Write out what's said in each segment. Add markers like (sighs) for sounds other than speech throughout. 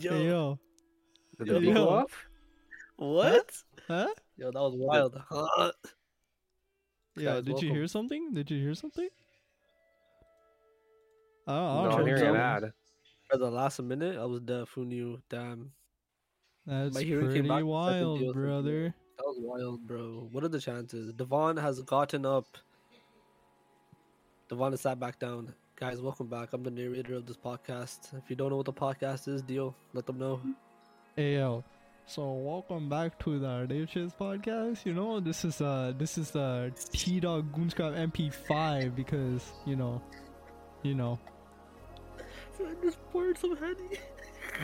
Yo, Hey, yo. Did Yo. the go off? what? Huh? Yo, that was wild. Huh? Yeah, Guys, did you hear something? Did you hear something? Oh, I No, don't I'm know. hearing an ad. For the last minute, I was deaf. Who knew? Damn, That's My hearing pretty came back the wild, deal, second deal. brother. that was wild, bro. What are the chances? Devon has gotten up. Devon has sat back down. Guys, welcome back. I'm the narrator of this podcast. If you don't know what the podcast is, deal, let them know. Hey, yo. So welcome back to the Dave Chiz podcast. You know, this is uh this is the T Dog Goonscrap MP5 because you know, you know. So I just poured some honey.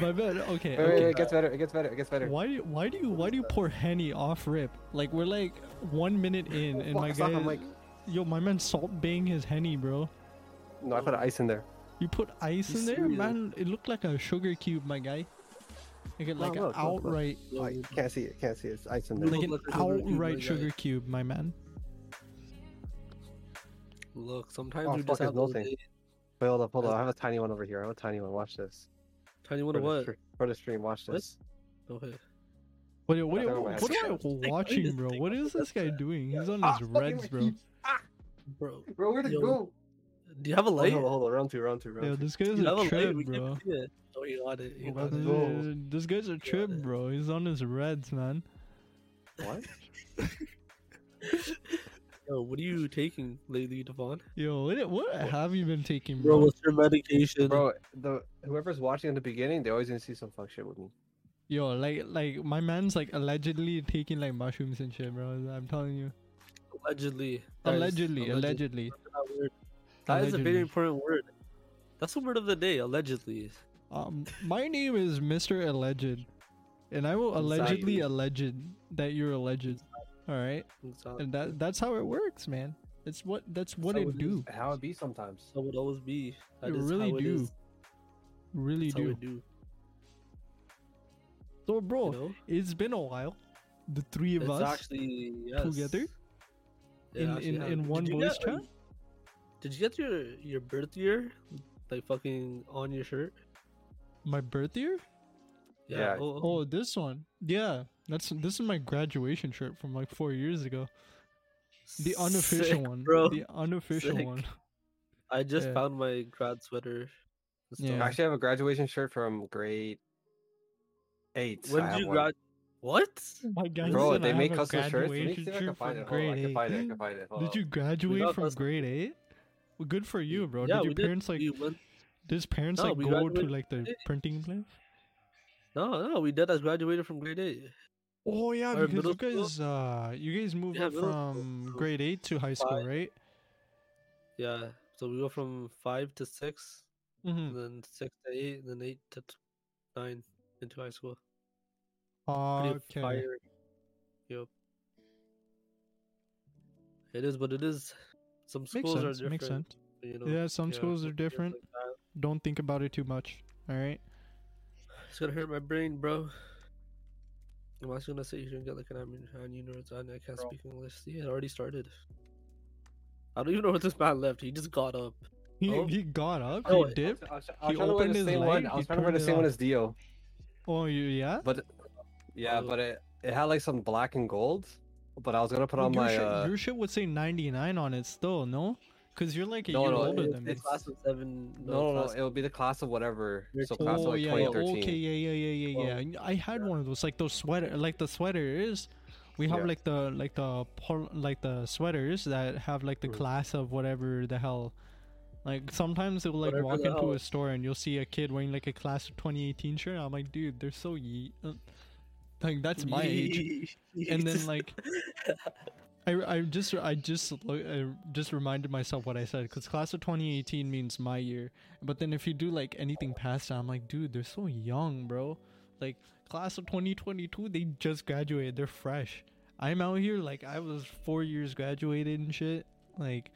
But, but okay, Wait, wait, okay. it gets better. It gets better. It gets better. Why do you, why do you why do you pour henny off rip? Like we're like one minute in and Fuck, my it's not guy, on mic. yo, my man salt bang his henny, bro. No, I put ice in there. You put ice You in there, serious? man. It looked like a sugar cube, my guy. Like, a- No, like an look, look, look. outright, Oh, you can't see it. Can't see it. It's ice in there. like an like a sugar cube, outright my sugar cube, my man. Look, sometimes Oh, we fuck, just it's have those melting. days. Wait, hold up, hold up. I have a tiny one over here. I have a tiny one. Watch this. Tiny one For of the what? stre- For the stream, watch What? this. Go ahead. What, what, I what, what, what am I watching, bro? What is this guy doing? He's on Ah, his reds, bro. teeth. Bro, Bro, where'd it Yo, go? Do you have a Hold light? on, hold on. Round two, round two, round Yo, two. this guy's a a light? trip, We bro. Oh, you got it. You got it. go. This guy's a trip, bro. He's on his reds, man. What? (laughs) Yo, what are you taking lately, Devon? Yo, what, what have you been taking, Bro, bro? what's your medication? Bro, the whoever's watching in the beginning, they always gonna see some fuck shit with me. Yo, like, like my man's like allegedly taking like mushrooms and shit, bro. I'm telling you, Allegedly. Guys, allegedly, allegedly. That, word. That is a very important word. That's the word of the day, allegedly. Um, my name is Mr. Alleged, and I will allegedly Exactly. alleged that you're alleged. All right, Exactly. and that that's how it works, man. It's what that's what how it it is. do. How it be sometimes. So would always be. That You really how it do. is. Really That's do. we do. So, bro, You know? it's been a while. The three of It's us. actually yes. together? It In- in- has. in one voice get, chat? Like, Did you get your your birth year, like fucking on your shirt? My birth year? Yeah. Oh, oh, Oh, this one. Yeah, that's this is my graduation shirt from like four years ago. The unofficial sick, one. bro. The unofficial Sick. one. I just Yeah. found my grad sweater. Yeah. I actually have a graduation shirt from grade eight. When did you one. grad? What? My guy Bro, they I make custom shirts. Let me graduation see if I can shirt find from it. Hold on, I grade can find it. I eight. can find it. Hold Did on. you graduate from grade eight? Well, good for you, bro. yeah, did we your did. parents like? we went, Did his parents No, like we go to like the from grade eight. printing place? no, no, we did. I graduated from grade eight. Oh yeah, Or because you guys, uh, you guys moved Yeah, up middle school. from grade eight to high school, five. right? Yeah, so we go from five to six, Mm-hmm. and then six to eight, and then eight to t- nine into high school. Okay. fire. Yep. It is, but it is. Some Makes sense. are different. Makes sense. You know? Yeah, some yeah, schools are different. like. Don't think about it too much. All right. It's gonna hurt my brain, bro. Am I'm also gonna sit here and get like an amun- aneurysm. and I can't Bro. speak English. See, it already started. I don't even know what this man left. He just got up. He, Oh. he got up. Oh, he dipped. I was, I was He trying to opened his same leg, one. I was trying to wear the same one as Dio, Oh, you yeah. but yeah, Oh. but it it had like some black and gold. But I was gonna put Well, on your, my shit, uh, your shit would say 99 on it still, no? Because you're like a No, year no, older It's- than me. class of seven. no, no, no, class- it would be the class of whatever. Your So team. class of Oh like yeah, yeah, 2013. okay, yeah, yeah, yeah, yeah, Well, yeah. I had one of those, like those sweater, like the sweaters. We have Yeah. like the like the like the sweaters that have like the Mhm. class of whatever the hell. Like sometimes they'll like Whatever walk into hell. a store and you'll see a kid wearing like a class of 2018 shirt. I'm like, dude, they're so ye. Like that's my age. And then (laughs) like I, I just I just I just reminded myself what I said because class of 2018 means my year. But then if you do like anything past that, I'm like, dude, they're so young, bro. Like class of 2022, they just graduated. They're fresh. I'm out here like I was four years graduated and shit. Like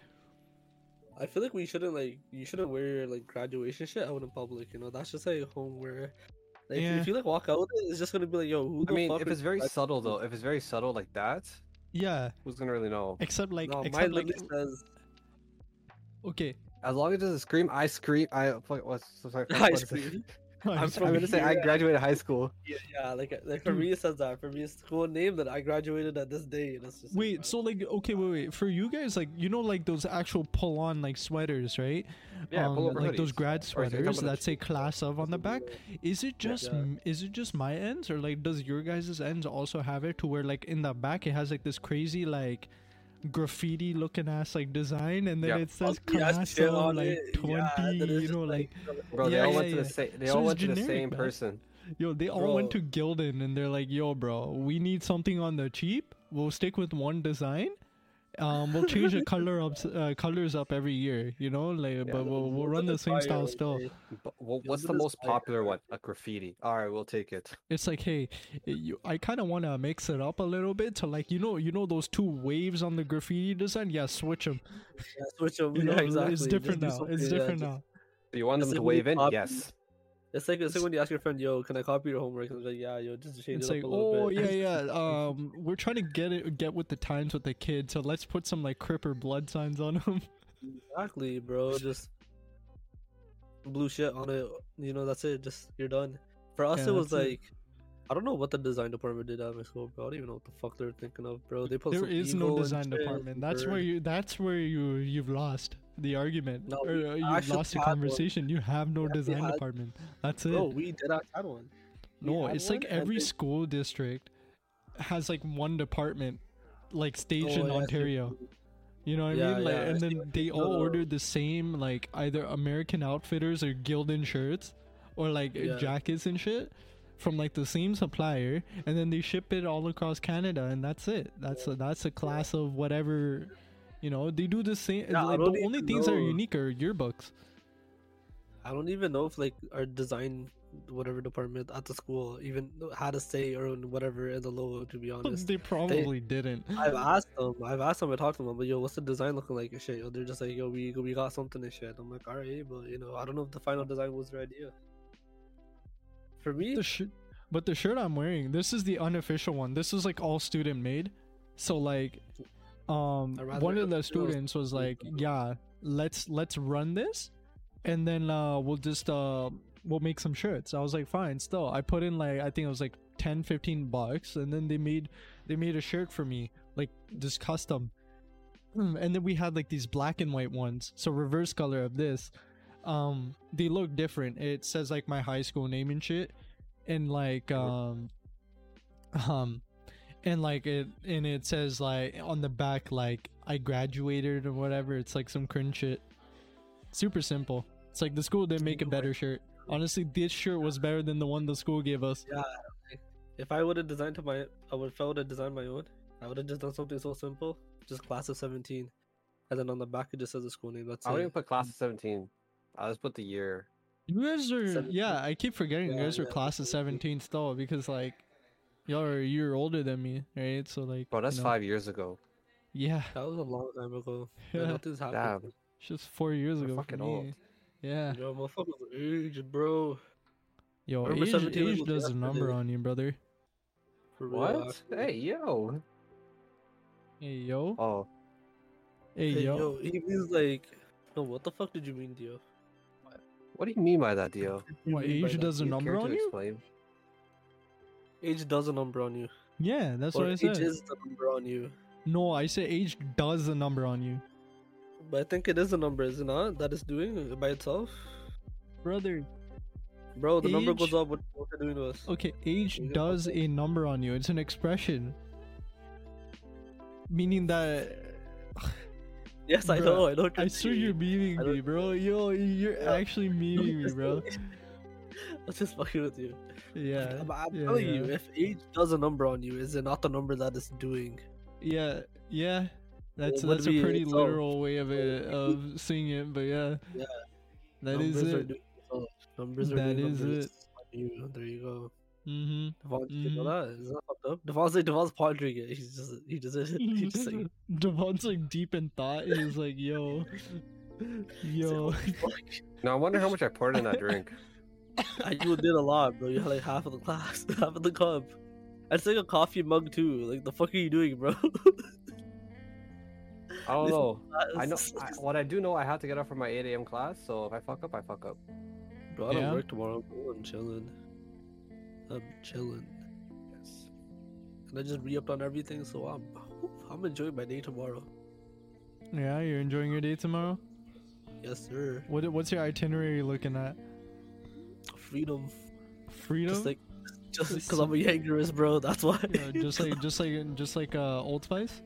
I feel like we shouldn't like you shouldn't wear like graduation shit out in public. You know, that's just like home wear. Like, Yeah. if you like walk out with it, it's just gonna be like, yo, who the I mean, fuck if it's very guys- subtle though, if it's very subtle like that, yeah, who's gonna really know? except like no, mine except like says okay. As long as it doesn't scream, I scream. I what, what's sorry, (laughs) I what is it? scream. (laughs) I'm I'm gonna say I graduated high school. Yeah, yeah, like like for me it says that. For me, it's school name that I graduated at this day. And it's just like, Wait, so like okay, wait, wait. For you guys, like you know, like those actual pull-on like sweaters, right? Yeah, um, pullover like those hoodies. grad Or is it sweaters about that say class of on the back. Is it just Yeah. is it just my ends or like does your guys' ends also have it to where like in the back it has like this crazy like graffiti looking ass like design and then Yeah. it says ugly ass class shit of on like it. Twenty, that is you know, like Bro, they Yeah, all yeah, went to yeah. the same. They So all it's went to the same man. person. yo, they all went to Gildan and they're like, yo, bro, we need something on the cheap. We'll stick with one design. Um, we'll change the color up, uh, colors up every year, you know, like, but we'll, we'll run the same style still. But wha- Yeah, what's the most like- popular one? A graffiti. All right, we'll take it. It's like, hey, you, I kind of want to mix it up a little bit to like, you know, you know those two waves on the graffiti design. Yeah, switch them. Yeah, switch them. You know, yeah, exactly. it's different do now. something, It's yeah, different just- now. Do you want them to like when you wave in? copy- Yes. It's like it's like when you ask your friend, "Yo, can I copy your homework?" And they're like, "Yeah, yo, just change It's it like, up a little oh bit." yeah, (laughs) yeah. Um, we're trying to get it, get with the times with the kids. So let's put some like Crip or blood signs on them. (laughs) exactly, bro. Just blue shit on it. You know, that's it. Just you're done. For us, Yeah, it was that's it. like. I don't know what the design department did at my school, bro. I don't even know what the fuck they're thinking of, bro. They put There is no design shit, department. That's where you. That's where you. You've lost the argument. No, or uh, you've lost the had one. conversation. You have no Yeah, design had- department. That's it. Bro, we did not had one. We No, it's like every then- school district has like one department, like staged Oh, in yeah, I see what Ontario. you know what Yeah, I mean? Like, yeah, and then they you all ordered the same, like either American Outfitters or Gildan shirts, or like jackets and shit, from like the same supplier, and then they ship it all across Canada, and that's it. That's a, that's a class of whatever. You know, they do the same. Yeah, like, the only things that are unique are yearbooks. I don't even know if like our design whatever department at the school even had a say or whatever in the logo. To be honest, They probably didn't. I've asked them. I've asked them. I talked to them. But yo, what's the design looking like and shit? Yo, they're just like, yo, we we got something and shit. I'm like, all right, but you know, I don't know if the final design was their idea. For me, the sh- but the shirt I'm wearing, this is the unofficial one. This is like all student made. So like um one of the students was like, "Yeah, let's let's run this and then uh we'll just uh we'll make some shirts." I was like, "Fine." Still, I put in like I think it was like 10 15 bucks and then they made they made a shirt for me, like just custom. (clears throat) And then we had like these black and white ones. So reverse color of this. Um they look different. It says like my high school name and shit and like um um and like it and it says like on the back like I graduated or whatever. It's like some cringe shit. Super simple. It's like the school didn't make a better shirt. Honestly, this shirt was better than the one the school gave us. Yeah. If I would have designed to my, I would if I would have designed my own, I would have just done something so simple, just class of seventeen, and then on the back it just says the school name. That's I wouldn't even put class of 17. I just put the year. You guys are 17. yeah, I keep forgetting you Yeah, guys are yeah, class of 17 still because like y'all are a year older than me, right? So like Bro, that's you know, five years ago. Yeah, That was a long time ago. (laughs) Yeah. yeah. Nothing's happened. Damn. It's just 4 years We're ago for fucking old. Yeah. Yo, motherfuckers aged, bro. Yo, Remember age, 17 was age does a number on you, brother. For What? Hey, yo. Hey yo. Oh, Hey, Hey, yo. yo, he means like, no, what the fuck did you mean, Dio? what do you mean by that, Dio? You What age does a number on you? explain? Age does a number on you. Yeah, that's or what I age said. Age is the number on you. No, I said age does a number on you, But I think it is a number, is it not? That is it's doing by itself? brother. Bro, the number goes up with what they're doing to us. Okay, age does a number on you. It's an expression, meaning that. (sighs) Yes, I Bruh, know, I know. what I you're swear you're memeing me, bro. Yo, you're Yeah. actually memeing me, bro. (laughs) I'm just fucking with you. Yeah, I'm, I'm yeah, telling you, if age does a number on you, is it not the number that it's doing? yeah, yeah. That's would that's a pretty itself. literal way of it (laughs) of seeing it, but yeah, Yeah. that is numbers Are it. doing. Numbers are That doing is numbers it. on You. There you go. Mm-hmm. Devon, did you know Mhm. that? Is that fucked up? Devon's like Devon's pondering it. He's just he just (laughs) he (laughs) just like Devon's like deep in thought. He's like, yo, yo. Now I wonder how much I poured in that drink. (laughs) you did a lot, bro. You had like half of the class, (laughs) half of the cup. It's like a coffee mug too. Like the fuck are you doing, bro? I don't (laughs) know. I know. I, what I do know, I have to get up for my 8 a.m. class. So if I fuck up, I fuck up. Bro, I don't Yeah? work tomorrow. bro. I'm chilling. I'm chilling. Yes. And I just re-upped on everything, so I'm (sighs) I'm enjoying my day tomorrow. Yeah, you're enjoying your day tomorrow. Yes, sir. What what's your itinerary looking at? Freedom. Freedom. Just like, just because I'm a Yankerist, bro. That's why. Yeah, just like just like just like uh, Old Spice.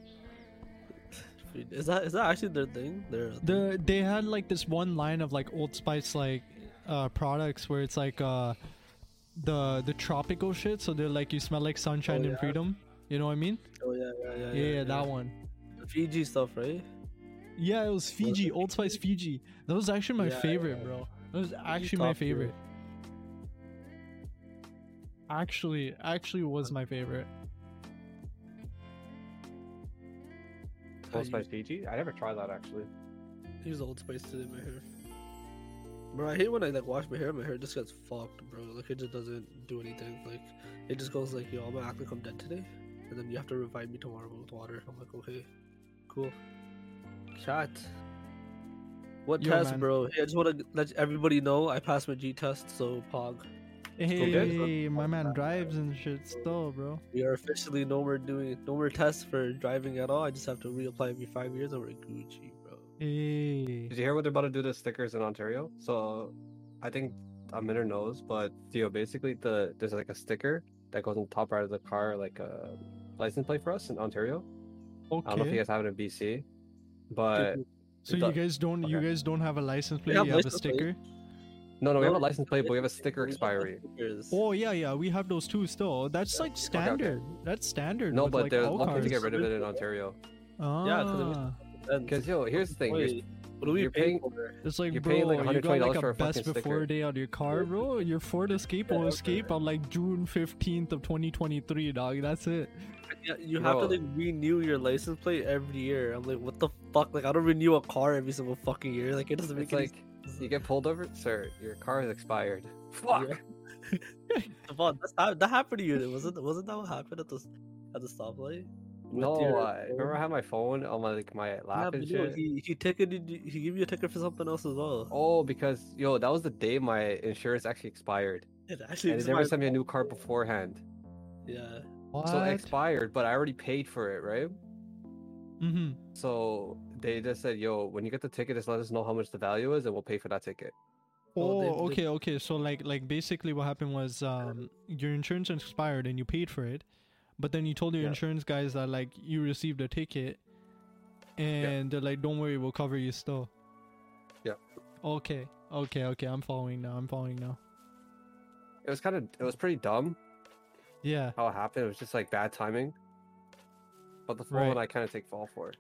is that is that actually their thing? Their The they had like this one line of like Old Spice like uh products where it's like uh the the tropical shit. So they're like you smell like sunshine Oh, and yeah. freedom. You know what I mean? Oh yeah, yeah, yeah. Yeah, yeah, that one. The Fiji stuff, right? Yeah, it was Fiji? Old Spice Fiji. That was actually my Yeah, favorite, yeah. bro. That was actually my favorite. Favorite. Actually, actually was my favorite. Old Spice Fiji? I never tried that actually. Use Old Spice to do my hair. Bro, I hate when I like wash my hair. My hair just gets fucked, bro. Like it just doesn't do anything. Like it just goes like, yo, I'm gonna act like I'm dead today, and then you have to revive me tomorrow with water. I'm like, okay, cool. Chat. What Yo, test, man. bro? Hey, I just want to let everybody know I passed my G test, so Pog. Hey, my man drives and shit still, bro. We are officially no more doing no more tests for driving at all. I just have to reapply every five years, over we're Gucci, bro. Hey. Did you hear what they're about to do to stickers in Ontario? So, I think a minute knows, but Theo, basically the there's like a sticker that goes on the top right of the car, like a license plate for us in Ontario. Okay. I don't know if you guys have it in BC, but So the- you guys don't you guys don't have a license plate, have you have a sticker. plate. Sticker? no, no, we have a license plate, but we have a sticker We expiry. Oh yeah, yeah, we have those too still. That's like okay. standard. That's standard. No, with, but like, they're all looking to get rid of it in Ontario. Yeah, 'cause it Ah. And- Because yo, here's the thing. you're- what are we you're paying, paying- for? It's like, You're bro, paying, like, you got $120 like for a a best before sticker. day on your car, bro. Your Ford Escape will Yeah, escape on like June 15th of 2023, dog. That's it. Yeah, you have to like renew your license plate every year. I'm like, what the fuck? Like, I don't renew a car every single fucking year. Like, it doesn't make It's any like you get pulled over, sir. Your car is expired. Fuck. Devon, (laughs) that's hap- that happened to you. Wasn't wasn't that what happened at the s- at the stoplight? With No, your I remember I had my phone on my like my lap but and no, shit. he he ticketed he gave you a ticket for something else as well. Oh, because yo, that was the day my insurance actually expired, It actually and they never sent me a new car beforehand. Yeah. What? So it expired, but I already paid for it, right? mm-hmm. So they just said, "Yo, when you get the ticket, just let us know how much the value is, and we'll pay for that ticket." Oh, Oh, they- they- okay, okay. So like, like basically, what happened was, um, your insurance expired and you paid for it, but then you told your Yeah. insurance guys that like you received a ticket, and they're like, "Don't worry, we'll cover you still." Yeah. Okay, okay, okay. I'm following now. I'm following now. It was kind of, it was pretty dumb Yeah. how it happened. It was just like bad timing. But the phone Right. I kind of take fall for.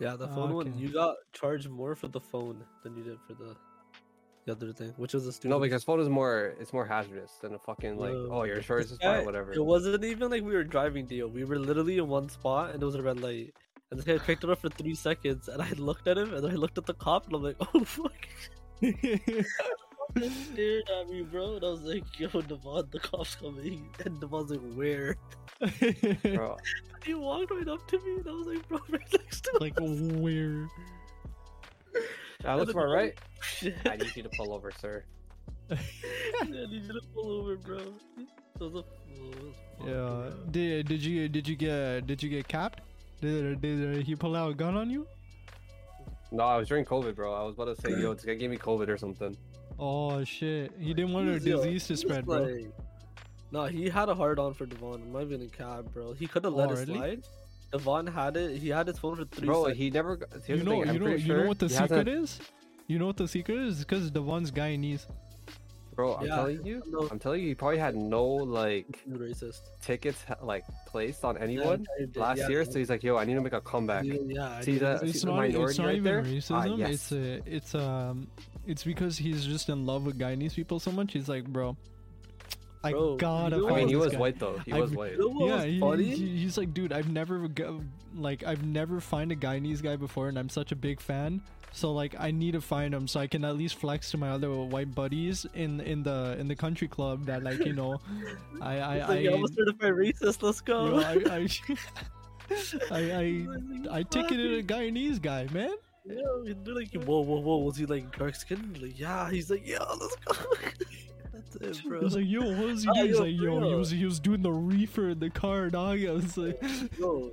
Yeah, the Ah, phone one okay. you got charged more for the phone than you did for the the other thing, which was a stupid. No, because phone is more, it's more hazardous than a fucking like, No. oh, your (laughs) insurance is fine, whatever. It wasn't even like we were driving deal. We were literally in one spot and it was a red light. And this guy picked it up for three seconds and I looked at him and then I looked at the cop and I'm like, (laughs) oh fuck. (laughs) (laughs) He stared at me, bro. And I was like, yo, Devon, the cop's coming. And Devon's like, where? Bro, (laughs) He walked right up to me and I was like, bro, (laughs) right next to like where? I look then to my right. I need you to pull over, sir. yeah, I need you to pull over, bro. It was a, it oh, Yeah. bro. Did did you did you get did you get capped? Did did he pull out a gun on you? No, I was during COVID, bro. I was about to say, yo, this guy gave me COVID or something. Oh shit! He didn't want a disease to spread, bro. like- No, he had a hard on for Devon. I'm not even in cab, bro. He could have Oh, let it really? slide. Devon had it. He had his phone for three Bro, seconds. he never. got- Here's you know, thing, you know, pretty you sure know what the he hasn't- secret is? You know what the secret is? Because Devon's guy Guyanese. Bro, I'm Yeah, telling you, no. I'm telling you, he probably had no like (laughs) You racist. tickets like placed on anyone yeah, last yeah, year. yeah. So he's like, yo, I need to make a comeback. Yeah, yeah, See did. that- It's the not. It's minority not right even there? racism. Ah, yes. It's a. It's um. It's because he's just in love with Guyanese people so much. He's like, bro, I Bro, gotta. you know I mean, he was guy. white though. He I've- was white. You know what Yeah, was he, funny? he- he's like, dude, I've never like I've never find a Guyanese guy before, and I'm such a big fan. So like, I need to find him so I can at least flex to my other white buddies in in the in the country club that like you know, (laughs) I I He's I, like, yo, I'm a certified racist. Let's go. know, (laughs) I, I, I I I ticketed a Guyanese guy, man. Yeah, they're like, whoa, whoa, whoa. Was he like dark skinned? Like, yeah. He's like, yeah, let's go. (laughs) That's it, bro. I was like, yo, what was he Ah, doing? He's yo, like, yo, he was he was doing the reefer in the car, dog. I was like, Yo,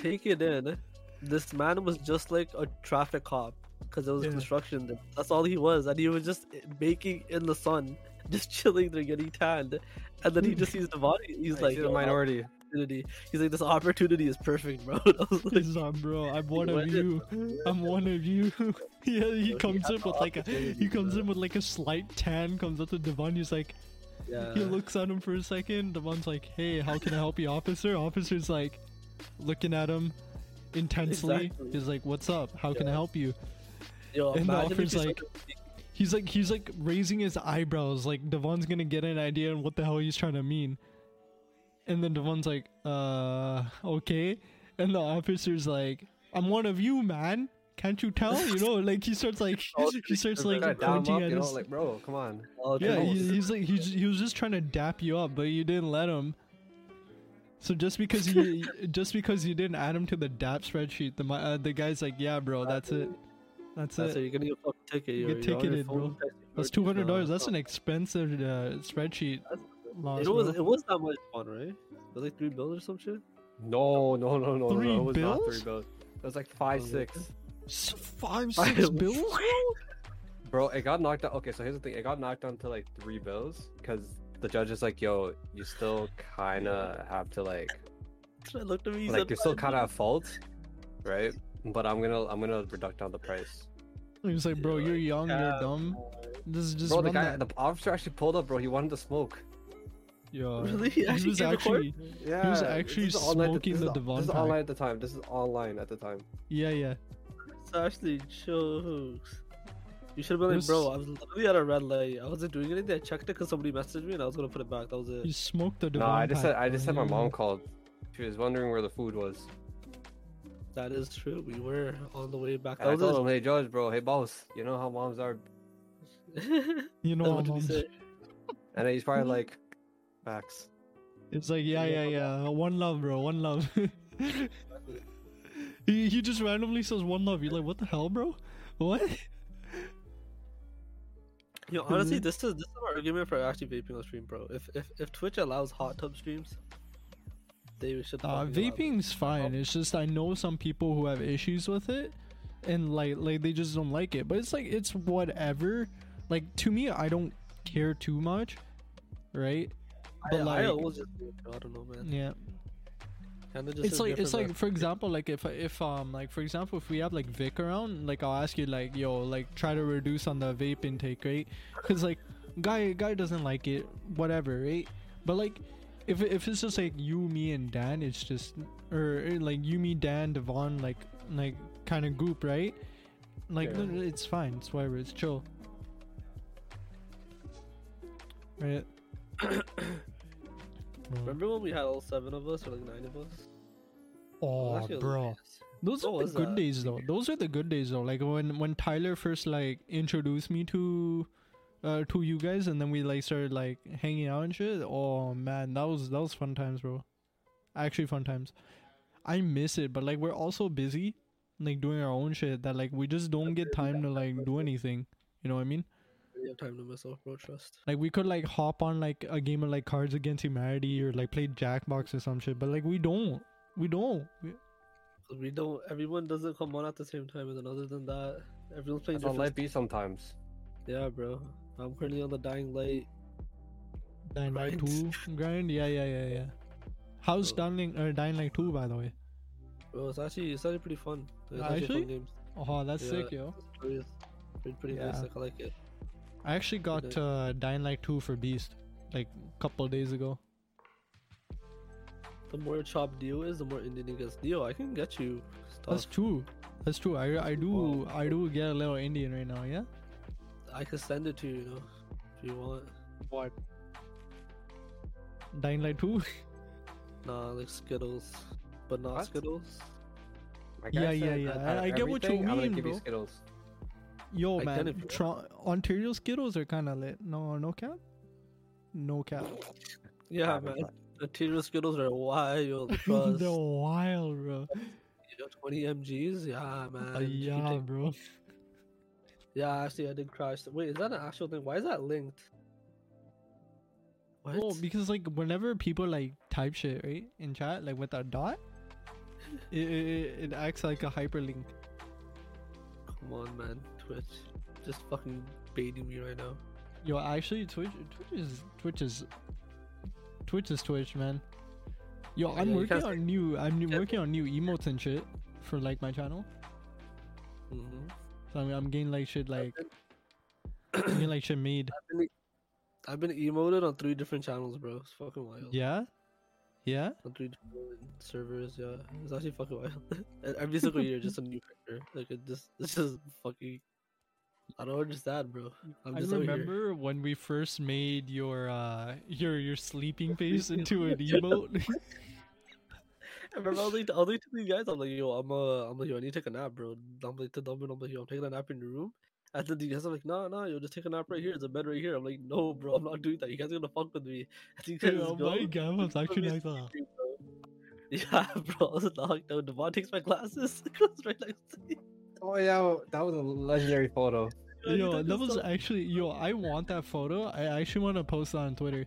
take it in. This man was just like a traffic cop because it was Yeah. construction. That's all he was, and he was just baking in the sun, (laughs) just chilling there, getting tanned. And then he just sees the body. He's I like, minority. opportunity. He's like, this opportunity is perfect, bro. (laughs) I was like, He's like, bro, I'm (laughs) one of you. I'm one of you. yeah, he comes in with like a he comes in with like a slight tan. Comes up to Devon. He's like, yeah. he looks at him for a second. Devon's like, hey, how can I help you, officer? Officer's like, looking at him intensely. Exactly. He's like, what's up? How can I help you? Yo, and the if officer's like- He's like he's like raising his eyebrows like Devon's gonna get an idea on what the hell he's trying to mean. And then Devon's like, uh okay. And the officer's like, I'm one of you, man. Can't you tell? You know, (laughs) like he starts like (laughs) he starts like Gotta down him pointing up, at you know, like bro, come on. Yeah, he, he's like he's, he was just trying to dap you up, but you didn't let him. So just because you (laughs) just because you didn't add him to the DAP spreadsheet, the uh, the guy's like, yeah, bro, that's it, that's, That's it. it. You're gonna get a fucking ticket. You You're, get you're ticketed, bro. That's two hundred dollars. That's an expensive uh, spreadsheet. Loss, It was bro. it was that much fun, right? It was like three bills or some shit. No, no, no, no, Three no. It was not bills? three bills. It was like five, Was it? six. S- five (laughs) Five six bills. Bro, it got knocked out. Okay, so here's the thing. It got knocked down to like three bills because the judge is like, "Yo, you still kind of have to like, (laughs) I looked at me. like you're still kind of at fault, right? But I'm gonna, I'm gonna reduct down the price." He was like, bro, you're young, yeah, you're dumb. This is just Bro, the run guy, that. the officer actually pulled up, bro. He wanted to smoke. Yo, Really? He he actually was came to court? actually, Yeah, he was this actually is online- smoking this the is, Devon This is pack. online at the time. This is online at the time. yeah, yeah. It's actually jokes. You should have been like, This- bro, I was literally at a red light. I wasn't doing anything. I checked it because somebody messaged me and I was gonna put it back. That was it. You smoked the No, Devon I just said, I just bro. said my mom called. She was wondering where the food was. That is true. We were on the way back. And I That told him, "Hey, judge, bro. Hey, boss. You know how moms are." (laughs) You know, (laughs) what how did he moms- say? (laughs) And he's probably like, "Facts." It's like, yeah, yeah, Yeah. yeah. One love, bro. One love. he, he just randomly says one love. You're like, what the hell, bro? What? You know, honestly, this is this is our argument for actually vaping on stream, bro. If if if Twitch allows hot tub streams, they should. Uh, vaping's fine. It's just I know some people who have issues with it, and like like they just don't like it. But it's like it's whatever. Like to me, I don't care too much, right? But I, like, I always just I don't know, man. yeah, just it's like it's like for example, like if if um like for example, if we have like Vic around, like I'll ask you like yo like try to reduce on the vape intake, right? Because like guy guy doesn't like it, whatever, right? But like if if it's just like you, me, and Dan, it's just or, or, like you, me, Dan, Devon, like like kind of group, right? Like Yeah. no, it's fine, it's whatever, it's chill, right? (coughs) Remember when we had all seven of us or like nine of us? Oh, actually bro. Those What are the good that? days though. Those are the good days though. Like when when Tyler first like introduced me to uh to you guys and then we like started like hanging out and shit. Oh man, that was that was fun times, bro. Actually fun times. I miss it, but like we're also busy like doing our own shit that like we just don't get time to like do anything. You know what I mean? I have time to myself, bro. Trust. Like we could like hop on like a game of like Cards Against Humanity or like play Jackbox or some shit, but like we don't. We don't. We- we don't. Everyone doesn't come on at the same time, and then other than that, everyone's playing That's how different. life be sometimes. Yeah, bro. I'm currently on the dying light. Dying Light 2 (laughs) grind? Yeah, yeah, yeah, yeah. How's Oh. Dying, uh, Dying Light 2, by the way? Bro, it's actually it's actually pretty fun. It's actually, Actually? fun games. Oh, that's Yeah. sick, yo. It's pretty, pretty, pretty nice. Yeah. Like I like it. I actually got uh, Dying Light 2 for Beast, like, a couple days ago. The more chop deal is, the more Indian he gets. deal. I can get you That's true. That's true. I, I do I do get a little Indian right now, yeah? I can send it to you, you know, if you want. What? Dying Light 2? Nah, like Skittles, but not What? Skittles. My Yeah, guy yeah, yeah. I- I get what you everything, I'm gonna mean, give you bro. Skittles. Yo, I man. if Tro- Ontario Skittles are kind of lit. No, no cap? No cap. Yeah, Haven't man. tried. The Skittles are wild. (laughs) Trust. They're wild, bro. Yo, 20 mgs, yeah, man. Uh, yeah, bro. Yeah. Actually, I did crash. Wait, is that an actual thing? Why is that linked? What? Well, because like whenever people like type shit right in chat, like with a dot, it, it, it acts like a hyperlink. Come on, man. Twitch, just fucking baiting me right now. Yo, actually, Twitch, Twitch is Twitch is Twitch is Twitch, man. Yo, Yeah, I'm you working on new. I'm new- working on new emotes and shit for like my channel. Mm-hmm. So I'm, I'm getting like shit like I'm getting like shit made. (clears throat) I've been emoted on three different channels, bro. It's fucking wild. Yeah, yeah. On three different servers, yeah. It's actually fucking wild. And (laughs) Every single year, just a new picture. Like it just, it's just fucking. I don't understand, bro. I'm I remember when we first made your uh your your sleeping (laughs) face into an (laughs) emote. I remember I was like, I was like to these guys, I'm like, yo, I'm uh, I'm like, yo, I need to take a nap, bro. I'm like to Dumbin, I'm like, yo, I'm taking a nap in your room. And then the guys are like, no, no, yo, just take a nap right here. There's a bed right here. I'm like, no, bro, I'm not doing that. You guys are gonna fuck with me. (laughs) And you guys oh go. my god, I was Put actually me like that. bro. Yeah, (laughs) bro, I was knocked out. Devon takes my glasses. (laughs) It goes right next to me. Oh yeah, that was a legendary photo. Yo, Yo, that was so- actually yo. I want that photo. I actually want to post that on Twitter.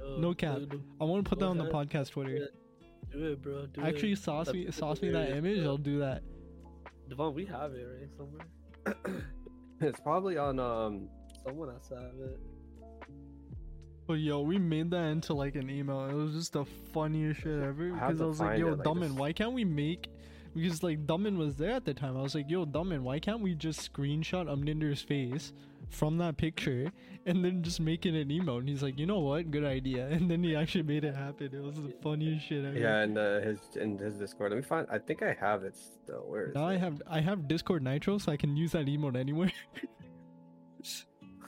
Yo, no cap. dude, I want to put that on the podcast Twitter. Yeah, Do it, bro. Do Actually, it. sauce That's me, fucking sauce me that image. bro. I'll do that. Devon, we have it right somewhere. (coughs) It's probably on um. Someone has to have it. But yo, we made that into like an email. It was just the funniest shit ever. Because I to was like, yo, it, like, Dummin, this- why can't we make? Because like Dummin was there at the time. I was like, yo, Dummin, why can't we just screenshot Umninder's face from that picture and then just making an emote? And he's like, you know what? Good idea. (laughs) And then he actually made it happen. It was the funniest shit ever. Yeah, and uh, his in his Discord. Let me find. I think I have it still. Where is Now I have I have Discord Nitro, so I can use that emote anywhere. (laughs)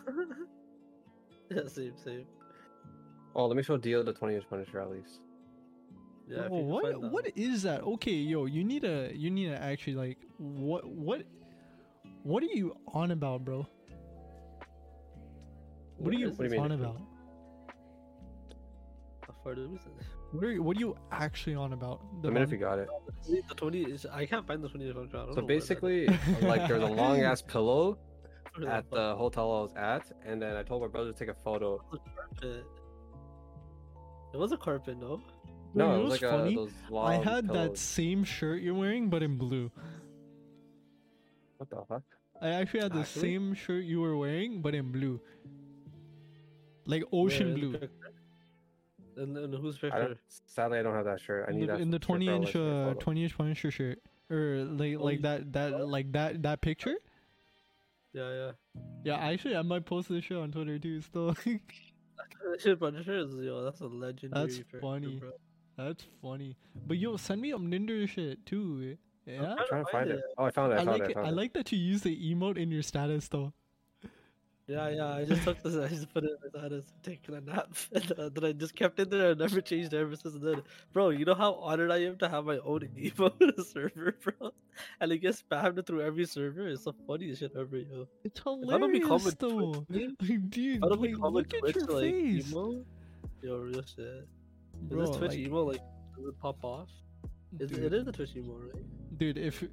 (laughs) yeah, same, same. Oh, let me show Dio the 20 inch Punisher at least. Yeah, if Oh, what what is that? Okay, yo, you need to you need to actually like what what what are you on about, bro? What, are you What do you on about? How far did we say? What are you, what are you actually on about? Let me know if you got it. The 20 is. I can't find the 20 I don't So know basically, (laughs) like there's a long ass (laughs) pillow at the hotel I was at, and then I told my brother to take a photo. carpet? It was a carpet, no? Bro, No, you it was like uh, funny? a, those long I had that same shirt you're wearing, but in blue. What the fuck? I actually had the Actually? same shirt you were wearing, but in blue. Like ocean in blue. picture? In, in whose I picture? sadly, I don't have that shirt. I in need the, that in the shirt for 20 a inch legendary uh, 20 inch Punisher shirt or like Oh, like you- that that like that that picture Yeah, yeah. yeah actually i might post this shit on twitter too still (laughs) Shit, Punisher is yo. That's a legendary. picture, funny. bro. that's funny but yo send me um ninder shit too yeah I'm trying to find it. Oh, I found it. I, i found like it. I it, i like that you use the emote in your status though Yeah, yeah. I just took this. I just put it in my status, taking a nap, and uh, then I just kept it there. I never changed it ever since then. Bro, you know how honored I am to have my own (laughs) emote (laughs) server, bro, and it gets spammed through every server. It's the funniest shit ever, yo. it's If I don't hilarious though Twitch like, dude (laughs) I don't like, look at Twitch your like face emo, yo, real shit. bro is this Twitch like, emo like does it pop off? Is, it is the Twitch emo, right? dude if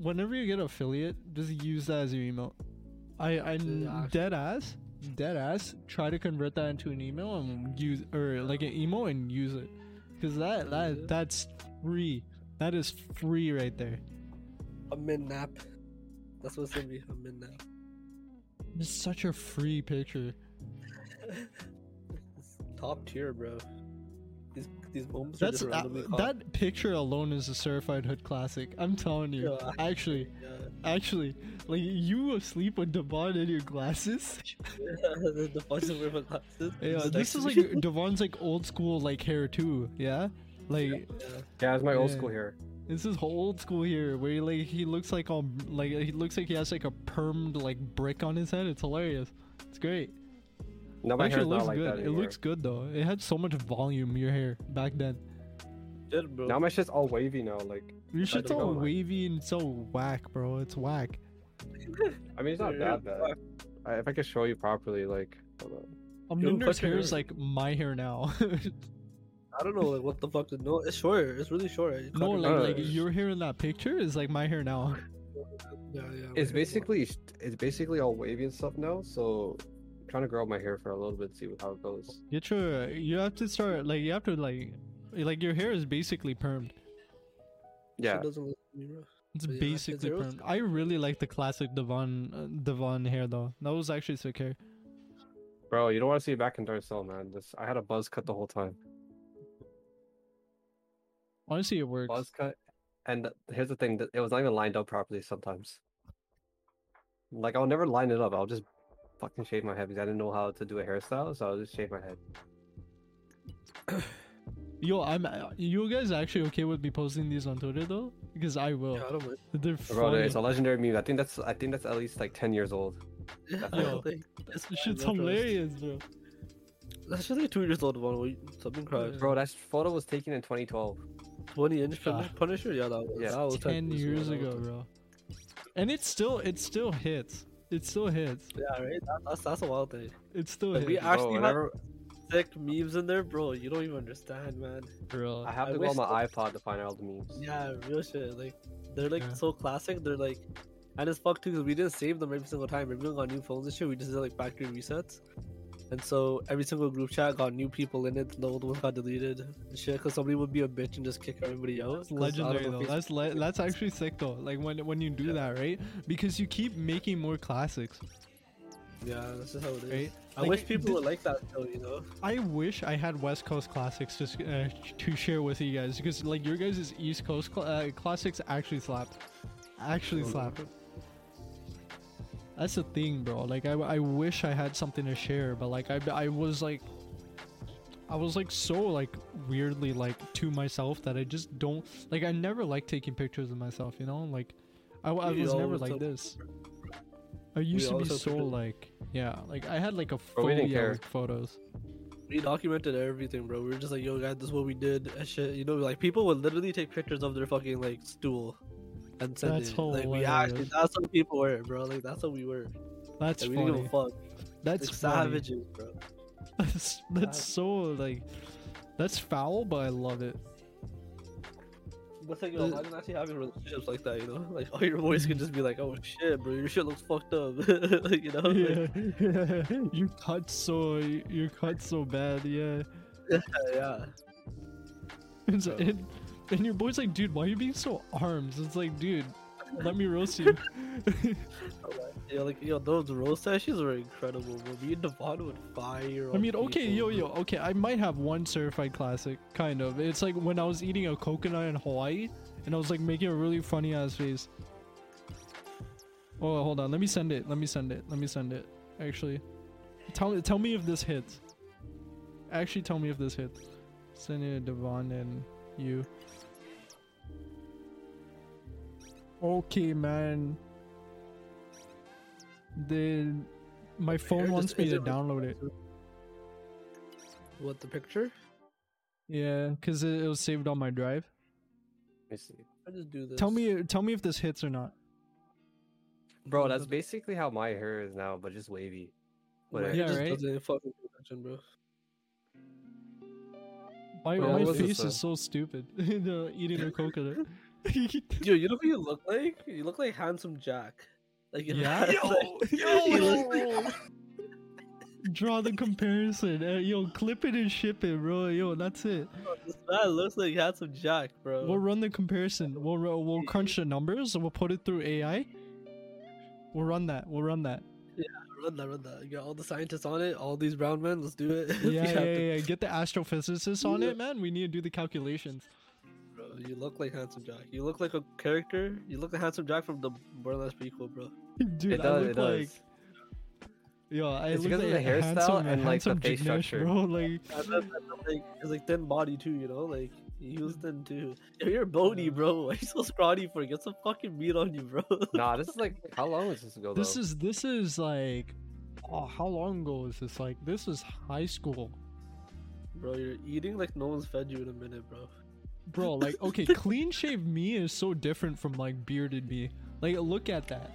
whenever you get affiliate just use that as your email i i Yeah. dead ass dead ass try to convert that into an email and use or like an emo and use it because that that that's free that is free right there A min nap. That's what's gonna be a min nap. it's such a free picture (laughs) top tier, bro. These these moments are that's just that, that picture alone is a certified hood classic i'm telling you (laughs) Yeah, actually Yeah. Actually like you asleep with Devon in your glasses (laughs) the, the bunch of river glasses. yeah this is like. Devon's like old school like hair too yeah like Yeah. Yeah, it's my old Yeah. school hair. This is old school here, where he, like he looks like all like he looks like he has like a permed like brick on his head. It's hilarious. It's great. No, It my actually hair's looks not like good. that It looks good though. It had so much volume. Your hair back then. Shit, bro. Now my shit's all wavy now. Like, Your shit's all know. wavy and so whack, bro. It's whack. I mean, it's not that bad. I, if I could show you properly, like, hold on. Yo, Ninder's fuck your hair is like my hair now. (laughs) I don't know like what the fuck. To, no, it's short. It's really short. You No, like like your hair in that picture is like my hair now. yeah, yeah. It's okay. basically it's basically all wavy and stuff now. So I'm trying to grow my hair for a little bit, see how it goes. Get your you have to start like you have to like like your hair is basically permed. Yeah, Shit doesn't listen to me, bro. It's But yeah, basically zero- permed. I really like the classic Devon uh, Devon hair though. That was actually sick hair. bro, you don't want to see it back in Darcel, man. This I had a buzz cut the whole time. Honestly, it works. Buzz cut, and here's the thing: that it was not even lined up properly sometimes. Like I'll never line it up. I'll just fucking shave my head because I didn't know how to do a hairstyle, so I'll just shave my head. (clears throat) Yo, I'm. uh, You guys actually okay with me posting these on Twitter though? Because I will. Yeah, I don't mind. They're Bro, funny. it's a legendary meme. I think that's I think that's at least like ten years old. Yeah, Yo. I don't think- This shit's hilarious, bro. That's just like two years old one. Wait, something crash. Bro, that photo was taken in 2012. Twenty inch Ah. Punisher. Yeah, that was. Yeah. that was Ten years ago, bro. And it still it still hits. It still hits. Yeah, right. That, that's that's a wild thing. It still Like, hits, we Bro, actually had whenever sick memes in there, bro. You don't even understand, man. bro. I have I to go on wish my iPod to find all the memes. Yeah, real shit. Like they're like Yeah. so classic. They're like, and it's fucked too because we didn't save them every single time. Everyone got new phones and shit. We just did like factory resets, and so every single group chat got new people in it. The old ones got deleted and shit because somebody would be a bitch and just kick everybody out. That's 'cause out of legendary though. That's le- that's actually sick though. Like when when you do that, right? Because you keep making more classics, yeah, this is how it is. right? I Like, wish people thi- would like that though. You know. I wish I had West Coast classics just uh, to share with you guys because like your guys' East Coast cl- uh, classics actually slap, actually slap. That's the thing, bro. Like I, I wish I had something to share, but like I, I was like, I was like so like weirdly like to myself that I just don't like. I never like taking pictures of myself, you know. Like I, I was never like this. I used to be so pictures. like yeah, like I had like a Bro, we didn't phobia with photos. We documented everything, bro. We were just like, yo, guys, this is what we did and shit. You know, like people would literally take pictures of their fucking like stool and send That's it. Like we hilarious. actually, that's what people were, bro. Like that's what we were. That's Like, we didn't funny. give a fuck. That's like savages, bro. (laughs) That's that's so like that's foul, but I love it. But like, yo, Uh, imagine actually having relationships like that, you know? Like all your boys can just be like, oh shit, bro, your shit looks fucked up. (laughs) like, you know? Like, Yeah, (laughs) you cut so you cut so bad, yeah. (laughs) yeah. It's, Bro. and, and your boy's like, dude, why are you being so arms? It's like, dude, let me roast you. (laughs) Yeah, like yo, those roast sessions were incredible, bro. Me and Devon would fire. I mean, okay, people, yo, yo, okay, I might have one certified classic, kind of. It's like when I was eating a coconut in Hawaii, and I was like making a really funny ass face. Oh, hold on, let me send it. Let me send it. Let me send it. Actually, tell me tell me if this hits. Actually, tell me if this hits. Send it to Devon and you. Okay, man. The my phone wants just- me to it- download it. What the picture? Yeah, because it, it was saved on my drive. Let me see. I just do this. Tell me, tell me if this hits or not. Bro, that's basically how my hair is now, but just wavy. Whatever. Yeah, right? doesn't fucking attention, bro. My Bro, my face is so stupid. (laughs) The eating a coconut. (laughs) Yo, you know who you look like? You look like handsome Jack. Like Yeah? like- yo, (laughs) you look- Draw the comparison. Uh, yo, clip it and ship it, bro. Yo, that's it. this man looks like handsome Jack, bro. We'll run the comparison. We'll we'll crunch the numbers. and We'll put it through AI. We'll run that. We'll run that. Yeah, run that, run that. You got all the scientists on it. All these brown men. Let's do it. (laughs) Yeah, yeah, yeah, yeah. Get the astrophysicists on it, man. We need to do the calculations. Bro, you look like handsome Jack. You look like a character. You look like handsome Jack from the Borderlands Pre-Sequel, bro. (laughs) Dude, it I look It like does. yo, I It's look because of like the a hairstyle handsome, and, like, the handsome face Jignesh, structure. bro. Like And then, and then, like, it's like thin body too, you know? Like he was thin too. Yo, you're bony, bro. (laughs) Why you so scrawny for? Get some fucking meat on you, bro. (laughs) Nah, this is like how long is this ago? this though? is this is like oh how long ago is this like this is high school bro, you're eating like no one's fed you in a minute, bro. Bro like (laughs) okay clean shaved me is so different from like bearded me like look at that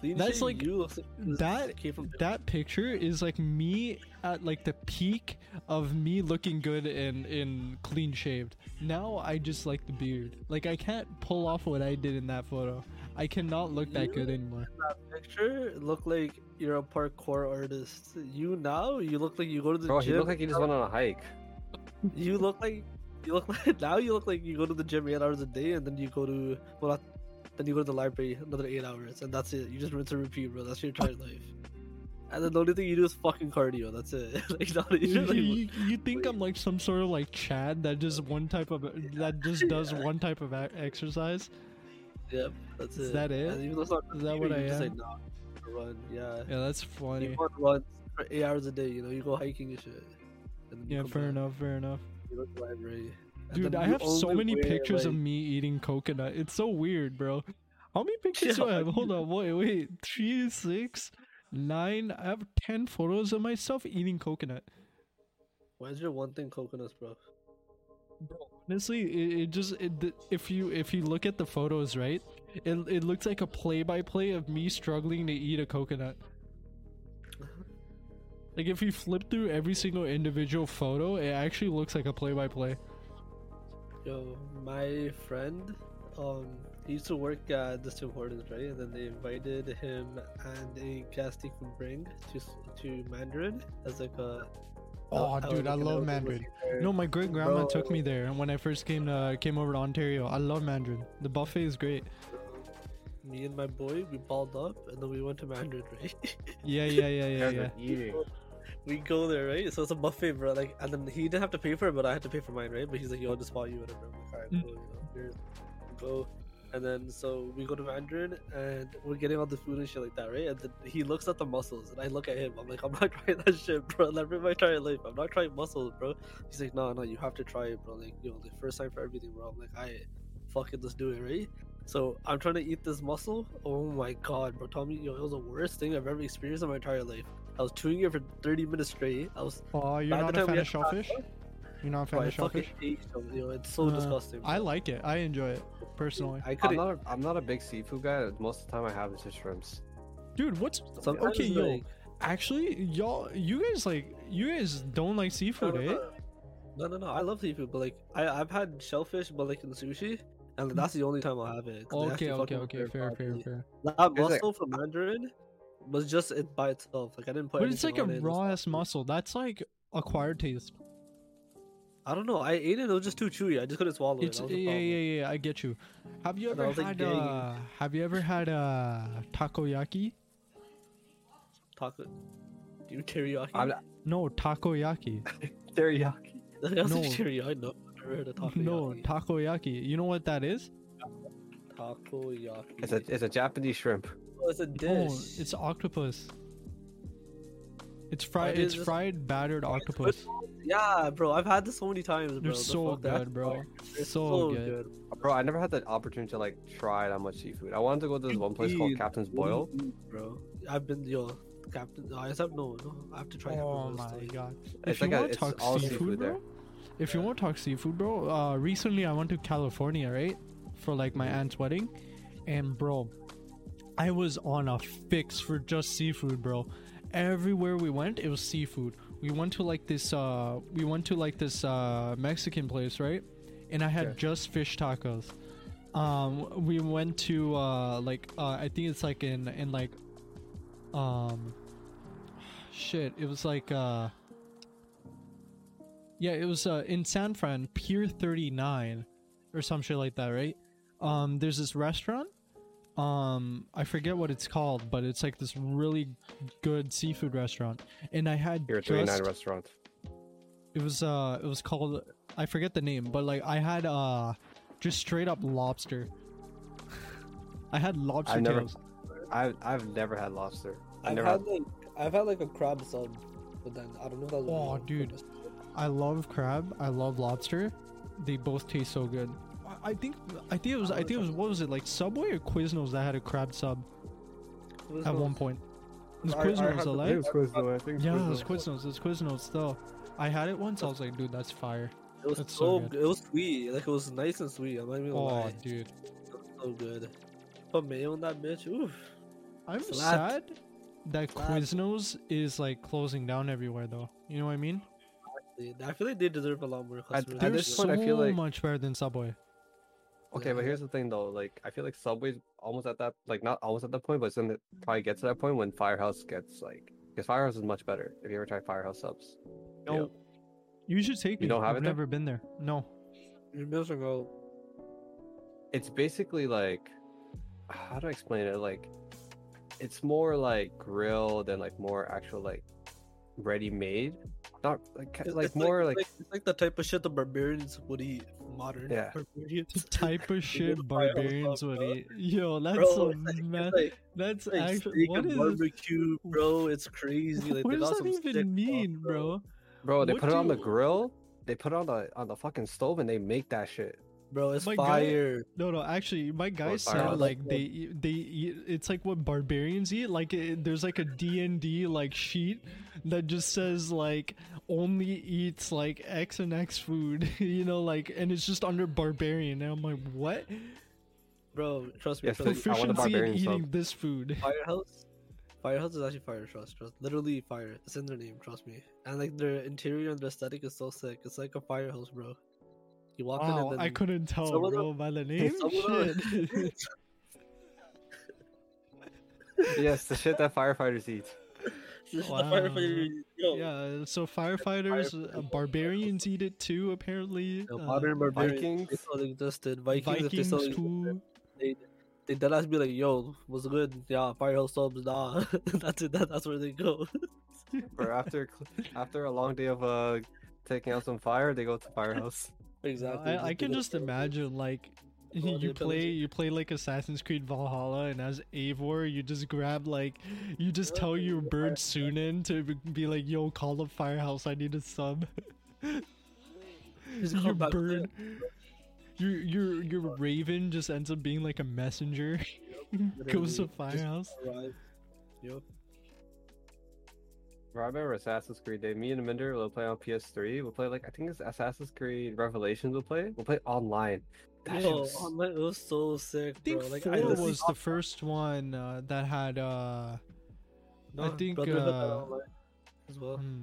Clean That's like- you like that- came from That picture is like me at like the peak of me looking good and in clean shaved. Now I just like the beard. Like I can't pull off what I did in that photo. I cannot look that good anymore. that picture. Look like you're a parkour artist. You now, you look like you go to the Bro, he gym. looked like he just went on a hike. you look like you look like (laughs) now you look like you go to the gym eight hours a day and then you go to well not, then you go to the library another eight hours and that's it. You just rinse and repeat, bro. That's your entire life. And then the only thing you do is fucking cardio. That's it. (laughs) like, not, You, like, you, you think I'm like some sort of like Chad that just one type of that just (laughs) does Yeah. one type of exercise? Yep, that's Is it. that it? And even though it's not Is that you, what you I just am? Nah, run. Yeah. Yeah, that's funny. go on runs for eight hours a day. You know, you go hiking and shit. And Yeah, fair back, enough, fair enough. You go to library. Dude, I have so many pictures of me eating coconut. It's so weird, bro. How many pictures do I have? Hold on, wait, wait. Three, six, nine. I have ten photos of myself eating coconut. Why is your one thing coconuts, bro? Bro, honestly, it, it just it, if you if you look at the photos, right, it it looks like a play by play of me struggling to eat a coconut. Like if you flip through every single individual photo, it actually looks like a play by play. Yo, my friend, um, he used to work at the Tim Hortons, right? And then they invited him and a guest he can bring to to Mandarin as like a. Oh, uh, dude, like I love Mandarin. No, my great grandma took me there and when I first came to, came over to Ontario. I love Mandarin. The buffet is great. Me and my boy, we balled up, and then we went to Mandarin, right? Yeah, yeah, yeah, yeah, (laughs) yeah. We go there, right? So it's a buffet, bro. Like, and then he didn't have to pay for it, but I had to pay for mine, right? But he's like, "Yo, I'll just spot you, whatever." I'm like, "Alright, Mm. cool." You know, go. And then so we go to Mandarin, and we're getting all the food and shit like that, right? And then he looks at the muscles, and I look at him. I'm like, "I'm not (laughs) trying that shit, bro. Let in try it life. I'm not trying muscles, bro." He's like, "No, no, you have to try it, bro. Like, you know, the first time for everything, bro." I'm like, "I, fuck it, let's do it, right?" So I'm trying to eat this muscle. Oh my god, bro! Tell me, yo, it was the worst thing I've ever experienced in my entire life. I was chewing it for 30 minutes straight. I was Oh, you're not a time we fan of shellfish? You're not a fan bro, I of fucking shellfish? hate them, yo. It's so Uh, disgusting. I like it. I enjoy it personally. I I'm couldn't. not. A, I'm not a big seafood guy. Most of the time, I have is just shrimps. Dude, what's Sometimes, okay, yo? like, Actually, y'all, you guys like, you guys don't like seafood, no, eh? no. no, no, no. I love seafood, but like, I I've had shellfish, but like in sushi, and that's the only time I'll have it. Okay, okay, okay, prepare fair, fair, fair. That It's like- muscle from Mandarin was just it by itself. Like I didn't put. But it's like anything a it, it raw ass muscle. That's like acquired taste. I don't know. I ate it. It was just too chewy. I just couldn't swallow It's it. Yeah, yeah, yeah, yeah. I get you. Have you ever was, like, had gagging. uh, Have you ever had uh takoyaki? Taco. Do you teriyaki? I'm No, takoyaki. (laughs) teriyaki. That's no. no. teriyaki. No, I've never heard of (laughs) takoyaki. No, takoyaki. You know what that is? takoyaki. It's a. It's a Japanese shrimp. Oh, it's a dish. No, it's octopus. It's fried. it It's just- fried battered it's octopus. squid Yeah, bro. I've had this so many times, bro. They're The so fuck, that's good, bro. fire. They're So good. Bro, I never had the opportunity to like try that much seafood. I wanted to go to this one place called Captain's What do you Boil. bro. I've been yo, Captain. I have no, no. I have to try. Oh Captain my Boil's, like, god! It's If you like want to talk seafood, seafood bro. there. If you want to talk seafood, bro. Uh, recently I went to California, right, for like my aunt's wedding, and bro, I was on a fix for just seafood, bro. Everywhere we went, it was seafood. We went to like this. Uh, we went to like this uh Mexican place, right? And I had Okay. just fish tacos. Um, we went to uh like uh I think it's like in in like um shit it was like uh yeah it was uh in san fran pier 39 or some shit like that right um there's this restaurant um i forget what it's called but it's like this really good seafood restaurant and i had Here, three nine just restaurant. it was uh it was called i forget the name but like i had uh just straight up lobster i had lobster I've never- tails I've I've never had lobster. I I've never had like I've had like a crab sub, but then I don't know if that was. Oh, dude. I love crab. I love lobster. They both taste so good. I- I think I think it was I think it was what was it like Subway or Quiznos that had a crab sub it at one point. It was I- I Quiznos, had the- alive? it was Quiznos. I think Yeah, it was Quiznos. It was Quiznos still. I had it once. I was like, dude, that's fire. It was That's so, so good. good. It was sweet. Like it was nice and sweet. I'm not even gonna Oh, lie. dude. It was so good. Put mayo on that bitch. Oof. I'm Slapped. sad that Slapped. Quiznos is like closing down everywhere though. You know what I mean? I feel like they deserve a lot more At- customers. at They're this so I feel like- much better than Subway. Okay, but here's the thing though. Like, I feel like Subway's almost at that, like, not almost at that point, but it's gonna probably get to that point when Firehouse gets like, because Firehouse is much better. If you ever try Firehouse subs, No, Yeah. you should take You me. don't have I've it there? never been there. No. You're missing it's basically like, how do I explain it? Like, it's more like grilled and like more actual like ready-made. Not like ki- It's- like it's more it's like, it's like the type of shit the barbarians would eat. Modern Yeah. barbarians. (laughs) The type of shit barbarians would bro. eat. Yo, that's Bro, so like, mad. like, That's like actually steak what and is barbecue, bro. It's crazy. Like (laughs) what they does got that even stuff, mean, bro? bro. They what put it on do the grill. They put it on the on the fucking stove and they make that shit. Bro, it's My guy- fire. No, no. Actually, my guy Or said like they they eat. It's like what barbarians eat. Like it, there's like a D and D like sheet that just says like only eats like X and X food. (laughs) You know, like and it's just under barbarian. And I'm like, what? Bro, trust me. Yes, trust I want a Proficiency in barbarian sub. eating this food. Firehouse. Firehouse is actually fire. Trust, trust. Literally fire. It's in their name. Trust me. And like their interior and their aesthetic is so sick. It's like a firehouse, bro. You walk in Wow, and then I couldn't tell, some of bro, by the name. some (laughs) Shit. (laughs) yes, the shit that firefighters eat. This (laughs) the Wow. firefighter. Yeah, so firefighters, uh, barbarians eat it too, apparently. yo, Uh, modern barbarians. They Vikings. still existed. Vikings, if they Vikings still existed, too. they they dead ass be like, "Yo, what's good? Yeah, firehouse subs, nah." that's it. That, that's where they go. Or after after a long day of uh taking out some fire, they go to firehouse. Exactly. I, I can just imagine like (laughs) you play you play like Assassin's Creed Valhalla and as Eivor you just grab like you just tell your bird Sýnin to be- like yo call up Firehouse I need a sub. (laughs) Your come back with bird your your your raven just ends up being like a messenger (laughs) goes to Firehouse. arrive. Yup. Bro, I remember Assassin's Creed Day. Me and Minder will play on PS3. We'll play like I think it's Assassin's Creed Revelations. We'll play. We'll play online. That Yo, was- online, it was so sick, I think bro. Like, four I literally was the first one uh, that had uh No, think, Brotherhood uh, as well. hmm,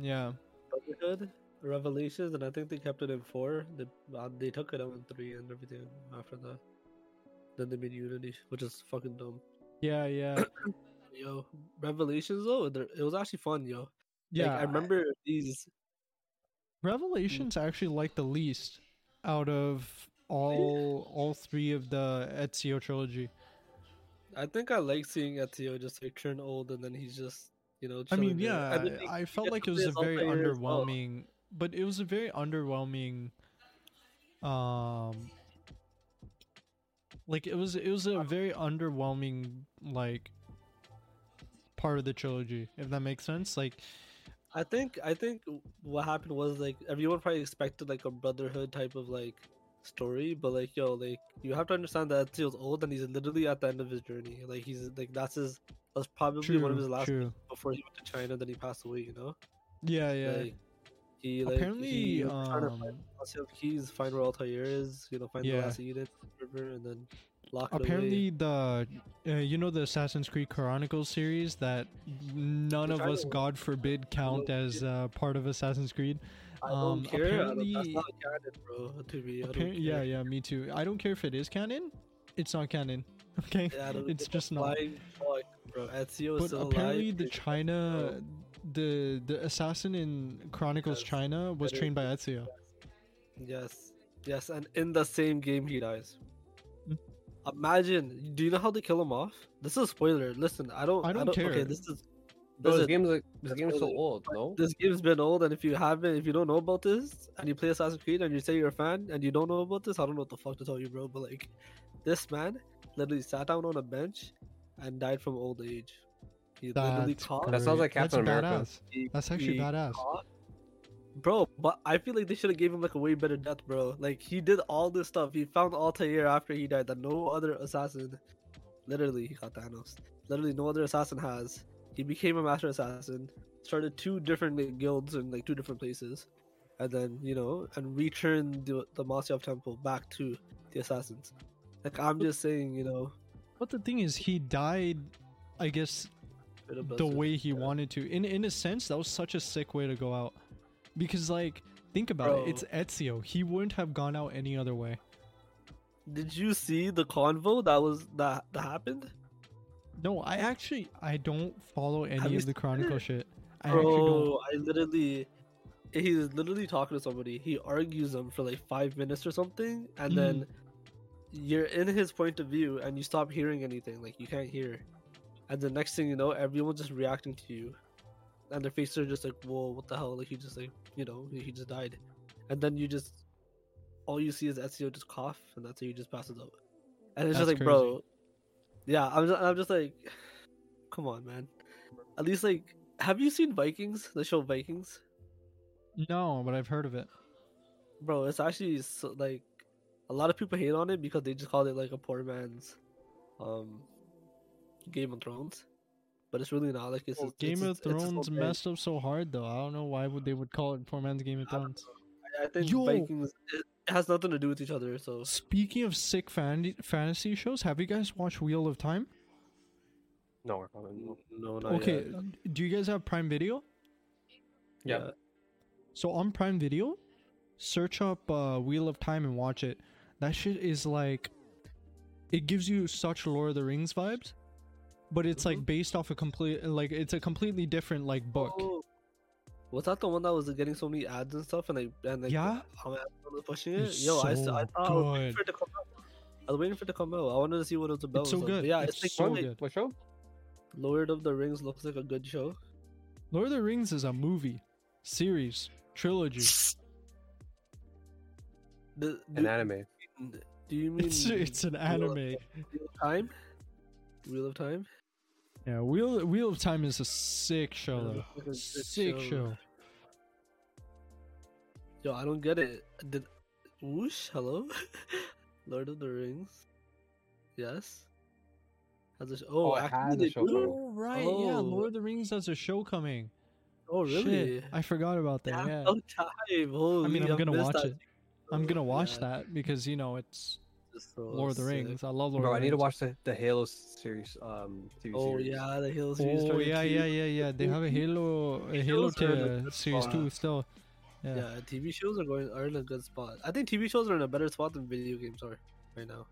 yeah Brotherhood, Revelations, and I think they kept it in four. They uh, they took it out in three and everything after that. Then they made Unity, which is fucking dumb. yeah yeah (coughs) Yo, Revelations though, it was actually fun, yo. yeah like, I remember these. Revelations I actually like the least out of all all three of the Ezio trilogy. I think I like seeing Ezio just like turn old and then he's just you know. I mean, yeah, then I felt like it was a very as well. underwhelming, but it was a very underwhelming. Um, like it was, it was a very underwhelming like part of the trilogy, if that makes sense. Like, I think I think what happened was like everyone probably expected like a brotherhood type of like story, but like yo, like you have to understand that Ezio's old and he's literally at the end of his journey. Like he's like that's his that's probably one of his last before he went to China. Then he passed away. You know, Yeah, yeah. like he like Apparently, he was trying to find um, Keys, find where Altair is. You know, find Yeah. the last unit, river, and then lock apparently away. the uh, you know the Assassin's Creed Chronicles series that none The of us, God forbid, count as uh, part of Assassin's Creed. I don't um, care. I don't, that's apparently- not canon, bro. To me, I yeah, yeah, me too. I don't care if it is canon. It's not canon. (laughs) Okay, Yeah, it's just not. flying fuck, bro. Ezio is But still apparently, alive. the Like, China, the the assassin in Chronicles Yes, China was trained by Ezio. Yes, yes, and in the same game he dies. Imagine. Do you know how they kill him off? This is a spoiler. Listen, I don't. I don't Okay, care. this is. Bro, this listen, game's like this that's game's so old, no? this game's been old, and if you haven't, if you don't know about this, and you play Assassin's Creed, and you say you're a fan, and you don't know about this, I don't know what the fuck to tell you, bro. But like, this man literally sat down on a bench and died from old age. He literally caught. That sounds like great. Captain That's America. badass. he- That's actually he badass. caught- Bro, but I feel like they should have gave him like a way better death, bro. Like he did all this stuff. He found Altair after he died that no other assassin, literally, he got Thanos. Literally, no other assassin has. He became a master assassin. Started two different like, guilds in like two different places, and then you know, and returned the the Masyaf temple back to the assassins. Like I'm just saying, you know, But the thing is, he died I guess the way he yeah. wanted to. In in a sense, that was such a sick way to go out. Because like, think about it. It's Ezio. He wouldn't have gone out any other way. Did you see the convo that was that that happened? No, I actually I don't follow any of the Chronicle it? shit. I. Bro, I literally, he's literally talking to somebody. He argues them for like five minutes or something, and Mm. then you're in his point of view, and you stop hearing anything. Like you can't hear, and the next thing you know, everyone's just reacting to you, and their faces are just like, "Whoa, what the hell?" Like he just like, you know, he just died, and then you just, all you see is Ezio just cough, and that's how he just passes out, and it's just That's like, bro, yeah, I'm just, I'm just like, (sighs) come on, man. At least like, have you seen Vikings? The show Vikings, No, but I've heard of it. bro. It's actually so, like, a lot of people hate on it because they just call it like a poor man's, um, Game of Thrones. But it's really not like it's. Well, it's- Game it's- of it's its own Thrones messed up so hard though. I don't know why would they would call it poor man's Game of Thrones. I think Yo! Vikings it has nothing to do with each other. So Speaking of sick fan- fantasy shows, have you guys watched Wheel of Time? No, we're no, not Okay, yet. do you guys have Prime Video? Yeah. So on Prime Video, search up uh, Wheel of Time and watch it. That shit is like, it gives you such Lord of the Rings vibes, but it's like mm-hmm. based off a complete like it's a completely different like book. Oh, was that the one that was getting so many ads and stuff, and like, and like, Yeah. Amazon was pushing it? It's Yo, so I thought I was waiting good. for it to come out. I was waiting for it to come out. I wanted to see what it was about. so but good. yeah, It's it's, so like good. What show? Lord of the Rings looks like a good show. Lord of the Rings is a movie, series, trilogy. (laughs) The, An anime. do you mean It's it's an anime. Time? Wheel of Time? Yeah, Wheel Wheel of Time is a sick show though. looks like Sick show. Yo, I don't get it. Did whoosh? Hello, (laughs) Lord of the Rings. Yes. Has a sh- oh, Oh, it actually a show Oh right, Oh. yeah. Lord of the Rings has a show coming. Oh really? Shit, I forgot about that. Damn, Yeah. time. Holy, I mean, I'm gonna watch that. it. I'm gonna oh, watch Yeah, that because you know it's it's so Lord of the sick. Rings. I love Lord Bro, of the Rings. Bro, I the need to watch the, the Halo series. Um, TV Oh series. yeah, the Halo series. Oh yeah, too. yeah, yeah, yeah. They have a Halo, a Halo Halos are in a to good series spot. two still. Yeah. Yeah. TV shows are going are in a good spot. I think TV shows are in a better spot than video games are right now.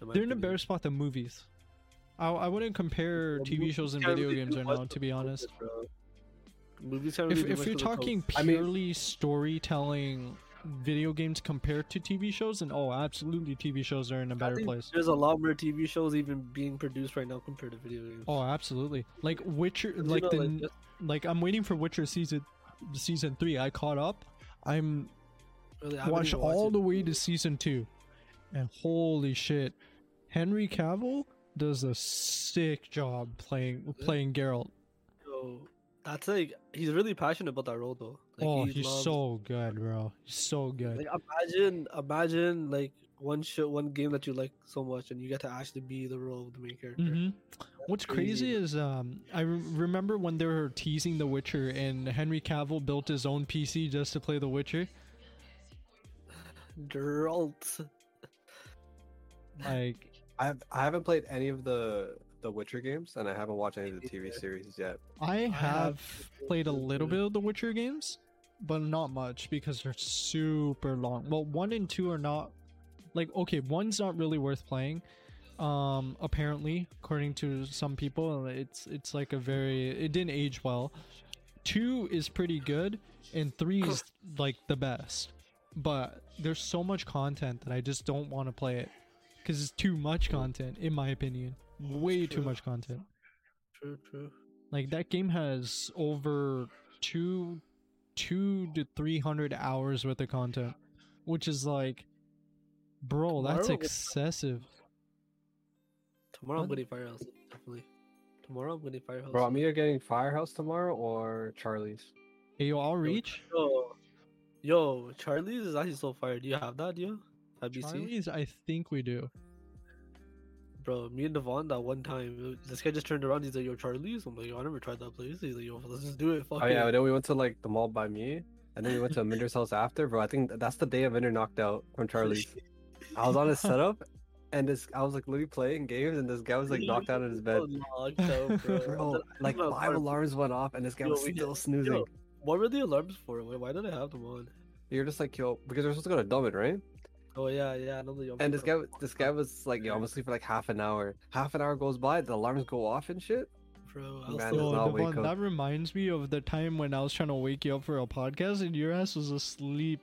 my they're in a better spot than movies. I I wouldn't compare Well, TV shows and video really games right now. To be honest, Movies can't if if you're talking COVID. I mean- purely storytelling video games compared to TV shows, and oh, absolutely, TV shows are in a better place. There's a lot more TV shows even being produced right now compared to video games. Oh, absolutely. Like Witcher, 'Cause, you like know, the just- like I'm waiting for Witcher season season three. I caught up. I'm really, I watched all the way to season two, and holy shit, Henry Cavill does a sick job playing playing Geralt. So, that's like he's really passionate about that role though. Like, oh, he he's loves- so good, bro. He's so good. Like imagine, imagine like one show, one game that you like so much, and you get to actually be the role of the main character. hmm What's crazy crazy. is um, I re- remember when they were teasing The Witcher and Henry Cavill built his own PC just to play The Witcher. (sighs) Geralt. Like, I have, I haven't played any of the the Witcher games, and I haven't watched any of the TV series yet. I have have played a little bit of The Witcher games, but not much because they're super long. Well, one and two are not like okay, one's not really worth playing. Um, apparently, according to some people, it's it's like a very it didn't age well. Two is pretty good, and three is (coughs) like the best. But there's so much content that I just don't want to play it because it's too much content, in my opinion. Way too much content. True, true. Like that game has over two two to three hundred hours worth of content. Which is like bro, that's Tomorrow- excessive. Tomorrow I'm What? getting Firehouse, definitely. Tomorrow I'm getting Firehouse. Bro, I'm either getting Firehouse tomorrow or Charlie's. Hey yo, I'll reach. Yo, yo, Charlie's is actually so fire. Do you have that, yo? Have you seen? Charlie's I think we do. Bro, me and Devon that one time, uh, this guy just turned around. He's like, "Yo, Charlie's." I'm like, "Yo, I never tried that place." He's like, "Yo, let's just do it." Fuck Oh yeah, it. then we went to like the mall by me, and then we went to Minder's house after. Bro, I think that's the day of Minder knocked out from Charlie's. (laughs) I was on his setup, and this I was like literally playing games, and this guy was like knocked out in his bed. (laughs) Locked out, bro. (laughs) Bro, like five alarms went off, and this guy Yo, was still did- snoozing. yo, What were the alarms for? Why, why did I have them on? You're just like yo, because we're supposed to go to Dublin, right? Oh yeah, yeah. I know the. And this guy, this guy was like, yo, I'm gonna sleep for like half an hour. Half an hour goes by, the alarms go off and shit. bro. I was Man so- does Yo, not wake Devon, that reminds me of the time when I was trying to wake you up for a podcast and your ass was asleep.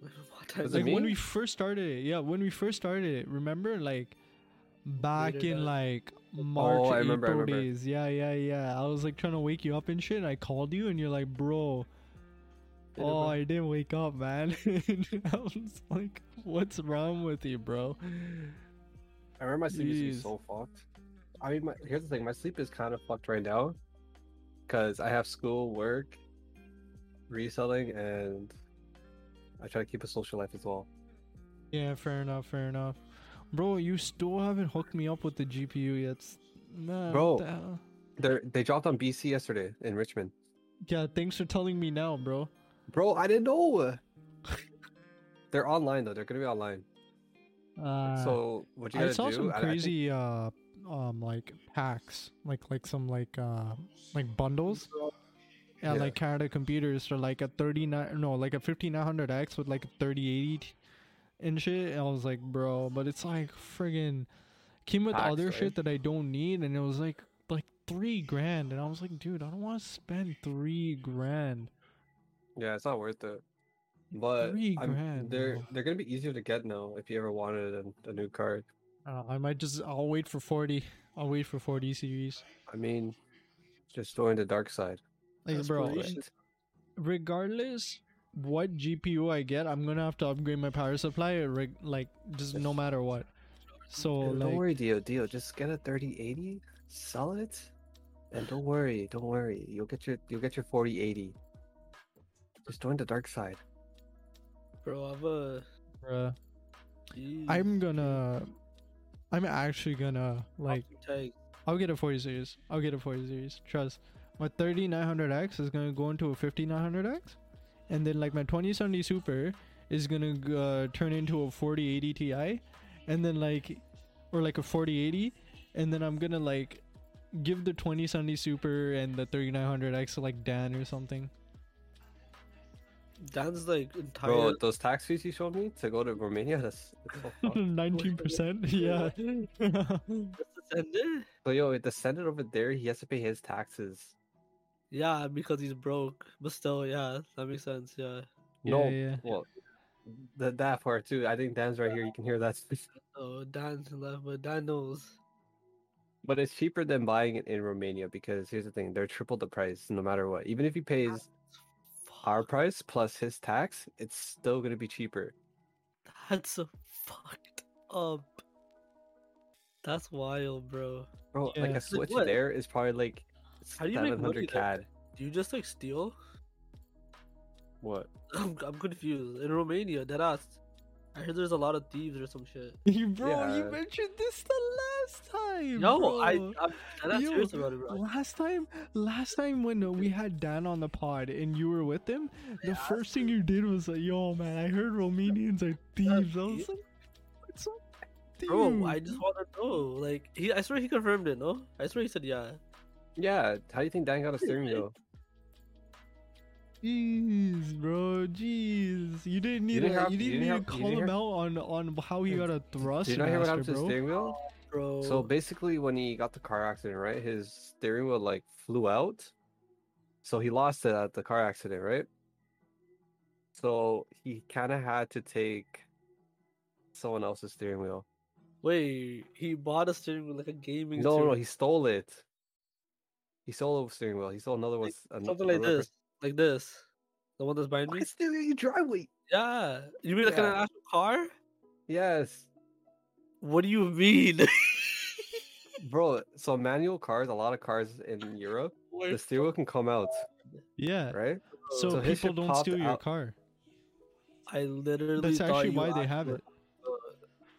What (laughs) time Was is it Like when we first started it, yeah, when we first started it, remember like back Later in that- like oh, March, Oh, I remember, I April remember. days. Yeah, yeah, yeah. I was like trying to wake you up and shit. And I called you and you're like, bro, Later, oh. I didn't wake up, man. (laughs) I was like, what's wrong with you, bro? I remember my sleep used to so fucked. I mean, my, here's the thing: my sleep is kind of fucked right now, because I have school, work, reselling, and I try to keep a social life as well. Yeah, fair enough, fair enough. Bro, you still haven't hooked me up with the GPU yet. Bro. the? They they dropped on BC yesterday in Richmond. Yeah, thanks for telling me now, bro. Bro, I didn't know. (laughs) They're online though. They're gonna be online. Uh, so what you gotta saw do? some I- I think- crazy uh um like packs, like like some like uh like bundles. Yeah, like Canada computers for like a 39 no, like a 5900X with like a 3080 t- and shit. And I was like, bro, but it's like friggin' came with Packs, other right? shit that I don't need and it was like like 3 grand and I was like, dude, I don't want to spend 3 grand. Yeah, it's not worth it. But Three I'm- grand, they're they're gonna be easier to get now if you ever wanted a, a new card. Uh, I might just I'll wait for 40. I'll wait for 40 series. I mean, just join the dark side. Like, bro, regardless what GPU I get, I'm gonna have to upgrade my power supply, reg- like just no matter what. So like, don't worry, Dio. Dio, just get a 3080, sell it, and don't worry, don't worry. You'll get your you'll get your 4080. Just join the dark side. Bro, I've a. bruh, Jeez. I'm gonna, I'm actually gonna like, I'll get a 40 series. I'll get a 40 series. Trust. My 3900X is gonna go into a 5900X, and then like my 2070 Super is gonna uh, turn into a 4080 Ti, and then like, or like a 4080, and then I'm gonna like give the 2070 Super and the 3900X to like Dan or something. Dan's like entire. Bro, those tax fees you showed me to go to Romania, that's, that's so (laughs) 19%. (laughs) (laughs) Yeah. Send it? So yo, the senator over there, he has to pay his taxes. Yeah, because he's broke. But still, yeah, that makes sense. Yeah. no, yeah. well, the, that part too. I think Dan's right here. You can hear that. Oh, Dan's left, but Dan knows. But it's cheaper than buying it in Romania because here's the thing: they're triple the price no matter what. Even if he pays our price plus his tax, it's still gonna be cheaper. That's so fucked up. That's wild, bro. Bro, Yeah. like a Switch what? there is probably like How do you make money 700 there? CAD. Do you just like steal? What? (laughs) I'm, I'm confused. In Romania, that ass. I heard there's a lot of thieves or some shit. (laughs) You bro, you mentioned this the last time. No, bro. I, I'm dead Yo, serious about it, bro. Last time, last time when uh, we had Dan on the pod and you were with him, the first thing you did was like, "Yo, man, I heard Romanians are thieves." I was like, "What's up, Bro, I just want to know. Like, he, I swear he confirmed it, no? I swear he said yeah. Yeah, how do you think Dan got a steering wheel? Jeez, bro, jeez, you didn't need didn't to, have- you you didn't didn't need to have- you call him hear- out on on how he got a thrust Did you not hear what happened to master, his bro. steering wheel? Bro. So basically, when he got the car accident, right, his steering wheel like flew out. So he lost it at the car accident, right? So he kind of had to take someone else's steering wheel. Wait, he bought a steering wheel like a gaming No, no, steering he stole it. He stole a steering wheel. He stole another one. Like, something like this. Like this. The one that's behind me? It's still in your driveway. Yeah. You mean like in an actual car? Yes, What do you mean? (laughs) bro. So manual cars, a lot of cars in Europe, (laughs) the Wait, steering wheel can come out, Yeah, right? so, So people don't steal your out. car. I literally That's actually you why they have it.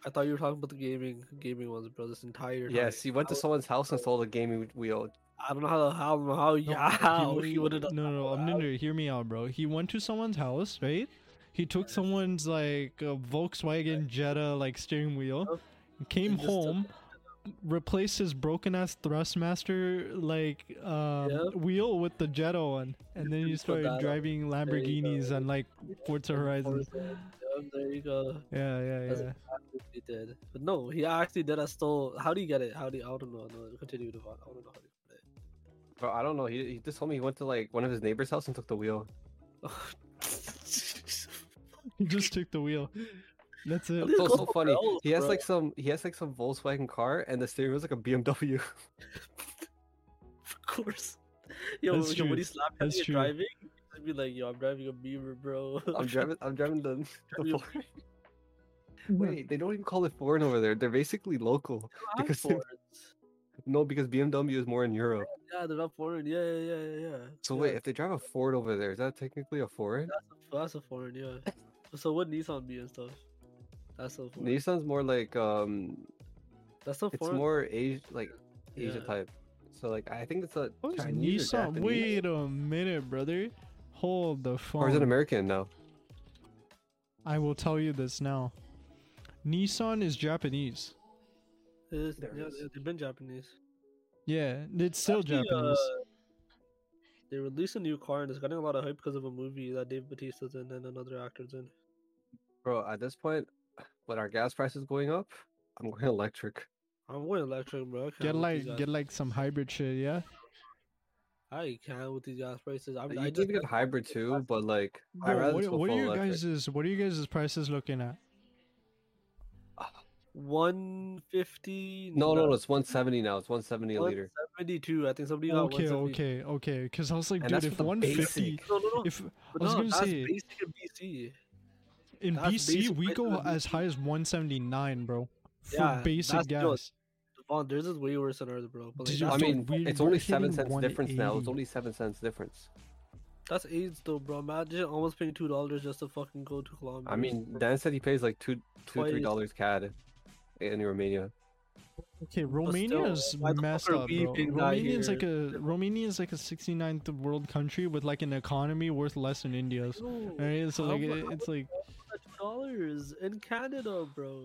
I thought you were talking about the gaming gaming ones, bro. This entire time. Yes, he went to someone's house and stole the gaming wheel. I don't know how how how No, (laughs) how he, he would have no, no, no, I'm no, no, hear me out, bro. He went to someone's house, right? he took someone's like a Volkswagen Jetta like steering wheel, came home, replaced his broken ass Thrustmaster like um, Yep. wheel with the Jetta one, and then he started driving you Lamborghinis and like Forza Horizon. There you go. Yeah, yeah, That's yeah. he did. But no, he actually did a stole. How do you get it? How do you, I don't know. No, continue to. I don't know Bro, I don't know. He, he just told me he went to like one of his neighbor's house and took the wheel. He just took the wheel. That's it. Dude, So so funny. else, He has bro. like some he has like some Volkswagen car and the steering wheel's like a BMW. of course. Yo, That's yo when true. he slapped That's you true. driving, he'd be like, "Yo, I'm driving a beaver, bro." I'm (laughs) driving I'm driving the, the Driving a Ford. Wait, they don't even call it foreign over there. They're basically local. I'm because (laughs) foreign. No, because BMW is more in Europe. Yeah, they're not foreign. Yeah, yeah, yeah, yeah, yeah. So yeah. wait, if they drive a Ford over there, is that technically a foreign? that's a, that's a foreign, yeah. (laughs) so what Nissan be and stuff? That's so foreign. Nissan's more like um That's so foreign. it's more Asia like Asia Yeah. type. So like I think it's a What is Chinese Nissan? Japanese. Wait a minute, brother. Hold the phone. Or is it American now? I will tell you this now. Nissan is Japanese. It is- There it yeah, they've been Japanese. Yeah, it's still Actually, Japanese. uh, they released a new car and it's getting a lot of hype because of a movie that Dave Bautista's in and another actor's in. Bro, at this point, with our gas prices going up, I'm going electric. I'm going electric, bro. Get like get like some hybrid shit, yeah. I can't with these gas prices. I'm, You I can just get hybrid too, but like I Bro, rather what, just what are full your electric. guys' what are you guys' prices looking at? One fifty. No, no, no, it's 170 now. It's 170 a liter. Seventy-two. I think somebody got Okay, 172. okay, okay. Because I was like, And dude, if 150, basic. No, no, no. if But I was no, gonna say basic in BC. in that's BC we go as BC. high as 179, bro, for Yeah, basic that's gas. just- Devon, theirs is way worse than ours, bro. But like, Did you- I mean, we- it's only seven cents difference now. It's only seven cents difference. that's AIDS though, bro. Imagine almost paying two dollars just to fucking go to Colombia. I mean. Dan said he pays like two, two, three Twice. dollars CAD in Romania. Okay, still, Romania's why the fuck messed up, we bro. Romania's like here? a Romania's like a 69th world country with like an economy worth less than India's. Right? So like mu- it- it's like two dollars in Canada, bro.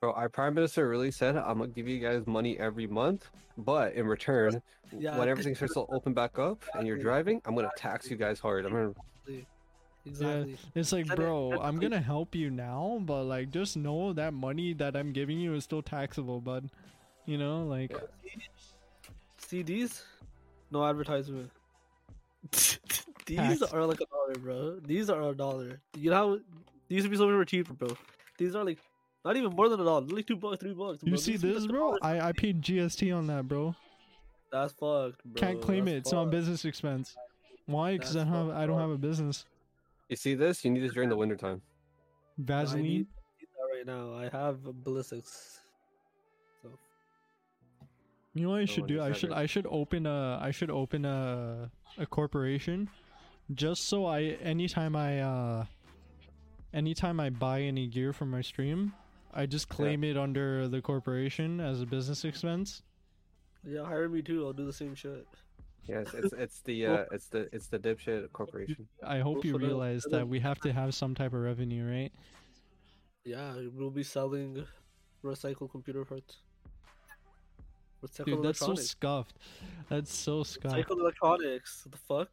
Bro, our prime minister really said, "I'm gonna give you guys money every month, but in return, Yeah, when everything starts to open back up and you're driving, I'm gonna tax you guys hard. I'm gonna Exactly. it's like, And bro, and I'm gonna help you now, but like just know that money that I'm giving you is still taxable, bud. You know, like CDs, no advertisement. (laughs) These Tax. are like a dollar, bro. These are a dollar. You know how these would be so much more cheaper, bro. These are like not even more than a dollar. They're like two bucks, three bucks. you bro. see These this, bro? I I paid GST on that, bro. That's fucked, bro. Can't claim That's it. It's not business expense. Why? Because I don't have I don't have a business. You see this? You need this during the wintertime. I Vaseline. need that right now. I have ballistics. So You know what I No should do? I should right. I should open a I should open a a corporation just so I anytime I uh anytime I buy any gear from my stream, I just claim it under the corporation as a business expense. yeah, hire me too. I'll do the same shit. Yes, it's it's the uh, it's the it's the dipshit corporation. I hope you realize that we have to (laughs) have some type of revenue, right? Yeah, we'll be selling recycled computer parts. Recycled Dude, that's so electronics. scuffed. That's so scuffed. Recycled electronics. The fuck?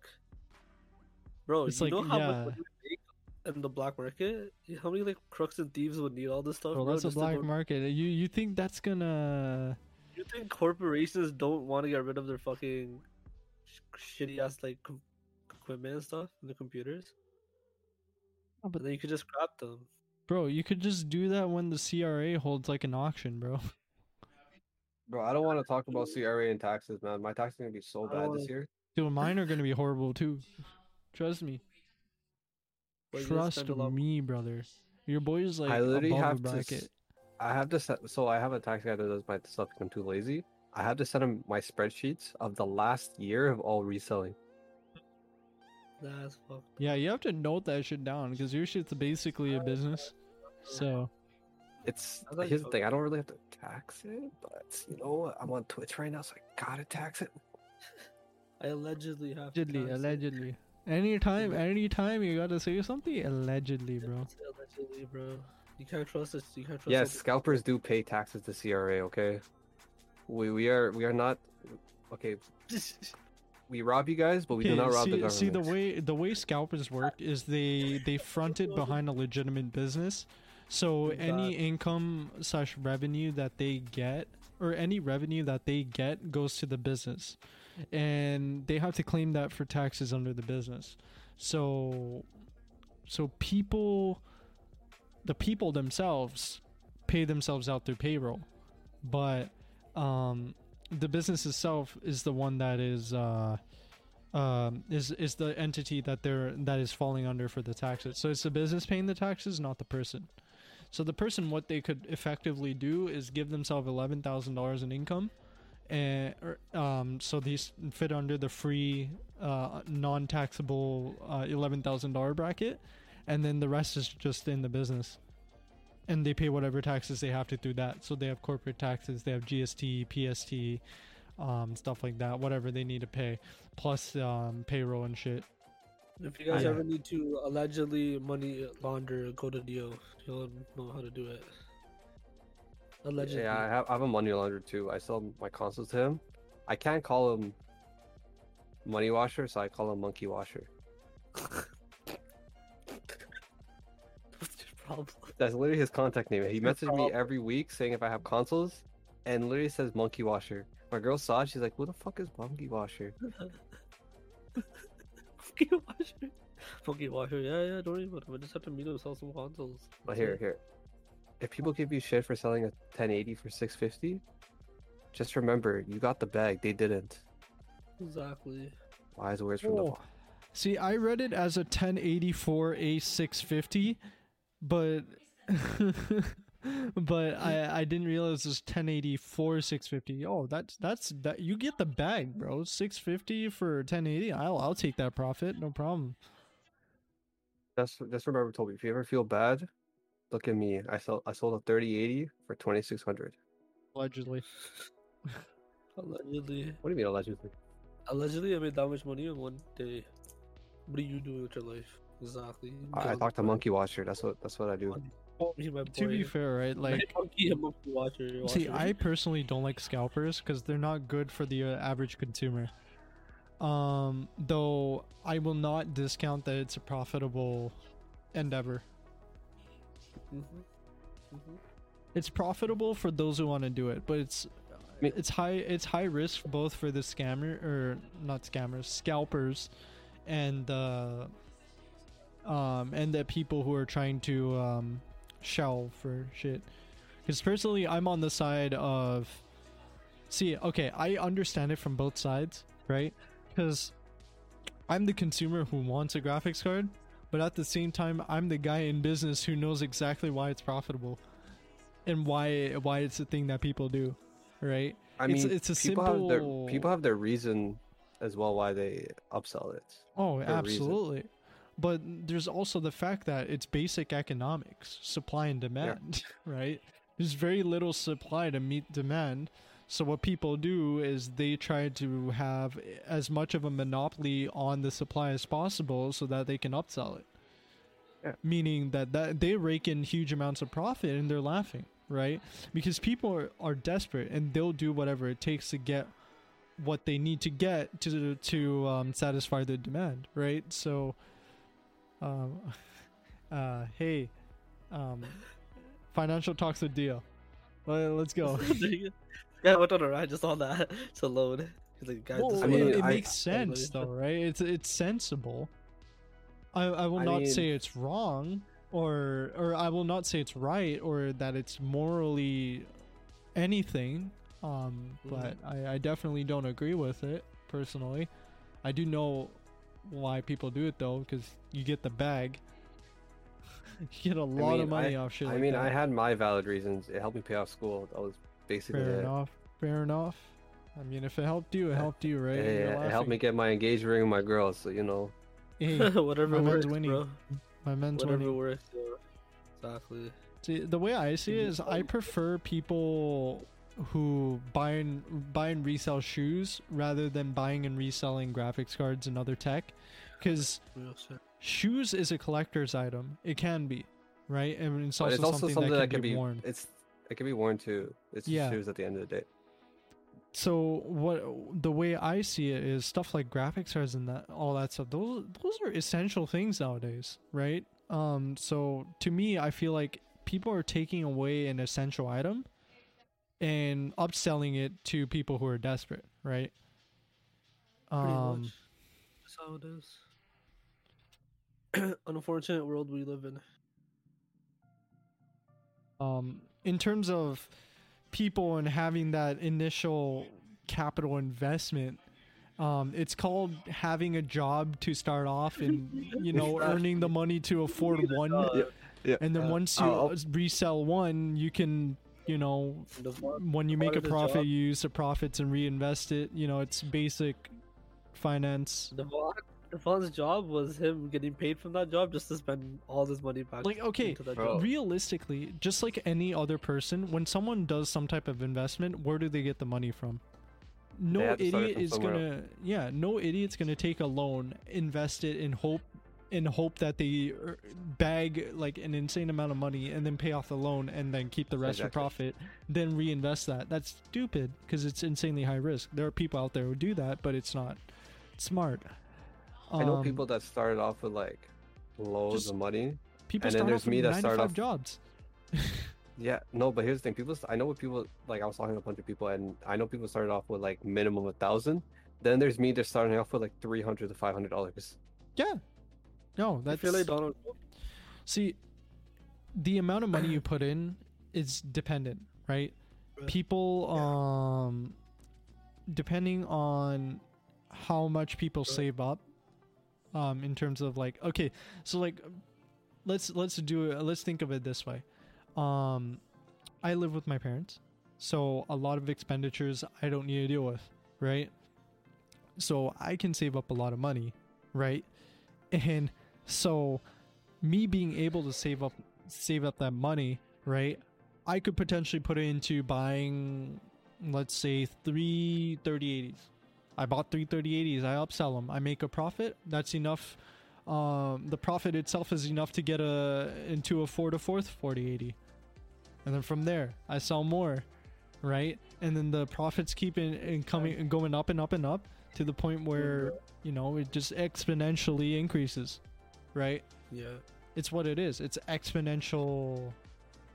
Bro, It's you like, know how yeah. much money we make in the black market? How many like crooks and thieves would need all this stuff? Bro, bro, that's a just to black market. You you think that's gonna You think corporations don't want to get rid of their fucking sh- shitty ass like com- equipment and stuff in the computers? Oh, but- but then you could just scrap them. Bro, you could just do that when the CRA holds like an auction, bro. Bro, I don't want to talk about CRA and taxes, man. My taxes are gonna be so bad wanna- this oh. year. Dude, mine are gonna be horrible too. Trust me. But Trust spend a lot- me, brother. Your boy's like I literally above have the to. bracket. s- I have to set. So I have a tax guy that does my stuff. 'cause I'm too lazy. I have to send him my spreadsheets of the last year of all reselling. That's fucked. Yeah, you have to note that shit down because your shit's basically a business. So It's I here's the thing. I don't really have to tax it, but you know what? I'm on Twitch right now, so I gotta tax it. (laughs) I allegedly have. to allegedly, tax it. allegedly. Anytime, anytime you gotta say something allegedly, bro. Allegedly, bro. You can't trust this. You can't trust. Yes, something- scalpers do pay taxes to CRA. Okay, we we are we are not okay. (laughs) We rob you guys, but we do not rob see, the government. see the way the way scalpers work is they they front it behind a legitimate business. So any income slash revenue that they get or any revenue that they get goes to the business, and they have to claim that for taxes under the business. So, so people, the people themselves, pay themselves out through payroll, but um, the business itself is the one that is uh, um, is is the entity that they're that is falling under for the taxes. So it's the business paying the taxes, not the person. So the person, what they could effectively do is give themselves eleven thousand dollars in income, and um, so these fit under the free, uh, non-taxable uh, eleven thousand dollar bracket, and then the rest is just in the business and they pay whatever taxes they have to through that. So they have corporate taxes, they have GST, PST, um, stuff like that, whatever they need to pay, plus um, payroll and shit. If you guys Yeah. ever need to allegedly money launder, go to Dio. He'll know how to do it. Allegedly. Yeah, I have, I have a money launderer too. I sell my consoles to him. I can't call him money washer, so I call him monkey washer. (laughs) problem? (laughs) That's literally his contact name. He messaged me every week saying if I have consoles, and literally says monkey washer. My girl saw it. She's like, "Who the fuck is monkey washer?" (laughs) Monkey washer. Funky washer. Yeah, yeah. Don't worry about it. I just have to meet him sell some consoles. But That's here, it. here. If people give you shit for selling a 1080 for 650, just remember you got the bag. They didn't. Exactly. Wise words from the Oh. See, I read it as a 1084 A650, but (laughs) but I I didn't realize it was 1084 650. Oh, that's that's that you get the bag, bro. 650 for 1080. I'll I'll take that profit, no problem. That's that's Just just remember, Toby. If you ever feel bad, look at me. I sold I sold a 3080 for 2600. Allegedly. (laughs) Allegedly. What do you mean allegedly? Allegedly, I made that much money in one day. What are you doing with your life? Exactly. I, I Just talked to. Monkey Watcher. That's what that's what I do. To be fair, right? (laughs) Like monkey monkey watcher. See. I personally don't like scalpers because they're not good for the uh, average consumer. Um, though I will not discount that it's a profitable endeavor. Mhm. Mhm. It's profitable for those who want to do it, but it's it's high it's high risk both for the scammer or not scammers, scalpers, and uh, um and the people who are trying to um shell for shit. Because personally, I'm on the side of see, okay, I understand it from both sides, right? Because I'm the consumer who wants a graphics card, but at the same time, I'm the guy in business who knows exactly why it's profitable and why why it's a thing that people do, right? I It's- mean, it's a people have their simple- people have their reason as well why they upsell it. Oh, absolutely. reason. But there's also the fact that it's basic economics, supply and demand, (laughs) right? There's very little supply to meet demand. So what people do is they try to have as much of a monopoly on the supply as possible so that they can upsell it. Yeah. Meaning that, that they rake in huge amounts of profit and they're laughing, right? Because people are, are desperate and they'll do whatever it takes to get what they need to get to to um, satisfy the demand, right? So, um, (laughs) uh, hey, um, financial talks a deal. Well, let's go. (laughs) yeah, I went on a ride just on that. It's alone. He's like, guys, Well, I mean, it I- makes sense though, right? It's it's sensible. I I will I not mean- say it's wrong, or or I will not say it's right, or that it's morally anything. Um, but I, I definitely don't agree with it personally. I do know why people do it though, because you get the bag. (laughs) you get a lot of mean, money I, off shit. I like mean, that. I had my valid reasons. It helped me pay off school. That was basically fair it. enough. Fair enough. I mean, if it helped you, it helped you, right? Yeah, yeah, it helped me get my engagement ring with my girl. So you know, Hey, (laughs) Whatever my man's works, winning. bro. my men's Whatever winning. works. Yeah. Exactly. See, the way I see it is, I prefer people who buy and buy and resell shoes rather than buying and reselling graphics cards and other tech, because shoes is a collector's item. It can be, right? And it's also, it's also something, something, that, can, be, be worn. It's it can be worn too. It's Yeah. shoes at the end of the day. so what the way I see it is stuff like graphics cards and that all that stuff. Those those are essential things nowadays, right? Um, so to me, I feel like people are taking away an essential item and upselling it to people who are desperate, right? Pretty Um, much. That's how it is. (clears throat) Unfortunate world we live in. um, in terms of people and having that initial capital investment um, it's called having a job to start off and (laughs) you know earning the money to afford (laughs) one Yeah. and then uh, once you I'll- resell one you can you know The when you make a profit job- you use the profits and reinvest it you know it's basic finance Devon, Devon's job was him getting paid from that job just to spend all this money back. Like, okay, into that bro. job. realistically just like any other person when someone does some type of investment where do they get the money from no have to start it idiot from is gonna yeah no idiot's gonna take a loan invest it in hope in hope that they er, bag like an insane amount of money and then pay off the loan and then keep the rest for profit then reinvest that that's stupid because it's insanely high risk there are people out there who do that but it's not smart I know Um, people that started off with like loads of money. people and then there's off me with that started off- jobs (laughs) Yeah, no, but here's the thing. People, I know what people like. I was talking to a bunch of people, and I know people started off with like minimum a thousand. Then there's me. They're starting off with like three hundred to five hundred dollars. yeah no that's feel like Donald Trump. See, the amount of money you put in is dependent, right? People, um, depending on how much people Right. save up, um, in terms of like, okay, so like, let's let's do it. Let's think of it this way. Um, I live with my parents, so a lot of expenditures I don't need to deal with, right? So I can save up a lot of money, right? (laughs) And so me being able to save up save up that money, right? I could potentially put it into buying let's say three 3080s. I bought three 3080s, I upsell them, I make a profit. That's enough um, the profit itself is enough to get a into a four to fourth 4080. And then from there, I sell more, right? And then the profits keep in, in coming and going up and up and up to the point where you know it just exponentially increases, right? Yeah. it's what it is. It's exponential,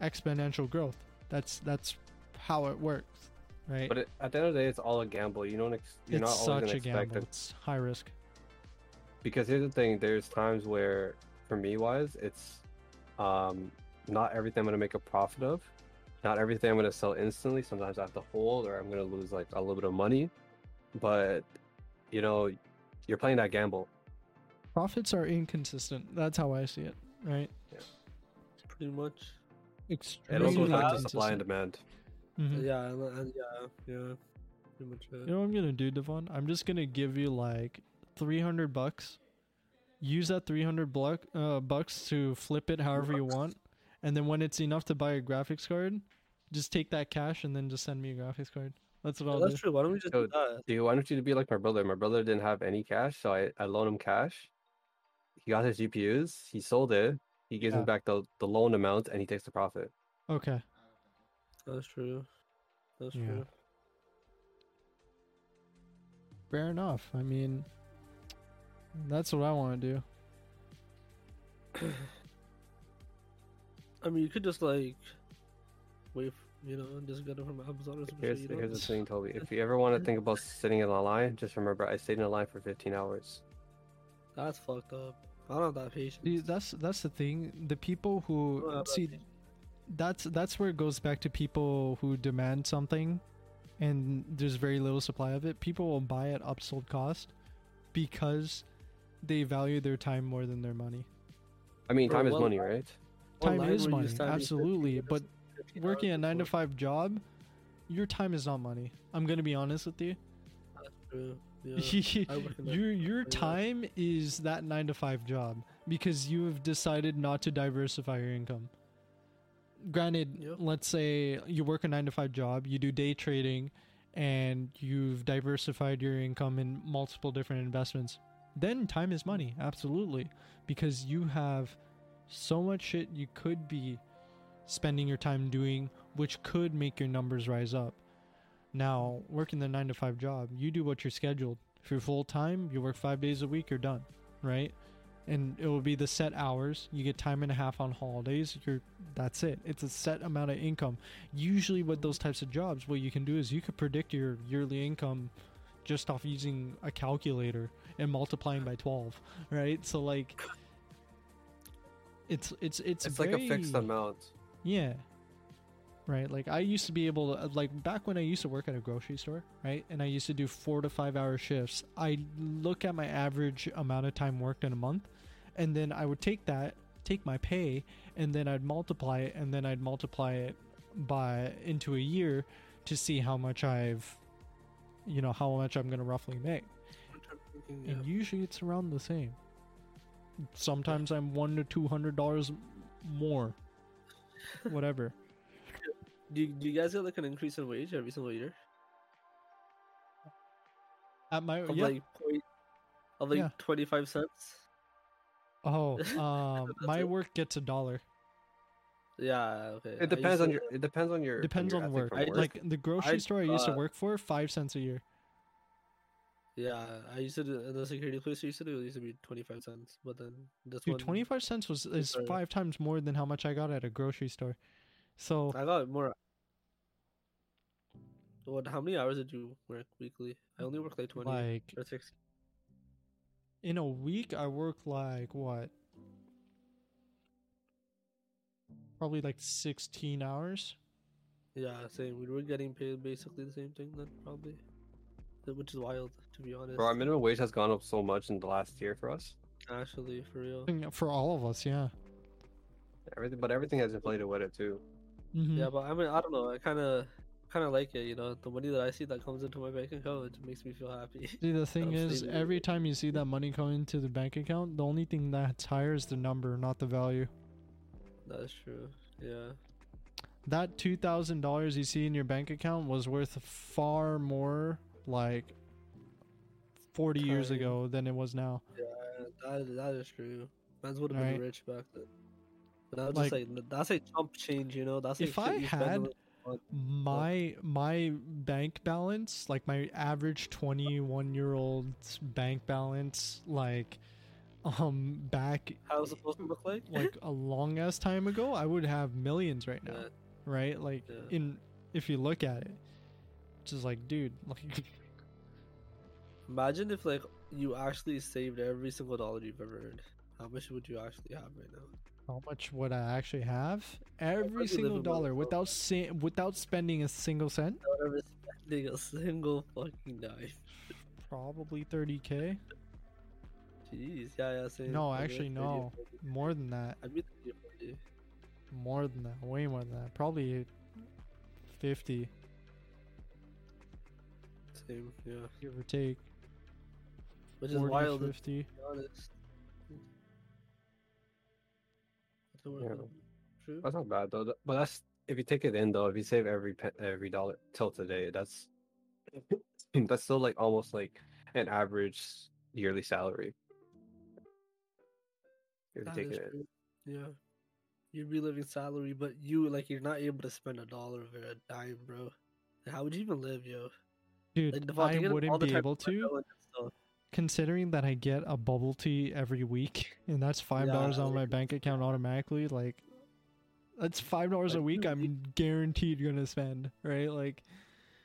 exponential growth. That's that's how it works, right? But it, at the end of the day, it's all a gamble. You don't. Ex- you're it's not always such a gamble. it It's high risk. because here's the thing. There's times where, for me, wise, it's um not everything I'm gonna make a profit of. Not everything I'm gonna sell instantly. Sometimes I have to hold, or I'm gonna lose like a little bit of money. But you know, you're playing that gamble. Profits are inconsistent. That's how I see it, right? Yeah. Pretty much. It also goes back to supply and demand. Mhm. Yeah, and, and yeah, yeah. Pretty much it. You know what I'm gonna do, Devon? I'm just gonna give you like 300 bucks. Use that 300 buck, uh, bucks to flip it however you want, and then when it's enough to buy a graphics card, just take that cash and then just send me a graphics card. That's what Yeah, I'll that's do. true. Why don't we just Yo, do that? Dude, why don't you be like my brother? My brother didn't have any cash, so I, I loaned him cash. He got his GPUs, he sold it, he gives Yeah. me back the, the loan amount, and he takes the profit. Okay. That's true. That's Yeah. true. Fair enough. I mean, that's what I want to do. (coughs) I mean, you could just like wait, f- you know, and just get it from Amazon or something. Here's, you know? here's the (laughs) thing, Toby. If you ever want to think about sitting in a line, just remember I stayed in a line for 15 hours. That's fucked up. I don't have that patience. See, that's that's the thing. The people who I don't have that see patience. that's that's where it goes back to people who demand something and there's very little supply of it. People will buy at upsold cost because they value their time more than their money. I mean, Bro, time is well, money, right? Time line is money, standing 15 absolutely, minutes- but Working a 9 to 5 job, your time is not money. I'm going to be honest with you. That's true. Yeah. (laughs) I work in (laughs) that your your time is that 9 to 5 job because you have decided not to diversify your income. Granted, Yep. let's say you work a 9 to 5 job, you do day trading and you've diversified your income in multiple different investments. then time is money, absolutely, because you have so much shit you could be spending your time doing, which could make your numbers rise up. Now, working the nine to five job, you do what you're scheduled. If you're full time, you work five days a week, you're done, right? And it will be the set hours. You get time and a half on holidays. You're that's it. It's a set amount of income. Usually, with those types of jobs, what you can do is you could predict your yearly income just off using a calculator and multiplying by 12 right so like it's it's it's, It's, like a fixed amount. yeah. Right. Like I used to be able to like back when I used to work at a grocery store, right? And I used to do 4 to 5 hour shifts. I look at my average amount of time worked in a month and then I would take that, take my pay and then I'd multiply it and then I'd multiply it by into a year to see how much I've you know, how much I'm going to roughly make. Yeah. And usually it's around the same. Sometimes I'm 1 to 200 dollars more. Whatever. Do you, do you guys get like an increase in wage every single year? At my Of yeah. like point, of like Yeah. twenty five cents. oh, (laughs) um, my it? work gets a dollar. Yeah. Okay. It depends on to- your. It depends on your. Depends your on ethic work. I Like the grocery I store I used to work for, five cents a year. Yeah, I used to do in the security place. I used to do it used to be twenty five cents, but then this Dude, one twenty five cents was is five times more than how much I got at a grocery store. So I got more. What? How many hours did you work weekly? I only work like twenty like or six. in a week I work like what? Probably like sixteen hours. Yeah, same. We were getting paid basically the same thing then, probably. Which is wild, to be honest. Bro, our minimum wage has gone up so much in the last year for us. Actually, for real. For all of us, yeah. Everything, but everything has inflated with it too. Mhm. Yeah, but I mean, I don't know. I kind of, kind of like it. You know, the money that I see that comes into my bank account, it makes me feel happy. (laughs) See, the thing is, every time you see that (laughs) money come into the bank account, the only thing that's higher is the number, not the value. That's true. Yeah. That two thousand dollars you see in your bank account was worth far more, like forty years ago, than it was now. Yeah, that that is true. Man's would have Right. been rich back then. But that was Like- that's a chump change, you know. That's If I had my my bank balance, like my average twenty one year old bank balance, like um back how it's supposed to look like. like a (laughs) long ass time ago, I would have millions right now. Yeah. right? Like Yeah. in if you look at it, just like, dude, like Imagine if like you actually saved every single dollar you've ever earned. How much would you actually have right now? How much would I actually have? Every single dollar without sa- without spending a single cent. Without ever spending a single fucking dime. Probably thirty k. Jeez, yeah, yeah. Same. No, actually, like 30 no. More than that. Be 30 More than that. Way more than that. Probably fifty, Same, yeah. give or take. Which is 40 wild, to fifty. be honest. That's Yeah. it. True. That's not bad though. But that's if you take it in though. If you save every pe- every dollar till today, that's (clears throat) that's still like almost like an average yearly salary. If you That take is it true. Yeah. You're reliving salary, but you like you're not able to spend a dollar or a dime, bro. How would you even live, yo? Dude, Like, Devon, I you wouldn't be able to considering that I get a bubble tea every week (laughs) and that's five dollars Yeah, on my bank account automatically, like that's five dollars a week I'm guaranteed gonna spend, right? Like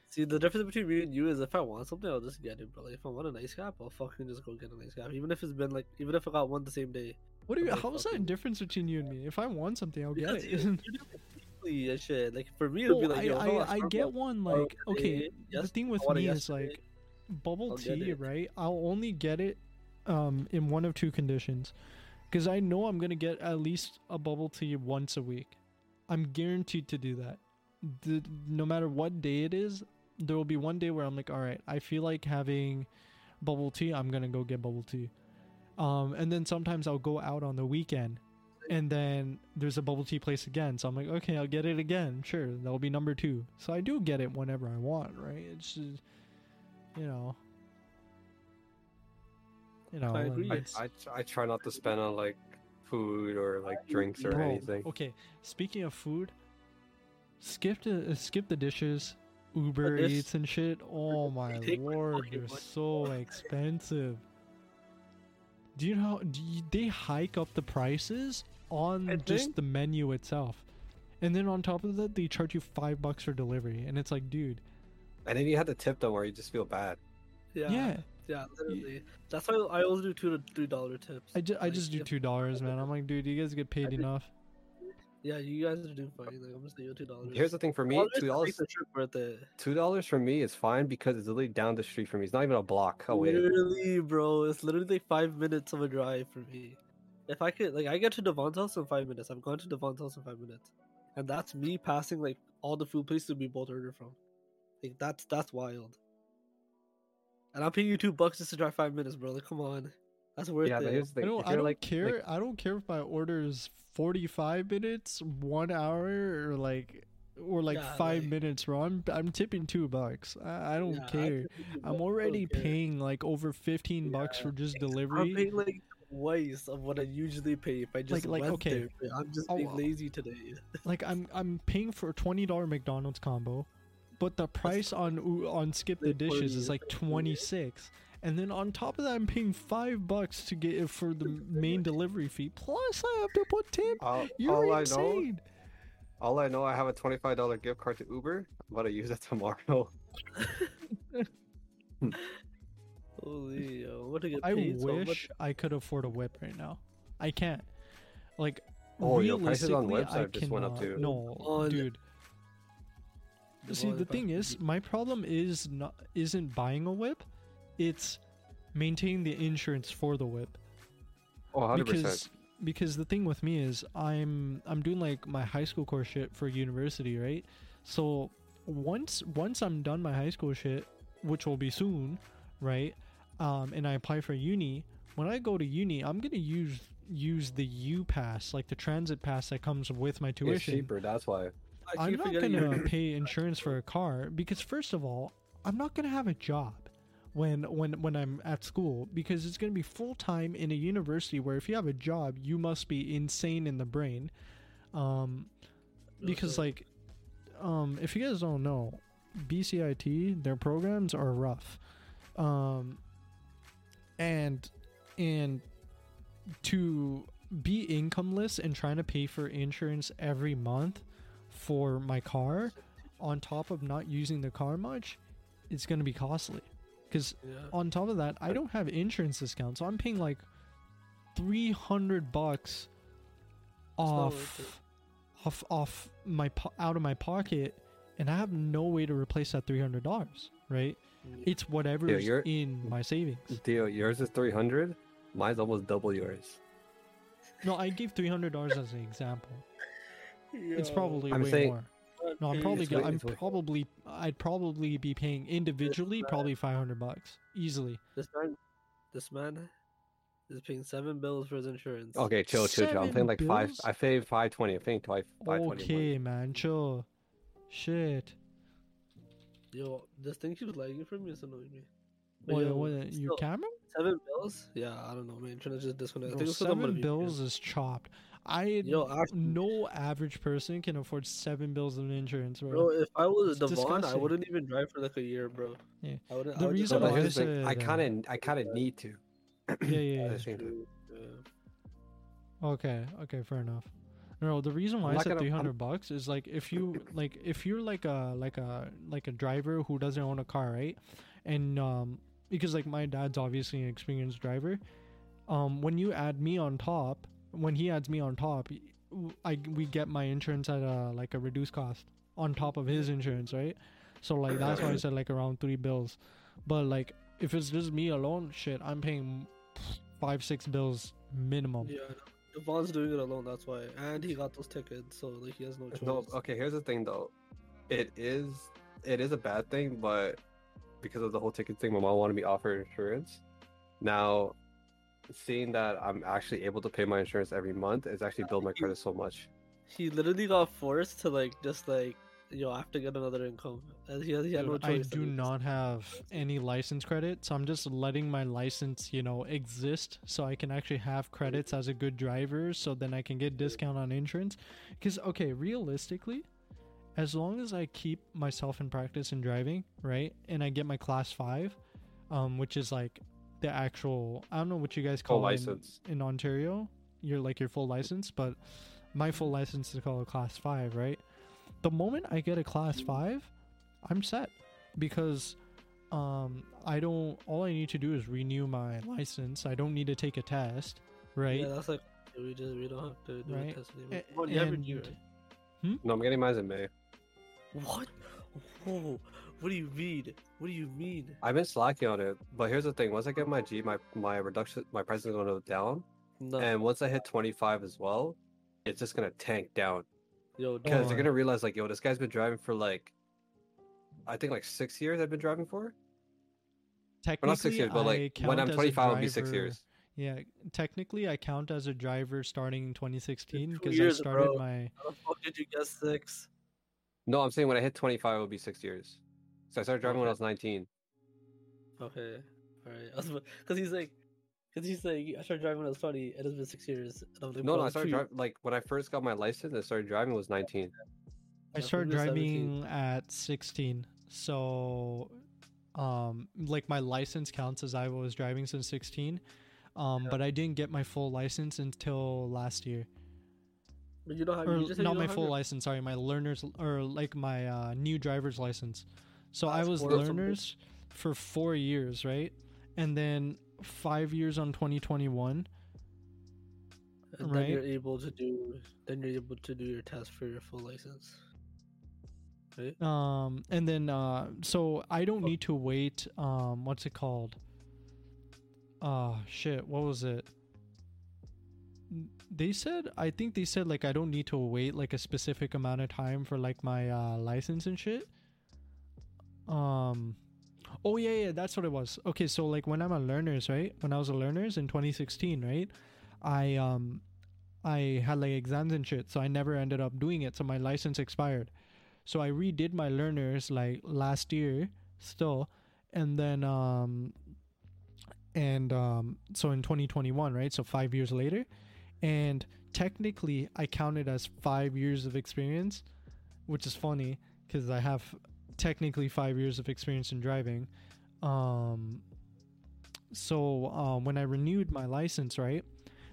See, the difference between me and you is if I want something, I'll just get it. But like, if I want a nice cap, I'll fucking just go get a nice cap, even if it's been like, even if I got one the same day. what do you like, how's that difference between you and me? If I want something, I'll get Because it. you, you (laughs) do it weekly and shit. Like for me, it'll be like, I, I, I get one like okay it. the thing with me is like bubble I'll tea, right? I'll only get it um in one of two conditions. Because I know I'm gonna get at least a bubble tea once a week. I'm guaranteed to do that. The, no matter what day it is, there will be one day where I'm like, all right, I feel like having bubble tea. I'm gonna go get bubble tea. Um, and then sometimes I'll go out on the weekend, and then there's a bubble tea place again. So I'm like, okay, I'll get it again. Sure, that'll be number two. So I do get it whenever I want, right? It's just, you know, You know, I agree. I, I I try not to spend on like food or like drinks or Bro, anything. Okay, speaking of food, skip the uh, skip the dishes, Uber dish- Eats and shit. Oh my take my lord, they're so expensive. Do you know? How, do you, they hike up the prices on I just think- the menu itself, and then on top of that, they charge you five bucks for delivery, and it's like, dude, And then you have to tip them, or you just feel bad. Yeah. yeah, Yeah, literally. That's why I always do two to three dollar tips. I, ju- I just do two dollars, man. I'm like, dude, you guys get paid did- enough. Yeah, you guys are doing fine. Like I'm just doing two dollars. Here's the thing for me: two dollars. The worth it. Two dollars for me is fine because it's literally down the street for me. It's not even a block away. Literally, bro, it's literally like five minutes of a drive for me. If I could, like, I get to Devon's house in five minutes. I've gone to Devon's house in five minutes, and that's me passing like all the food places we both order from. Like that's that's wild. And I'm paying you two bucks just to drive five minutes, bro. Like, come on, that's worth Yeah, it. but here's the I don't, if I you're don't like, care. like- I don't care if my order is 45 minutes, one hour, or like, or like Yeah, five like- minutes, bro. I'm I'm tipping two bucks. I, I don't Yeah, care. pay you two bucks, I I'm don't already care. paying like over 15 bucks for just (laughs) delivery. I'm paying like twice of what I usually pay if I just like, went okay. there. I'm just Oh, being uh, lazy today. (laughs) Like I'm I'm paying for a twenty dollar McDonald's combo, but the price on on Skip the Dishes is like that's like 40. 26. And then on top of that, I'm paying five bucks to get it for the main delivery fee. Plus, I have to put tip. all, You're all I know, insane. all I know, I have a twenty-five dollar gift card to Uber. I'm gonna use it tomorrow. (laughs) (laughs) Holy, yo, I'm gonna I paid so much. wish I could afford a whip right now. I can't. Like, Oh, yo, prices on realistically, I website just went up cannot- too. No, On- dude. See, the thing is, my problem is not isn't buying a whip. It's maintaining the insurance for the whip. Oh, 100 because percent. because the thing with me is I'm I'm doing like my high school course shit for university, right? So once once I'm done my high school shit, which will be soon, right? Um, and I apply for uni. When I go to uni, I'm gonna use use the U pass, like the transit pass that comes with my tuition. It's cheaper. That's why. I'm not gonna pay (laughs) insurance for a car because first of all, I'm not gonna have a job when when when I'm at school because it's gonna be full time in a university where if you have a job, you must be insane in the brain. Um, because like, um, if you guys don't know, BCIT their programs are rough, um, and and to be incomeless and trying to pay for insurance every month for my car on top of not using the car much it's going to be costly because Yeah. on top of that i don't have insurance discount so i'm paying like 300 bucks off off off my po- out of my pocket and i have no way to replace that $300 right it's whatever's you're- in my savings Deal. Yours is 300. Mine's almost double yours. no i gave $300 as an example it's probably I'm way saying- more No, I'm probably It's go- way- I'm probably I'd probably be paying individually probably 500 bucks easily. This man, this man is paying seven bills for his insurance. Okay, chill, chill, chill. I'm paying Seven like five. I pay 520. I'm paying twice. 520. Okay, man, chill. Shit. Yo, this thing keeps lagging for me. It's annoying me. But What, yo, what, your camera? seven bills? Yeah, I don't know, man. trying to just disconnect. I Bro, think it's 'cause I'm gonna seven bills is chopped. I Yo, actually- no average person can afford seven bills of insurance, bro. Bro, if I was It's Devon, I wouldn't even drive for like a year, bro. Yeah. I wouldn't. The I would reason just But why drive- here's the thing, I uh, kind of, I kind of need to. (clears throat) yeah, yeah, yeah. the same time. Yeah. Okay, okay, fair enough. No, the reason why I'm I said gonna- three I'm- hundred bucks is like if you like if you're like a like a like a driver who doesn't own a car, right? And um because like my dad's obviously an experienced driver, um when you add me on top, when he adds me on top, I we get my insurance at a like a reduced cost on top of his insurance, right? So like that's why I said like around three bills. But like if it's just me alone, shit, I'm paying five six bills minimum. Yeah, Devon's doing it alone. That's why, and he got those tickets, so like he has no choice. No, okay. Here's the thing, though. It is, it is a bad thing, but because of the whole ticket thing, my mom wanted me to offer insurance. Now, seeing that I'm actually able to pay my insurance every month, it's actually built my credit so much. He literally got forced to like just like yo, I have to get another income. And he, he had no Dude, I do not have any license credit, so I'm just letting my license, you know, exist so I can actually have credits as a good driver so then I can get discount on insurance. Cuz okay, realistically, as long as I keep myself in practice in driving, right? And I get my class 5, um which is like the actual I don't know what you guys Full call it in, license. in Ontario. You're like your full license, but my full license is called a class 5, right? The moment I get a class 5, I'm set because um I don't all I need to do is renew my license. I don't need to take a test, right? Yeah, that's like we just we don't have to do Right. a test anymore. A- Well, you have your and- G, right? No, I'm getting mine in May. What? Whoa! What do you mean? What do you mean? I've been slacking on it, but here's the thing: once I get my G, my my reduction, my price is going to go down, No, and once I hit 25 as well, it's just gonna tank down yo, because they're gonna realize like, yo, this guy's been driving for like, I think like six years. I've been driving for, Technically, or not six years, but like when I'm 25, it'll be six years. Yeah, technically I count as a driver starting in 2016 because I started bro. my How the fuck did you guess six? No, I'm saying when I hit 25, it'll be six years. So I started driving when I was 19. Okay, alright. (laughs) Because he's like, because he's like, I started driving when I was twenty, and it's been six years. And I'm like, No, no, I started driving like when I first got my license. I started driving was 19. I started maybe 17. driving at 16. So um like my license counts as I was driving since 16. Um Yeah. but I didn't get my full license until last year. But you don't have. Or you just said you not don't my have full your- license, sorry, my learner's or like my uh new driver's license. So I was Passport or something. learners for 4 years, right? And then 5 years on 2021 And then you're able to do. Then you're able to do your test for your full license. Right? um and then uh so i don't need to wait um what's it called uh shit what was it they said i think they said like i don't need to wait like a specific amount of time for like my uh license and shit um oh yeah yeah that's what it was. Okay so like when i'm a learners right? When i was a learners in 2016 right? I um i had like exams and shit so i never ended up doing it so my license expired. So I redid my learners like last year still and then um and um so in 2021, right? So 5 years later and technically I counted as 5 years of experience, which is funny cuz I have technically 5 years of experience in driving. Um so um when I renewed my license, right?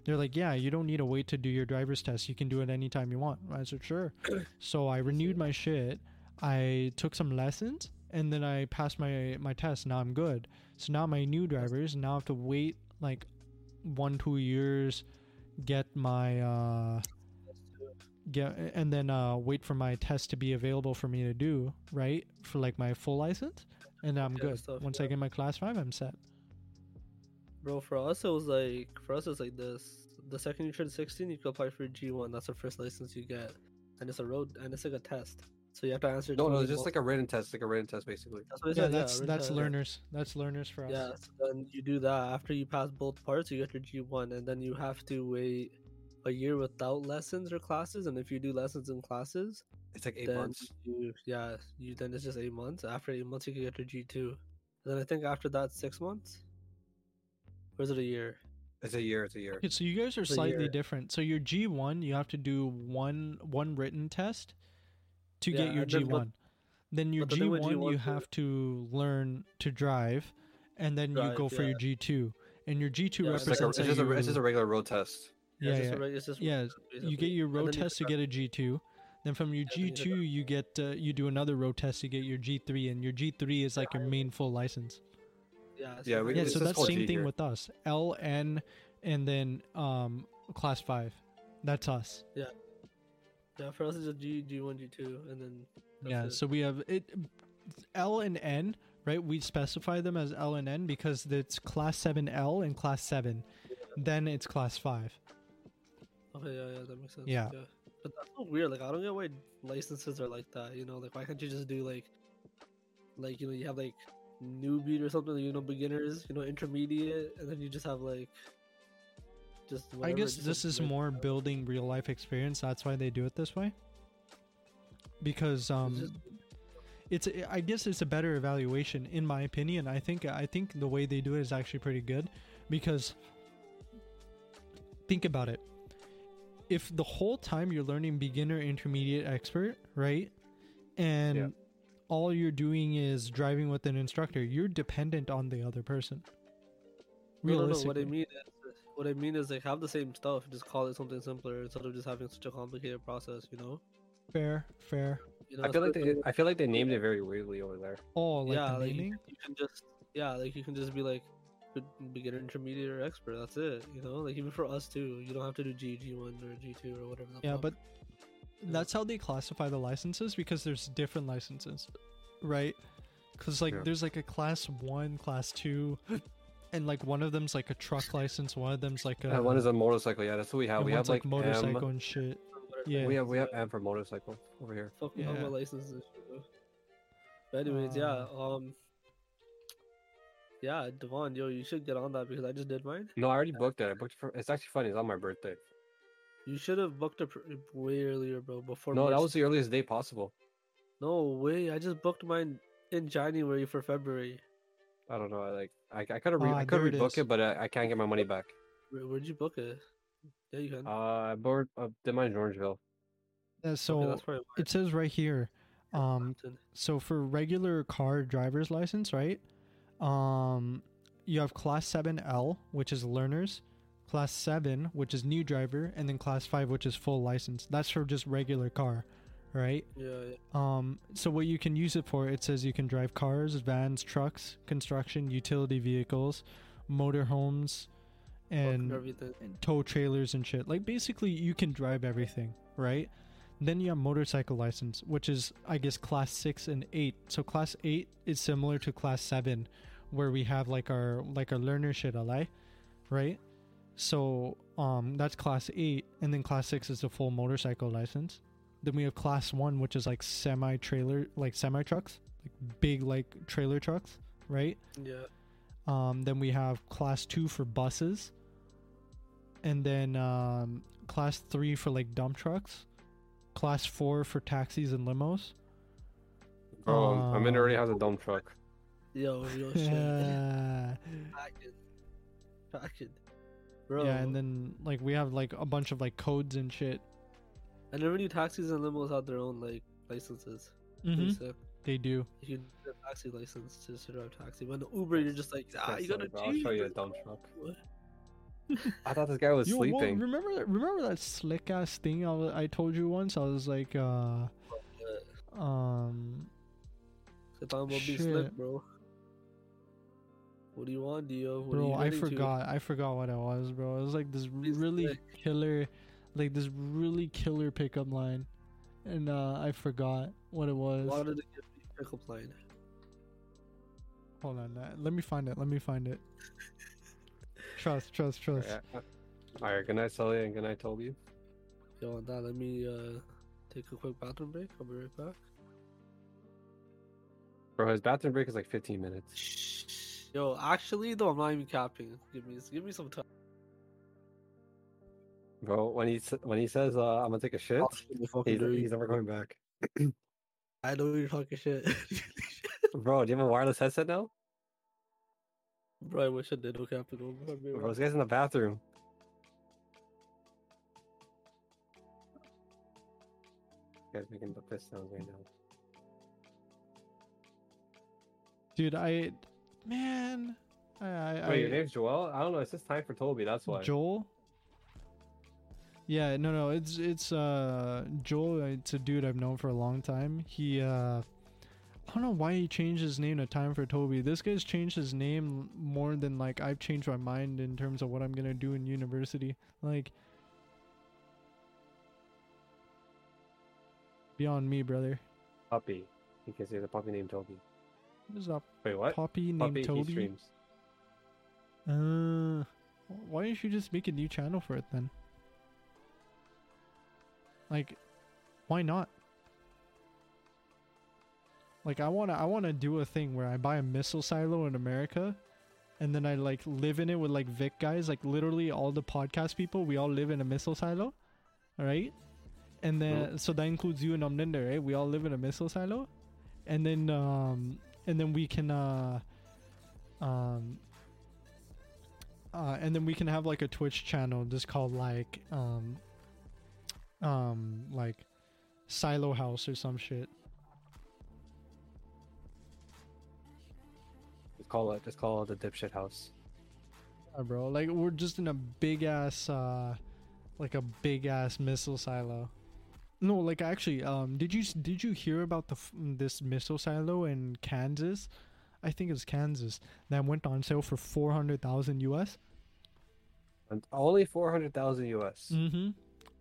They're like, yeah, you don't need to wait to do your driver's test. You can do it anytime you want. I said, sure. (clears throat) so I renewed my shit. I took some lessons and then I passed my my test. Now I'm good. So now my new drivers now have to wait like one two years, get my uh get and then uh wait for my test to be available for me to do right for like my full license, and I'm Yeah, good. stuff, Once I get my class five, I'm set. Bro, for us it was like for us it's like this. The second you turn sixteen, you can apply for G one. That's the first license you get, and it's a road and it's like a test. So you have to answer. No, no, it's just like a written test, like a written test, basically. That's what Yeah, says, that's written that's test, yeah. learners. That's learners for us. Yeah, so then you do that. After you pass both parts, you get your G one, and then you have to wait a year without lessons or classes. And if you do lessons and classes, It's like eight months. you yeah, you then it's just eight months. After eight months, you can get your G two. And then I think after that, six months. Or is it a year? It's a year. It's a year. Okay, so you guys are a slightly different. So your G one, you have to do one one written test to Yeah, get your G one. Then your G one, you have to learn to drive, and then you go for yeah. your G two. And your G two Yeah, It's, like a, represents it's, that just a, it's just a regular road test. Yeah, it's yeah. just a reg- it's just Yeah, basically. you get your And road then you test to get a G two. Then from your G two, you get uh, you do another road test to get your G three, and your G three is like your main full license. Yeah, it's Yeah, we- Yeah, so that's called same G thing here. with us. L N, and then um class five. That's us. yeah. Yeah, for us, it's just G G one G two, and then yeah it. so we have it l and n right we specify them as l and n because it's class 7l and class 7 then it's class 5 Okay, yeah, yeah, that makes sense. Yeah. But that's so weird. Like, I don't get why licenses are like that. You know, like, why can't you just do like, like you know, you have like newbie or something. You know, beginners. You know, intermediate, and then you just have like, just. i guess just this like, is more building real life experience that's why they do it this way because um just- it's I guess it's a better evaluation in my opinion. I think I think the way they do it is actually pretty good because think about it. If the whole time you're learning beginner, intermediate, expert, right? And Yeah. all you're doing is driving with an instructor, you're dependent on the other person. No, no, no. What I mean is, what I mean is like have the same stuff, just call it something simpler instead of just having such a complicated process. You know. Fair, fair. You know I feel like they I feel like they named it very weirdly over there. Oh, like yeah, the like you, naming? can- you can just yeah, like you can just be like be- beginner, intermediate, or expert. That's it. You know, like even for us too, you don't have to do G G one or G two or whatever. Yeah, fuck. but that's how they classify the licenses because there's different licenses, right? Because like Yeah. there's like a class one, class two, and like one of them's like a truck license, one of them's like a Uh, one is a motorcycle. Yeah, that's what we have. We have like, motorcycle M. and shit. Yeah. We have we have M for motorcycle over here. fuck me on Yeah. my license and shit, bro. But anyways, yeah, Uh. um, yeah, Devon, yo, you should get on that because I just did mine. No, I already booked it. I booked it for. It's actually funny. It's on my birthday. You should have booked it pr- way earlier, bro. Before No, that was the earliest day possible. No way! I just booked mine in January for February. I don't know. I like I, I could have re- Ah, I could there it rebook it, but I, I can't get my money back. Where, where'd you book it? Yeah, you can. Uh, I board uh, did mine in Orangeville. Uh, so that's probably it says right here, um, so for regular car driver's license, right? Um, you have class 7L, which is learners, class 7, which is new driver, and then class 5, which is full license. That's for just regular car, right? Yeah, yeah. Um, so what you can use it for, it says you can drive cars, vans, trucks, construction, utility vehicles, motorhomes, and tow trailers and shit. Like basically you can drive everything, right? Then you have motorcycle license, which is I guess class 6 and 8. So class 8 is similar to class 7 where we have like our like our learner shit alai, right? So um that's class 8 and then class 6 is the full motorcycle license. Then we have class 1 which is like semi trailer like semi trucks, like big like trailer trucks, right? Yeah. Um, then we have class two for buses, and then um, class three for like dump trucks, class four for taxis and limos. Bro, um, I mean, in already has a dump truck. Yo, real (laughs) shit. Yeah, Packing. Packing. Bro. yeah, and then like we have like a bunch of like codes and shit. I never knew taxis and limos had their own like licenses. Pretty hmm sick. They do. You need a taxi license to to drive taxi. When the Uber, you're just like, ah, That's you gotta silly. I'll show you a dump truck. What? I thought this guy was Yo, well, sleeping. remember that? Remember that slick ass thing I, was, I told you once? I was like, uh, um, I thought about being slick, bro. What do you want, Dio? What are bro, you I getting to? forgot. I forgot what it was, bro. It was like this Be really slick. killer, like this really killer pickup line, and uh I forgot what it was. Why did it give me pickup line? Hold on, let me find it. Let me find it. (laughs) trust, trust, trust. Alright, uh, Alright, good night, Sully, and good night, Toby. Yo, on that, let me uh take a quick bathroom break. I'll be right back. Bro, his bathroom break is like 15 minutes. Yo, actually, though, I'm not even capping. Give me, give me some time. Bro, when he when he says uh, I'm gonna take a shit, I'll show you fucking he's, he's never coming back. (clears throat) I know you're talking shit. (laughs) Bro, do you have a wireless headset now? Bro, I wish I did. Okay, I have to go. I'll be right Bro, this guy's in the bathroom. This guy's making the piss sounds right now. Dude, I, man, I, I, Wait, I your name's Joel? I don't know. It's just time for Toby. That's why. Joel. Yeah, no, no, it's it's uh Joel. It's a dude I've known for a long time. He uh, I don't know why he changed his name to Time for Toby. This guy's changed his name more than like I've changed my mind in terms of what I'm gonna do in university. Like, beyond me, brother. Puppy. Because he has a puppy named Toby. There's a Wait, what? puppy named Puppy, he Toby. streams. Uh, why don't you just make a new channel for it then? Like, why not? Like, I wanna, I wanna do a thing where I buy a missile silo in America, and then I like live in it with like Vic guys, like literally all the podcast people. We all live in a missile silo, all right? and then so that includes you and Omninda, right? We all live in a missile silo, and then um and then we can uh um uh and then we can have like a Twitch channel just called like um um like Silo House or some shit. Just call it. Just call it the dipshit house. Yeah, bro. Like we're just in a big ass uh like a big ass missile silo. No, like actually um did you did you hear about the this missile silo in Kansas? I think it's Kansas that went on sale for 400,000 US. And only four hundred thousand US. Mhm.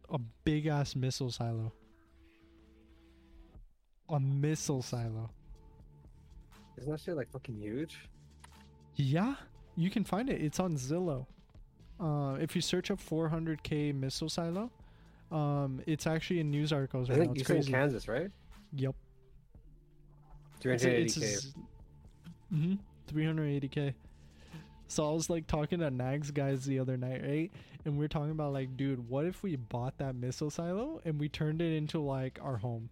A big ass missile silo. A missile silo. Isn't that shit like fucking huge? Yeah, you can find it. It's on Zillow. Uh, if you search up 400k missile silo, um, it's actually in news articles I right now. think It's you're in. Kansas, right? Yep. Three It's, hundred it's eighty k. z- mhm, 380k. So I was like talking to Nags guys the other night, right? And we are talking about like, dude, what if we bought that missile silo and we turned it into like our home?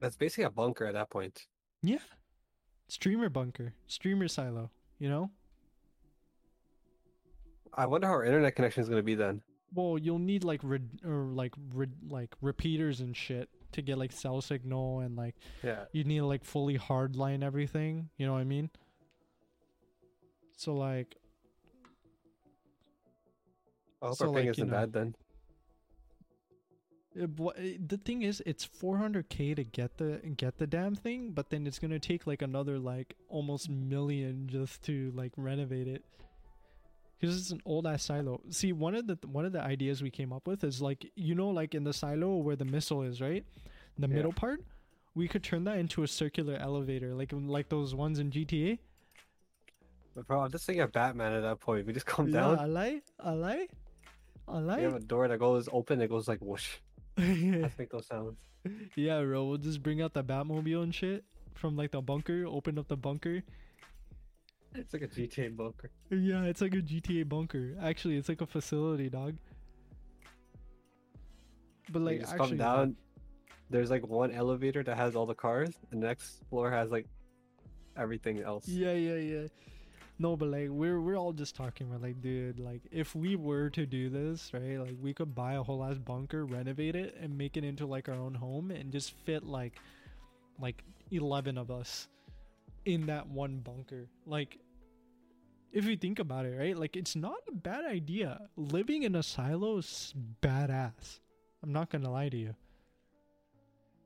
That's basically a bunker at that point. Yeah. Streamer bunker, streamer silo, you know? I wonder how our internet connection is gonna be then. Well, you'll need like re- or like re- like repeaters and shit to get like cell signal and like Yeah. you need to like fully hardline everything. You know what I mean? So like, I hope So, our like, isn't know- bad then. Uh, wha- it- the thing is, it's 400k to get the get the damn thing, but then it's gonna take like another like almost million just to like renovate it. Because it's an old ass silo. See, one of the one of the ideas we came up with is like you know like in the silo where the missile is, right? The Yeah. middle part, we could turn that into a circular elevator, like like those ones in GTA. But bro, I'm just thinking of Batman at that point. We just come Yeah, down. I like, I We like. have a door that goes open. It goes like whoosh. (laughs) Those sounds. Yeah, bro. We'll just bring out the Batmobile and shit from like the bunker. Open up the bunker. It's like a GTA bunker. Yeah, it's like a GTA bunker. Actually, it's like a facility, dog. But Like, like, actually, come down. There's like one elevator that has all the cars. The next floor has like everything else. yeah, yeah, yeah. No, but like we're we're all just talking about like, dude, like if we were to do this, right? Like we could buy a whole ass bunker, renovate it, and make it into like our own home, and just fit like, like eleven of us in that one bunker. Like, if you think about it, right? Like it's not a bad idea. Living in a silo is badass. I'm not gonna lie to you.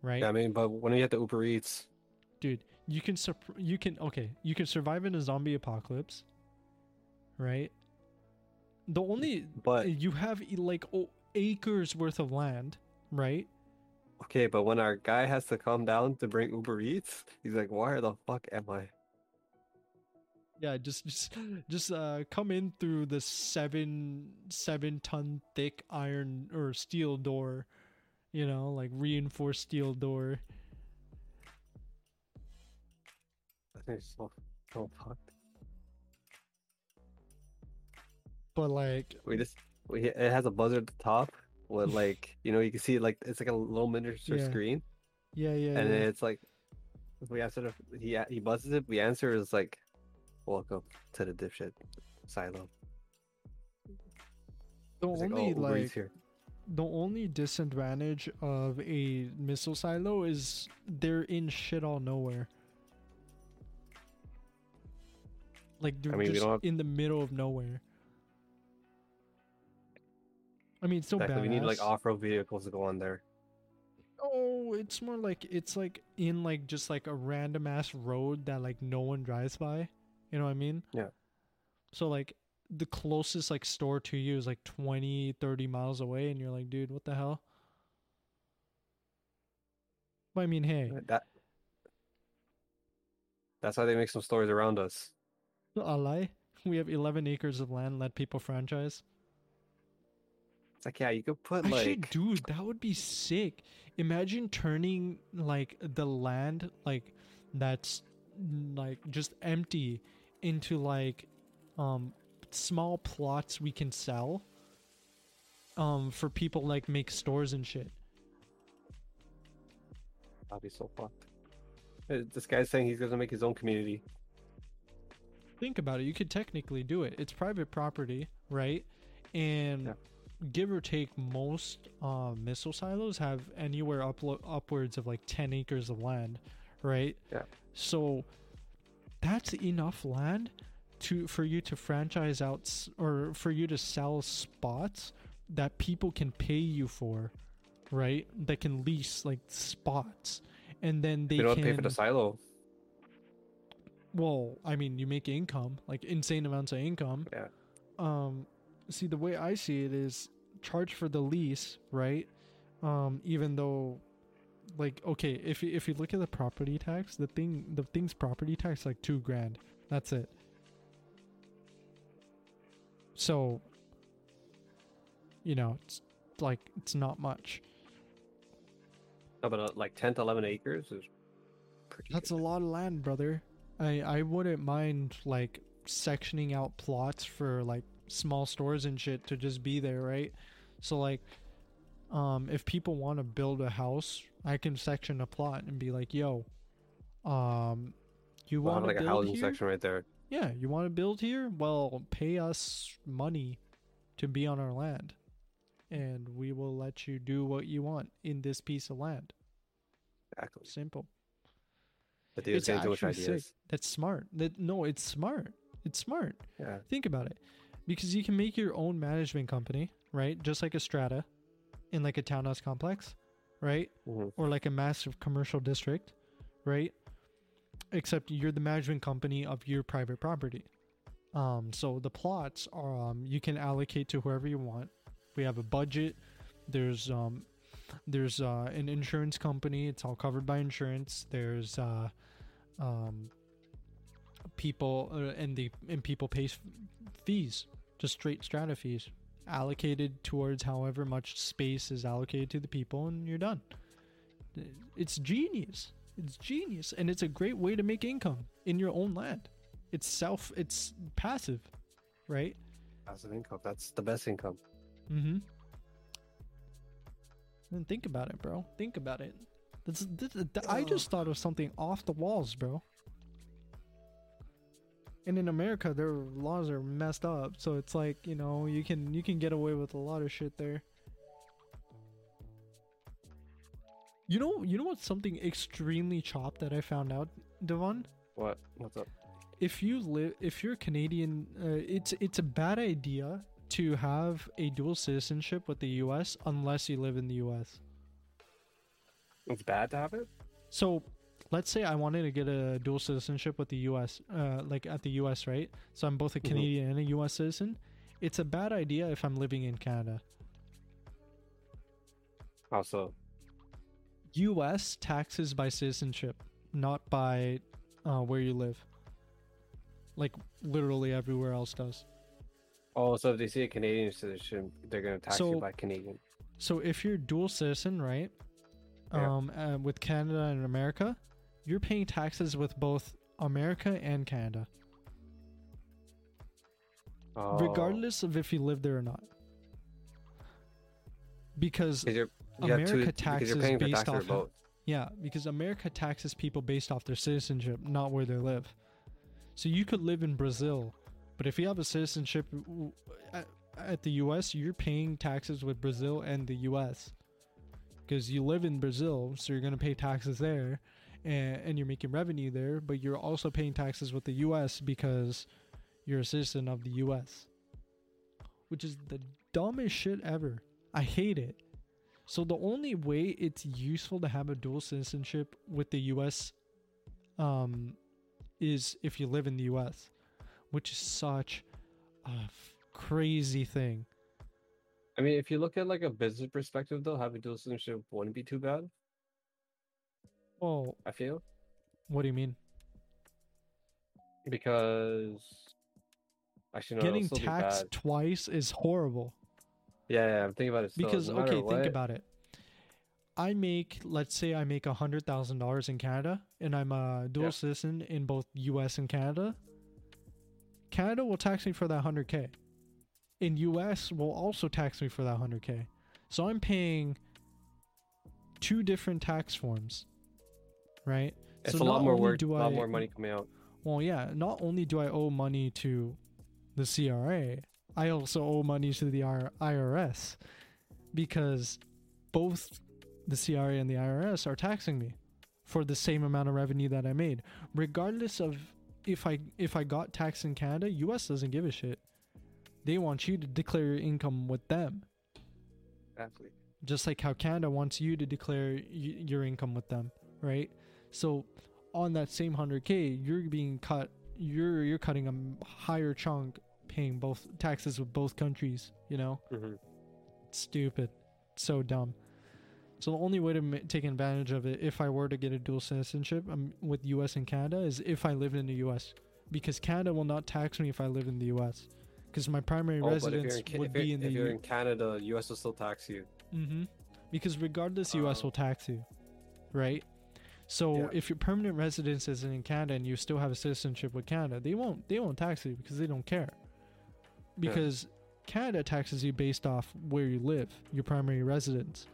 Right? Yeah, I mean, but when you have the Uber Eats, dude you can you can okay you can survive in a zombie apocalypse right? The only but you have like oh, acres worth of land right? Okay, but when our guy has to come down to bring Uber Eats, he's like, "Where the fuck am I?" yeah just just just uh come in through the seven seven ton thick iron or steel door you know like reinforced steel door It's so so fucked. but like We just we it has a buzzer at the top with (laughs) like you know you can see like it's like a little miniature Yeah. screen yeah yeah, and yeah. it's like if we answer the, he he buzzes it we answer is like welcome to the dipshit silo the It's like, only oh, like here the only disadvantage of a missile silo is they're in shit all nowhere. Like they're mean, just have- in the middle of nowhere. I mean, it's still exactly we need like off-road vehicles to go on there Oh, it's more like it's like in like just like a random ass road that like no one drives by. You know what I mean? Yeah. So like the closest like store to you is like 20, 30 miles away and you're like, dude, what the hell? But I mean, hey, that that's why they make some stories around us Lie. (laughs) We have 11 acres of land, let people franchise. it's like yeah you could put Actually, like dude, that would be sick. Imagine turning like the land like that's like just empty into like um small plots we can sell. um for people like make stores and shit. That'd be so fucked. Uh, This guy's saying he's gonna make his own community. Think about it. You could technically do it. It's private property, right? And Yeah. give or take, most uh, missile silos have anywhere uplo- upwards of like 10 acres of land, right? Yeah. So that's enough land to for you to franchise out or for you to sell spots that people can pay you for, right? That can lease like spots, and then they They don't can pay for the silo. Well, I mean, you make income, like insane amounts of income. Yeah. Um, see, the way I see it is charge for the lease, right? Um, even though, like, okay, if you, if you look at the property tax, the thing, the thing's property tax like two grand. That's it. So, you know, it's like it's not much. No, but uh, like 10 to 11 acres is pretty. That's good. a lot of land, brother. I I wouldn't mind like sectioning out plots for like small stores and shit to just be there, right? So like um if people want to build a house, I can section a plot and be like, "Yo, um you We'll want to like a build housing here? section right there. Yeah, you want to build here? Well, pay us money to be on our land. And we will let you do what you want in this piece of land. Exactly. Simple. But it's getting too much actually sick. That's smart. That no, it's smart. It's smart. Yeah. Think about it, because you can make your own management company, right? Just like a strata, in like a townhouse complex, right? Mhm. Or like a massive commercial district, right? Except you're the management company of your private property. Um, so the plots are um, you can allocate to whoever you want. We have a budget. There's um, there's uh, an insurance company. It's all covered by insurance. There's uh, um, people uh, and the and people pay fees, just straight strata fees, allocated towards however much space is allocated to the people, and you're done. It's genius. It's genius, and it's a great way to make income in your own land. It's self. It's passive, right? Passive income. That's the best income. Mm-hmm. And think about it, bro. Think about it. This, this, th- I just thought of something off the walls, bro. And in America, their laws are messed up, so it's like you know you can you can get away with a lot of shit there. You know, you know what's something extremely chopped that I found out, Devon? What? What's up? if you live if you're Canadian, uh, it's it's a bad idea to have a dual citizenship with the U.S. unless you live in the U.S. It's bad to have it. So, let's say I wanted to get a dual citizenship with the U.S. Uh, like at the U.S. right? So I'm both a Mhm. Canadian and a U.S. citizen. It's a bad idea if I'm living in Canada. Also, U.S. taxes by citizenship, not by uh, where you live. Like literally everywhere else does. Oh, so if they see a Canadian citizen, they're gonna tax So- you by Canadian. So if you're dual citizen, right? Yeah. Um, uh, with Canada and America, you're paying taxes with both America and Canada, Oh, regardless of if you live there or not. Because 'cause you're, you have America two, because taxes for based off- both. yeah, because America taxes people based off their citizenship, not where they live. So you could live in Brazil, but if you have a citizenship at, the U.S., you're paying taxes with Brazil and the U.S. Because you live in Brazil, so you're gonna pay taxes there, and, and you're making revenue there, but you're also paying taxes with the U.S. because you're a citizen of the U.S. Which is the dumbest shit ever. I hate it. So the only way it's useful to have a dual citizenship with the U.S. Um, is if you live in the U.S., which is such a f- crazy thing. I mean, if you look at like a business perspective, though, having dual citizenship wouldn't be too bad. Well, I feel what do you mean? because actually, no, Getting taxed twice is horrible. Yeah, yeah, I'm thinking about it. Still. because no okay, think about it. I make, let's say, I make a hundred thousand dollars in Canada, and I'm a dual Yeah. citizen in both U.S. and Canada. Canada will tax me for that hundred k. in US will also tax me for that 100k. So I'm paying two different tax forms, right? It's so a lot more work, a lot I- more money coming out. Well, yeah, not only do I owe money to the CRA, I also owe money to the IRS because both the CRA and the IRS are taxing me for the same amount of revenue that I made, regardless of if I if I got taxed in Canada. US doesn't give a shit. They want you to declare your income with them, Exactly. just like how Canada wants you to declare y- your income with them, right? So on that same 100k, you're being cut you're you're cutting a higher chunk paying both taxes with both countries, you know? hmm Stupid. So dumb. So the only way to ma- take advantage of it if I were to get a dual citizenship um, with US and Canada is if I lived in the US because Canada will not tax me if I live in the US because my primary Oh, but if you're, residence in, would be in the if you're U- in Canada, US will still tax you. Mm-hmm. Because regardless, U.S. Oh. will tax you, right? So Yeah. if your permanent residence isn't in Canada and you still have a citizenship with Canada, they won't they won't tax you because they don't care. Because Canada taxes you based off where you live, your primary residence.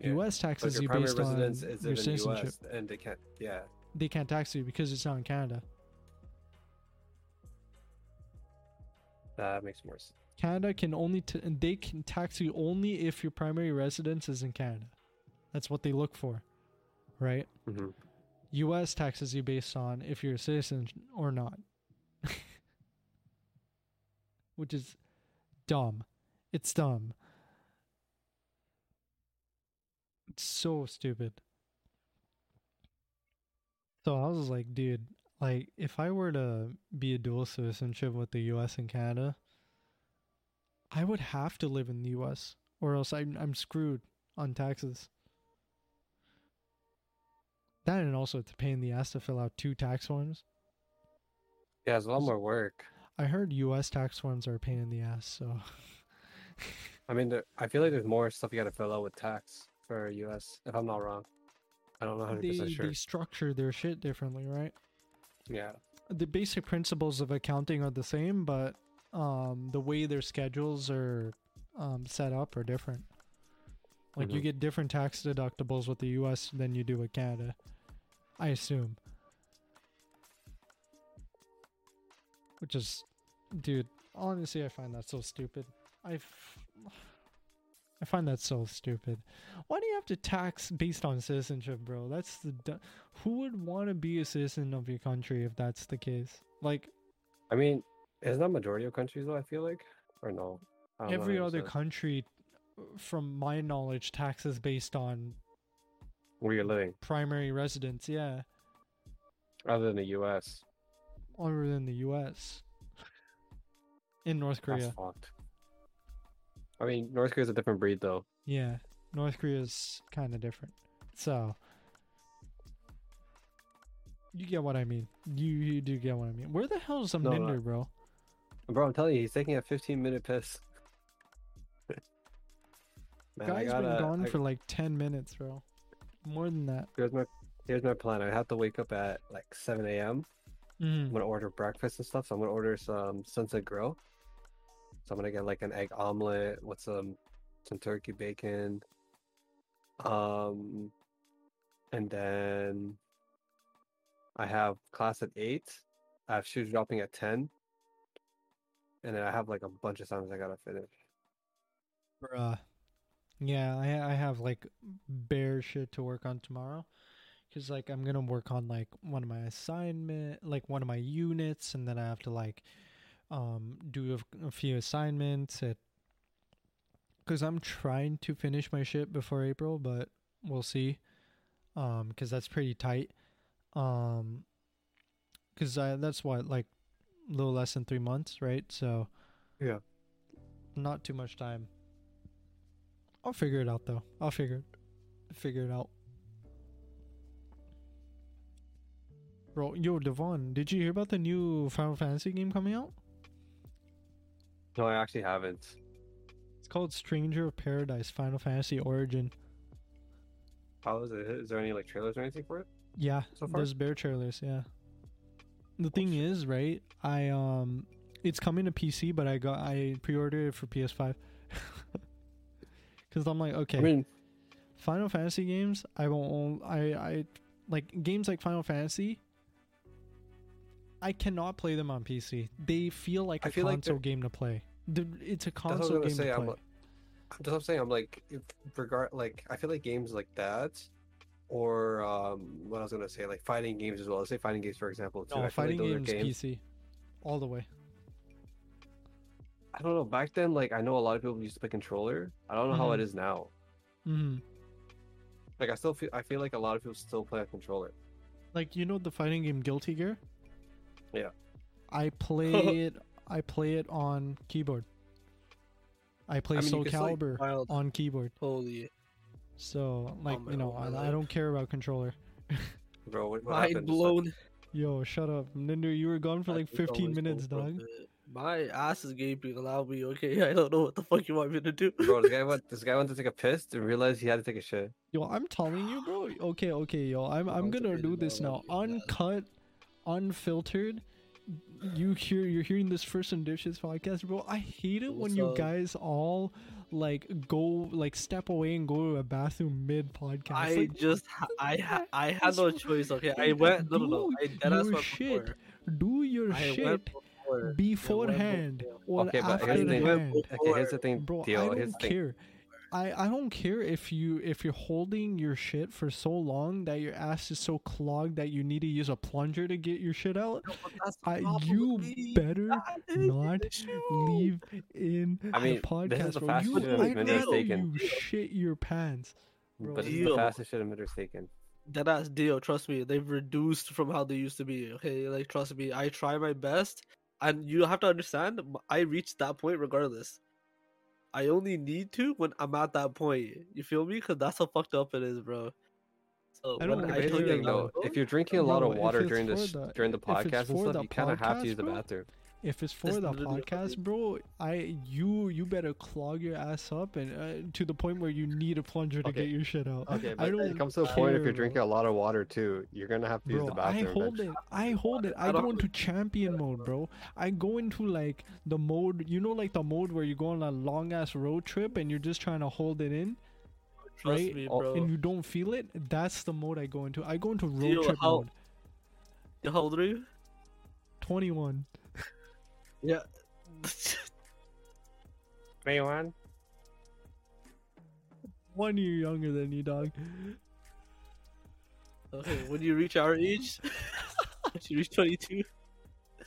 Yeah. U.S. Taxes you based on your in citizenship. US, and they can't. Yeah. They can't tax you because it's not in Canada. That makes more sense. Canada can only t- they can tax you only if your primary residence is in Canada. That's what they look for, right? hmm U.S. taxes you based on if you're a citizen or not, (laughs) which is dumb. It's dumb. It's so stupid. So I was like, dude, like if I were to be a dual citizenship with the U.S. and Canada, I would have to live in the U.S. or else I'm I'm screwed on taxes. That and also it's a pain in the ass to fill out two tax forms. Yeah, it's a lot more work. I heard U.S. tax forms are a pain in the ass. So (laughs) I mean, there, I feel like there's more stuff you got to fill out with tax for US, if I'm not wrong. I don't know 100% they sure. they structure their shit differently, right? Yeah. The basic principles of accounting are the same, but um, the way their schedules are um, set up are different. Like you Mhm. get different tax deductibles with the U.S. than you do with Canada. I assume. Which is, dude. Honestly, I find that so stupid. I, I find that so stupid. Why do you have to tax based on citizenship, bro? That's the. du- Who would want to be a citizen of your country if that's the case? Like I mean, isn't that majority of countries though? I feel like, or no? I don't know every other country, from my knowledge, taxes based on where you're living, primary residence. Yeah, other than the U.S. other than the U.S. In North That's Korea, fucked. I mean, North Korea's a different breed though. yeah, North Korea's kind of different. So you get what I mean. You you do get what I mean. Where the hell is some No, no. Ninder, bro? Bro, I'm telling you, he's taking a 15 minute piss. (laughs) Man, Guy's gotta, been gone I- for like ten minutes, bro. More than that. Here's my here's my plan. I have to wake up at like 7 a.m. I'm Mm. gonna order breakfast and stuff. So I'm gonna order some Sunset Grill. So I'm gonna get like an egg omelet with some some turkey bacon. Um, and then I have class at eight. I have shoes dropping at ten. And then I have like a bunch of assignments I gotta finish. Bruh. Yeah, I I have like bare shit to work on tomorrow. Cause like I'm gonna work on like one of my assignment, like one of my units, and then I have to like um do a, a few assignments. At because I'm trying to finish my shit before April, but we'll see. Um, because that's pretty tight. Um, because I that's what like a little less than three months, right? So Yeah. not too much time. I'll figure it out though. I'll figure it figure it out. Bro, yo, Devon, did you hear about the new Final Fantasy game coming out? No, I actually haven't. It's called Stranger of Paradise Final Fantasy Origin. How is it? Is there any like trailers or anything for it? Yeah, So far? there's bare trailers, yeah. The thing shit. is, right? I um it's coming to PC, but I got I pre-ordered it for PS5. (laughs) Cuz I'm like, okay, I mean, Final Fantasy games, I won't I I like games like Final Fantasy I cannot play them on PC. They feel like I a feel console they're- game to play. The- It's a that's what I was console game say. to I'm, play. like- that's what I'm saying. I'm like, if regard like I feel like games like that, or um, what I was gonna say, like fighting games as well. Let's say fighting games, for example. Too. No, feel fighting like games, games. PC, all the way. I don't know. Back then, like I know a lot of people used to play controller. I don't know how it Mhm. is now. hmm Like I still feel I feel like a lot of people still play a controller. Like you know the fighting game Guilty Gear. Yeah. I (laughs) play it. I play it on keyboard. I play I mean, Soul can still, like, Calibur on keyboard. Holy. So like my- you know, oh I, I don't care about controller. Bro, what, what Mind happened? Like, blown. Yo, shut up, Ninder. You were gone for I like 15 minutes, go for a dog. bit. My ass is gaping. Allow me, okay? (laughs) I don't know what the fuck you want me to do. bro, this guy (laughs) went. This guy went to take a piss and realized he had to take a shit. Yo, I'm telling you, bro. Okay, okay, yo. I'm I'm gonna do this now. love you. Uncut, unfiltered. You hear you're hearing this first and dishes podcast, bro. I hate it when What's you up? guys all like go like step away and go to a bathroom mid podcast. I like, just, ha- (laughs) I, ha- I had no choice. Okay, I went. No, no, no. do I dead ass your shit before. do your I shit went before. I went beforehand before. or Okay, but here's the the thing. Okay, here's the thing, Bro, I Theo. don't Here's the thing. Care. I, I don't care if you if you're holding your shit for so long that your ass is so clogged that you need to use a plunger to get your shit out. No, but that's the I, you better (laughs) That is not leave in I mean, the podcast, this is the bro. You, food I administrator's know you shit your pants. Bro, But this is Deal. the fastest shit emitters taken. That ass deal. Trust me, they've reduced from how they used to be. Okay, like trust me, I try my best, and you have to understand. I reached that point regardless. I only need to when I'm at that point. You feel me? Because that's how fucked up it is, bro. So I don't I Here's the told care, thing, you though. If you're drinking a lot Bro, of water during this the- during the podcast and stuff, you kind of have to use the bathroom. If it's for It's the podcast, bro, I you you better clog your ass up and uh, to the point where you need a plunger to Okay. get your shit out. Okay, I don't it comes to a point if you're drinking a lot of water too, you're gonna have to use Bro, the I bathroom. hold eventually. it. I hold it. I I go into champion mode, bro. I go into like the mode, you know, like the mode where you go on a long ass road trip and you're just trying to hold it in trust right? me, Oh, bro. and you don't feel it. That's the mode I go into. I go into road Deal, trip how- mode. How old are you? 21. Yeah. Anyone? One year younger than you, dog. okay, when you reach our age, when you reach 22,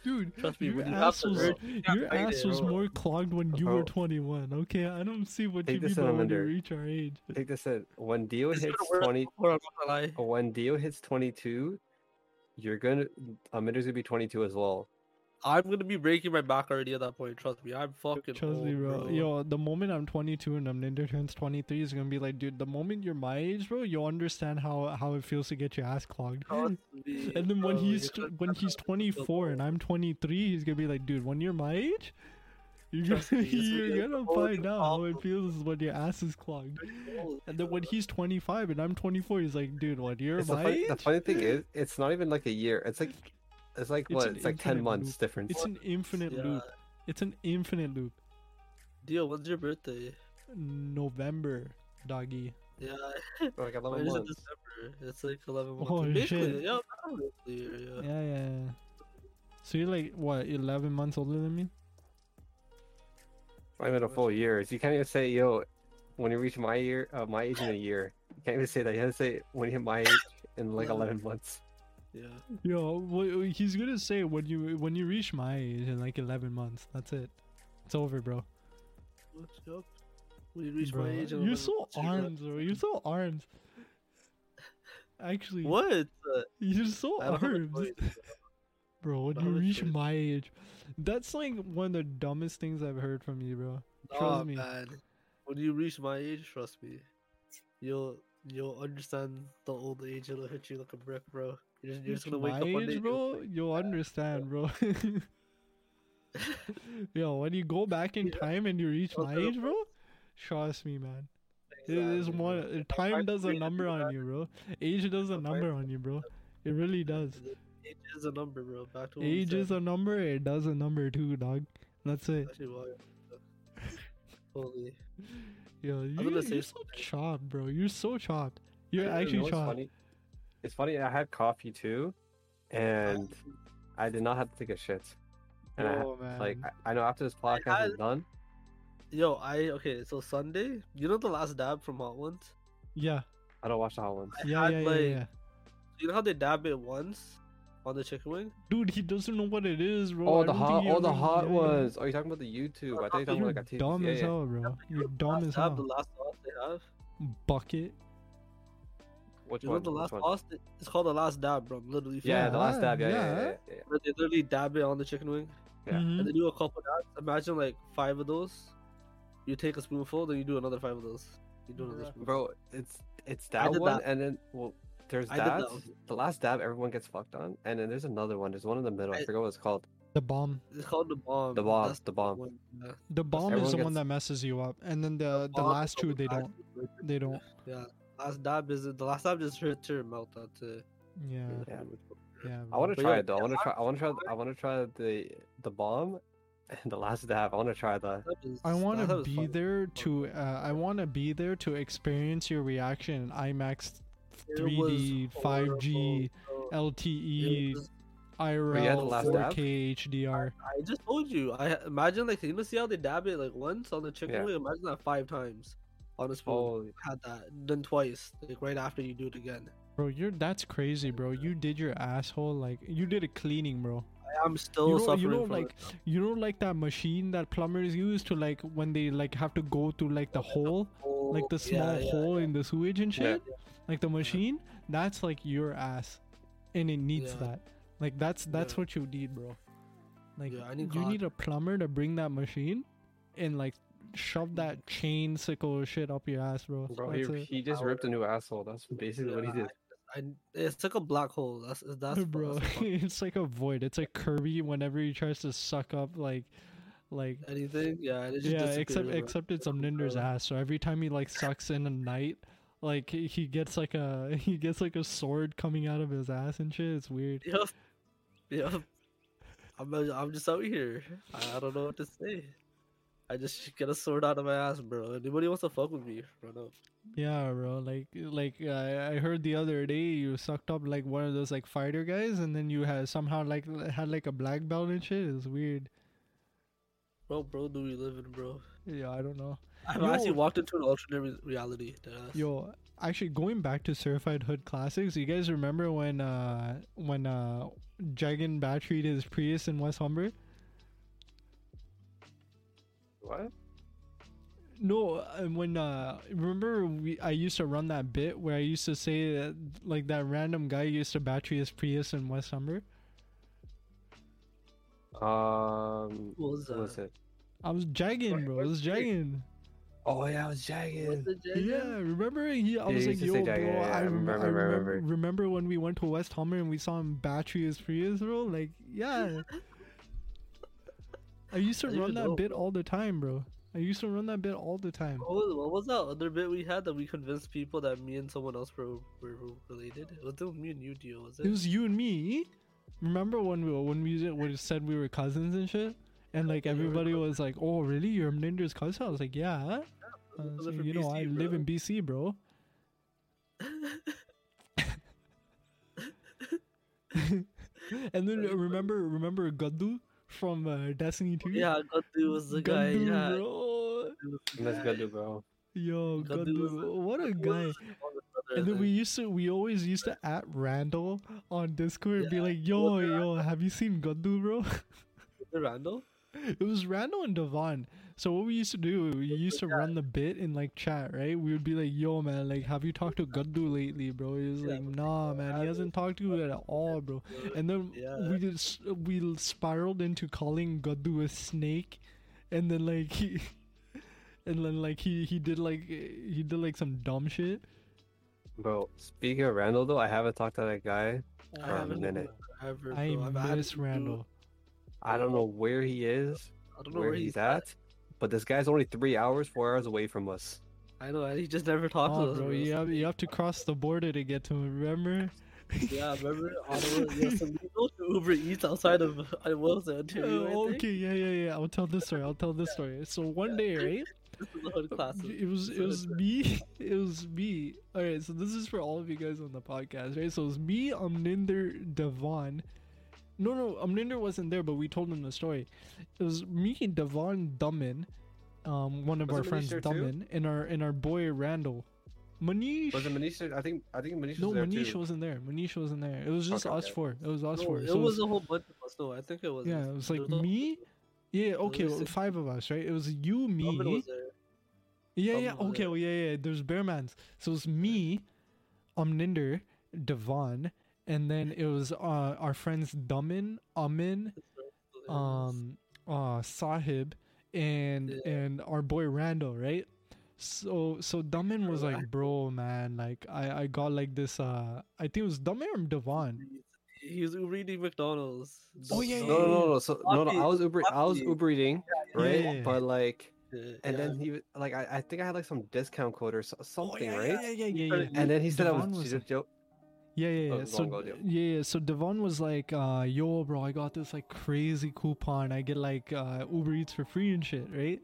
Dude, Trust me, your when ass was, urge, your fight ass was more clogged when you were uh-huh. 21. Okay, I don't see what Take you this mean in by when you reach our age. Take this in. When Dio it's hits 20, before, I'm not gonna lie. when Dio hits 22, you're gonna Emitters gonna be 22 as well. I'm gonna be breaking my back already at that point. Trust me, I'm fucking Trust old, me, bro. bro. Yo, the moment I'm 22 and I'm Amninder turns 23 is gonna be like, dude. The moment you're my age, bro, you'll understand how how it feels to get your ass clogged. Trust (laughs) me, And then when bro, he's you're tw- gonna when he's (laughs) 24 and I'm 23, he's gonna be like, dude, when you're my age, you're (laughs) Trust gonna me, you're gonna gonna find you out how it feels when your ass is clogged. old, And then when he's 25 and I'm 24, he's like, dude, what? You're It's the, my funny, age? the funny thing is, it's not even like a year. It's like, it's like It's what? It's like 10 infinite months loop. difference. It's an infinite yeah. loop. It's an infinite loop. Dio, when's your birthday? November, doggy. Yeah, (laughs) like 11 mine is months. December. It's like 11 months. Oh, Basically, shit. yeah, probably, yeah, yeah. Yeah, yeah, yeah. So you're like what, 11 months older than me? I'm even a full year. So you can't even say, yo, when you reach my year, uh, my age in a year. You can't even say that. You have to say when you hit my age in like 11 months. Yeah. Yo, he's gonna say when you when you reach my age in like 11 months. That's it. It's over, bro. What's up? When you reach Bro, my age, you're so armed, bro. You're so armed. Actually, What? Uh, you're so I don't have a armed, bro. When you reach choice. my age, that's like one of the dumbest things I've heard from you, bro. Trust Nah, me. man. When you reach my age, trust me, you'll you'll understand the old age. It'll hit you like a brick, bro. You're just, you're just gonna wake my up one age, day, bro. you'll understand, bro. (laughs) (laughs) Yo, when you go back in time and you reach my age, bro, trust me, man. It is one. uh, Time does a number on you, bro. Age does a number on you, bro. It really (laughs) does. age is a number, bro. Back to Age is a number. It does a number too, dog. That's it. Holy. Yo, you, say you're so chopped, bro. You're so chopped. You're actually chopped. Funny? It's funny. I had coffee too, and I did not have to take a shit. And I, Oh man. like, I, I know after this podcast had- is done. Yo, I okay. So Sunday, you know the last dab from Hot Ones. yeah, I don't watch the hot ones. I yeah, had, yeah, yeah, like- yeah. You know how they dab it once on the chicken wing? Dude, he doesn't know what it is, bro. Oh, the hot, he oh, the hot yeah, yeah. ones. Oh, you're talking about the YouTube. I thought you were talking You're about like a TV. dumb yeah, as yeah. hell, bro. You're dumb last as dab, the last sauce they have. Bucket. Which You know one? the Which last one? sauce? It's called the last dab, bro. Literally. Yeah, the last dab. Yeah, yeah, yeah. yeah. yeah, yeah. They literally dab it on the chicken wing, Yeah. Mhm. and they do a couple dabs. Imagine like five of those. You take a spoonful, then you do another five of those. You do another Bruh. spoonful. Bro, it's it's that one, that. and then well, there's I that. that one. The last dab, everyone gets fucked on, and then there's another one. There's one in the middle. I, I- forgot what it's called. The bomb. It's called the bomb. The bomb. That's The bomb. one, yeah. The bomb is everyone the one that messes you up, and then the the bomb last two they don't. They don't. Yeah. Last dab is the last dab just hurts your mouth. That's it. Yeah, Yeah. yeah. I want to try yo, it though. I want to try. I want to try. I want to try the the bomb, (laughs) and the last dab. I want to try that. That is- I want to be fun. there to. Uh, I want to be there to experience your reaction in IMAX, 3D, 5G, horrible. LTE, It was- had the IRL, last dab? 4K HDR. I just told you. I imagine like you know see how they dab it like once on the chicken Yeah. wing. Imagine that five times on a spoon. Holy, Had that done twice like right after you do it again. Bro, you're that's crazy, bro. You did your asshole like you did a cleaning, bro. I am still You know, suffering you know, from like it. you know, like that machine that plumbers use to like when they like have to go through like the hole, like the Oh, yeah, small yeah, hole in the sewage and Yeah. shit. Like the machine, that's like your ass, and it needs Yeah. that. Like that's that's Yeah. what you need, bro. Like Yeah, I need you God. need a plumber to bring that machine, and like shove that chain sickle shit up your ass, bro. bro, That's he, it. he just ripped a new asshole. That's basically what he did. I, it's like a black hole. That's that's (laughs) bro. that's (laughs) it's like a void. It's like Kirby whenever he tries to suck up like, like anything. Yeah, it just yeah. Except bro. except it's Amninder's ass. So every time he like sucks in a knight, like he, he gets like a (laughs) he gets like a sword coming out of his ass and shit. It's weird. Yep. Yep. I'm I'm just out here. I, I don't know what to say. I just get a sword out of my ass, bro. Anybody wants to fuck with me, run up. Yeah, bro. Like like uh, I heard the other day you sucked up like one of those like fighter guys, and then you had somehow like had like a black belt and shit. It's weird. Bro, bro, do we live in, bro? Yeah, I don't know. I've Yo. actually walked into an alternate re- reality. Yo, actually going back to certified hood classics, you guys remember when uh when uh Jagan batteried his Prius in West Humber? What? No, uh, when uh remember we I used to run that bit where I used to say that like that random guy used to battery his Prius in West Humber. Um, What was what was it? I was jagging, bro. I was jagging. Oh yeah, it was Was jagged. it Jagan? Yeah, remember he? I Yeah, was he like, yo, bro. Jagan, yeah, I, I rem- remember, I remember, remember. remember when we went to West Humber and we saw him battery his Prius, bro. Like, yeah. (laughs) I used to I run that know, bit all the time, bro. I used to run that bit all the time. What was, what was that other bit we had that we convinced people that me and someone else were, were related? It was it me and you, Dio, was it? It was you and me. Remember when we when we when we said we were cousins and shit, and like Yeah, we were everybody was like, "Oh, really? You're Mninder's cousin?" I was like, "Yeah." I was live like, in you know, I live bro." in BC, bro. (laughs) (laughs) and then remember remember Gaddu from uh, Destiny 2? yeah, Gaddu was the guy. Gaddu, Yeah. bro. That's good, bro. Yo, Gaddu was Gaddu, what a guy. was his older brother, And then we used to, we always used to at Randall on Discord and be like, yo, yo, have you seen Gaddu, bro? (laughs) Was Randall? It was Randall and Devon. So what we used to do, we used to run the bit in like chat, right? We would be like, "Yo, man, like, have you talked to Gaddu lately, bro?" He was like, "Nah, man, he hasn't talked to you at all, bro." And then we just we spiraled into calling Gaddu a snake, and then like he, (laughs) and then like he he did like he did like some dumb shit. Bro, speaking of Randall though, I haven't talked to that guy. I For a haven't minute. Ever, I bro. I've miss Randall. I don't know where he is, I don't know where he's at, but this guy's only three hours, four hours away from us. I know, and he just never talked to Oh, us. bro, bro. you have you have to cross the border to get to him. Remember? Yeah, remember (laughs) Ottawa? Yeah, so we go to Uber Eats outside of uh, what was it, Ontario? I Oh, think? okay, yeah, yeah, yeah. I'll tell this story. I'll tell this story. So one day, (laughs) right? This is the hood classes. It was it was me. (laughs) It was me. All right, so this is for all of you guys on the podcast, right? So it was me, Amninder, Devon. No, no, Amninder wasn't there, but we told him the story. It was me, and Devon, Dummin, um, one of Was our it Manish friends, there? Dummin, and our and our boy Randall. Manish. Was it Manish? there? I think I think Manish no, was there Manish too. wasn't there. Manish wasn't there. It was just Okay, us okay. four. It was us No, four. it So was a whole bunch of us. though. I think it was. yeah, it was like no- me. Yeah, okay, well, five of us, right? It was you, me, was there. Yeah, yeah, okay, well, yeah, yeah. There's Bearmans. So it was me, Amninder, Devon, and then it was uh our friends Dumin, Amin, um, uh, Sahib, and Yeah. and our boy Randall, right? So so Dumin was like, bro, man, like I I got like this uh I think it was Dumin or Devon. He was Uber eating McDonald's. Oh, yeah, No, no, no, no. So no, no. I was Uber. I was Sloppy. Uber eating, right? Yeah. But like, and yeah. then he like, I, I think I had like some discount code or something, oh, yeah, right? Yeah, yeah, yeah, started yeah. And then he said I was, was jo- like- jo- Yeah, yeah, Oh, yeah. go So yeah, yeah. So Devon was like, uh, "Yo, bro, I got this like crazy coupon. I get like uh, Uber Eats for free and shit, right?"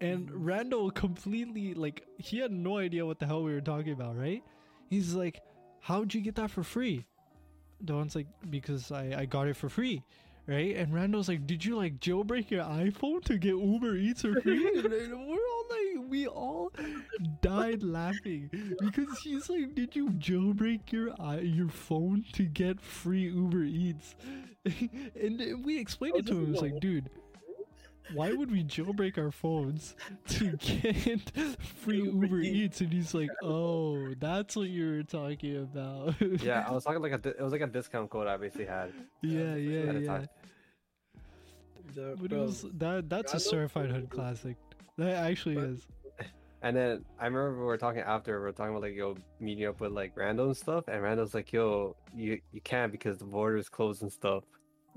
And Mm-hmm. Randall completely like he had no idea what the hell we were talking about, right? He's like, "How'd you get that for free?" Devon's like, "Because I I got it for free." Right, and Randall's like, "Did you like jailbreak your iPhone to get Uber Eats for (laughs) free?" and we're all like, we all died laughing because he's like, "Did you jailbreak your i- your phone to get free Uber Eats?" (laughs) and we explained Oh, it to him. is It's like, dude, why would we jailbreak our phones to (laughs) get free Uber Uber Eats. Eats? And he's like, "Oh, that's what you were talking about." yeah, I (laughs) was talking like a. It was like a discount code I basically had. yeah, yeah, yeah. The- But it was that. That's a certified hood classic. That actually But- is. And then I remember we were talking after we were talking about like yo meeting up with like Randall and stuff, and Randall's like yo you you can't because the border is closed and stuff,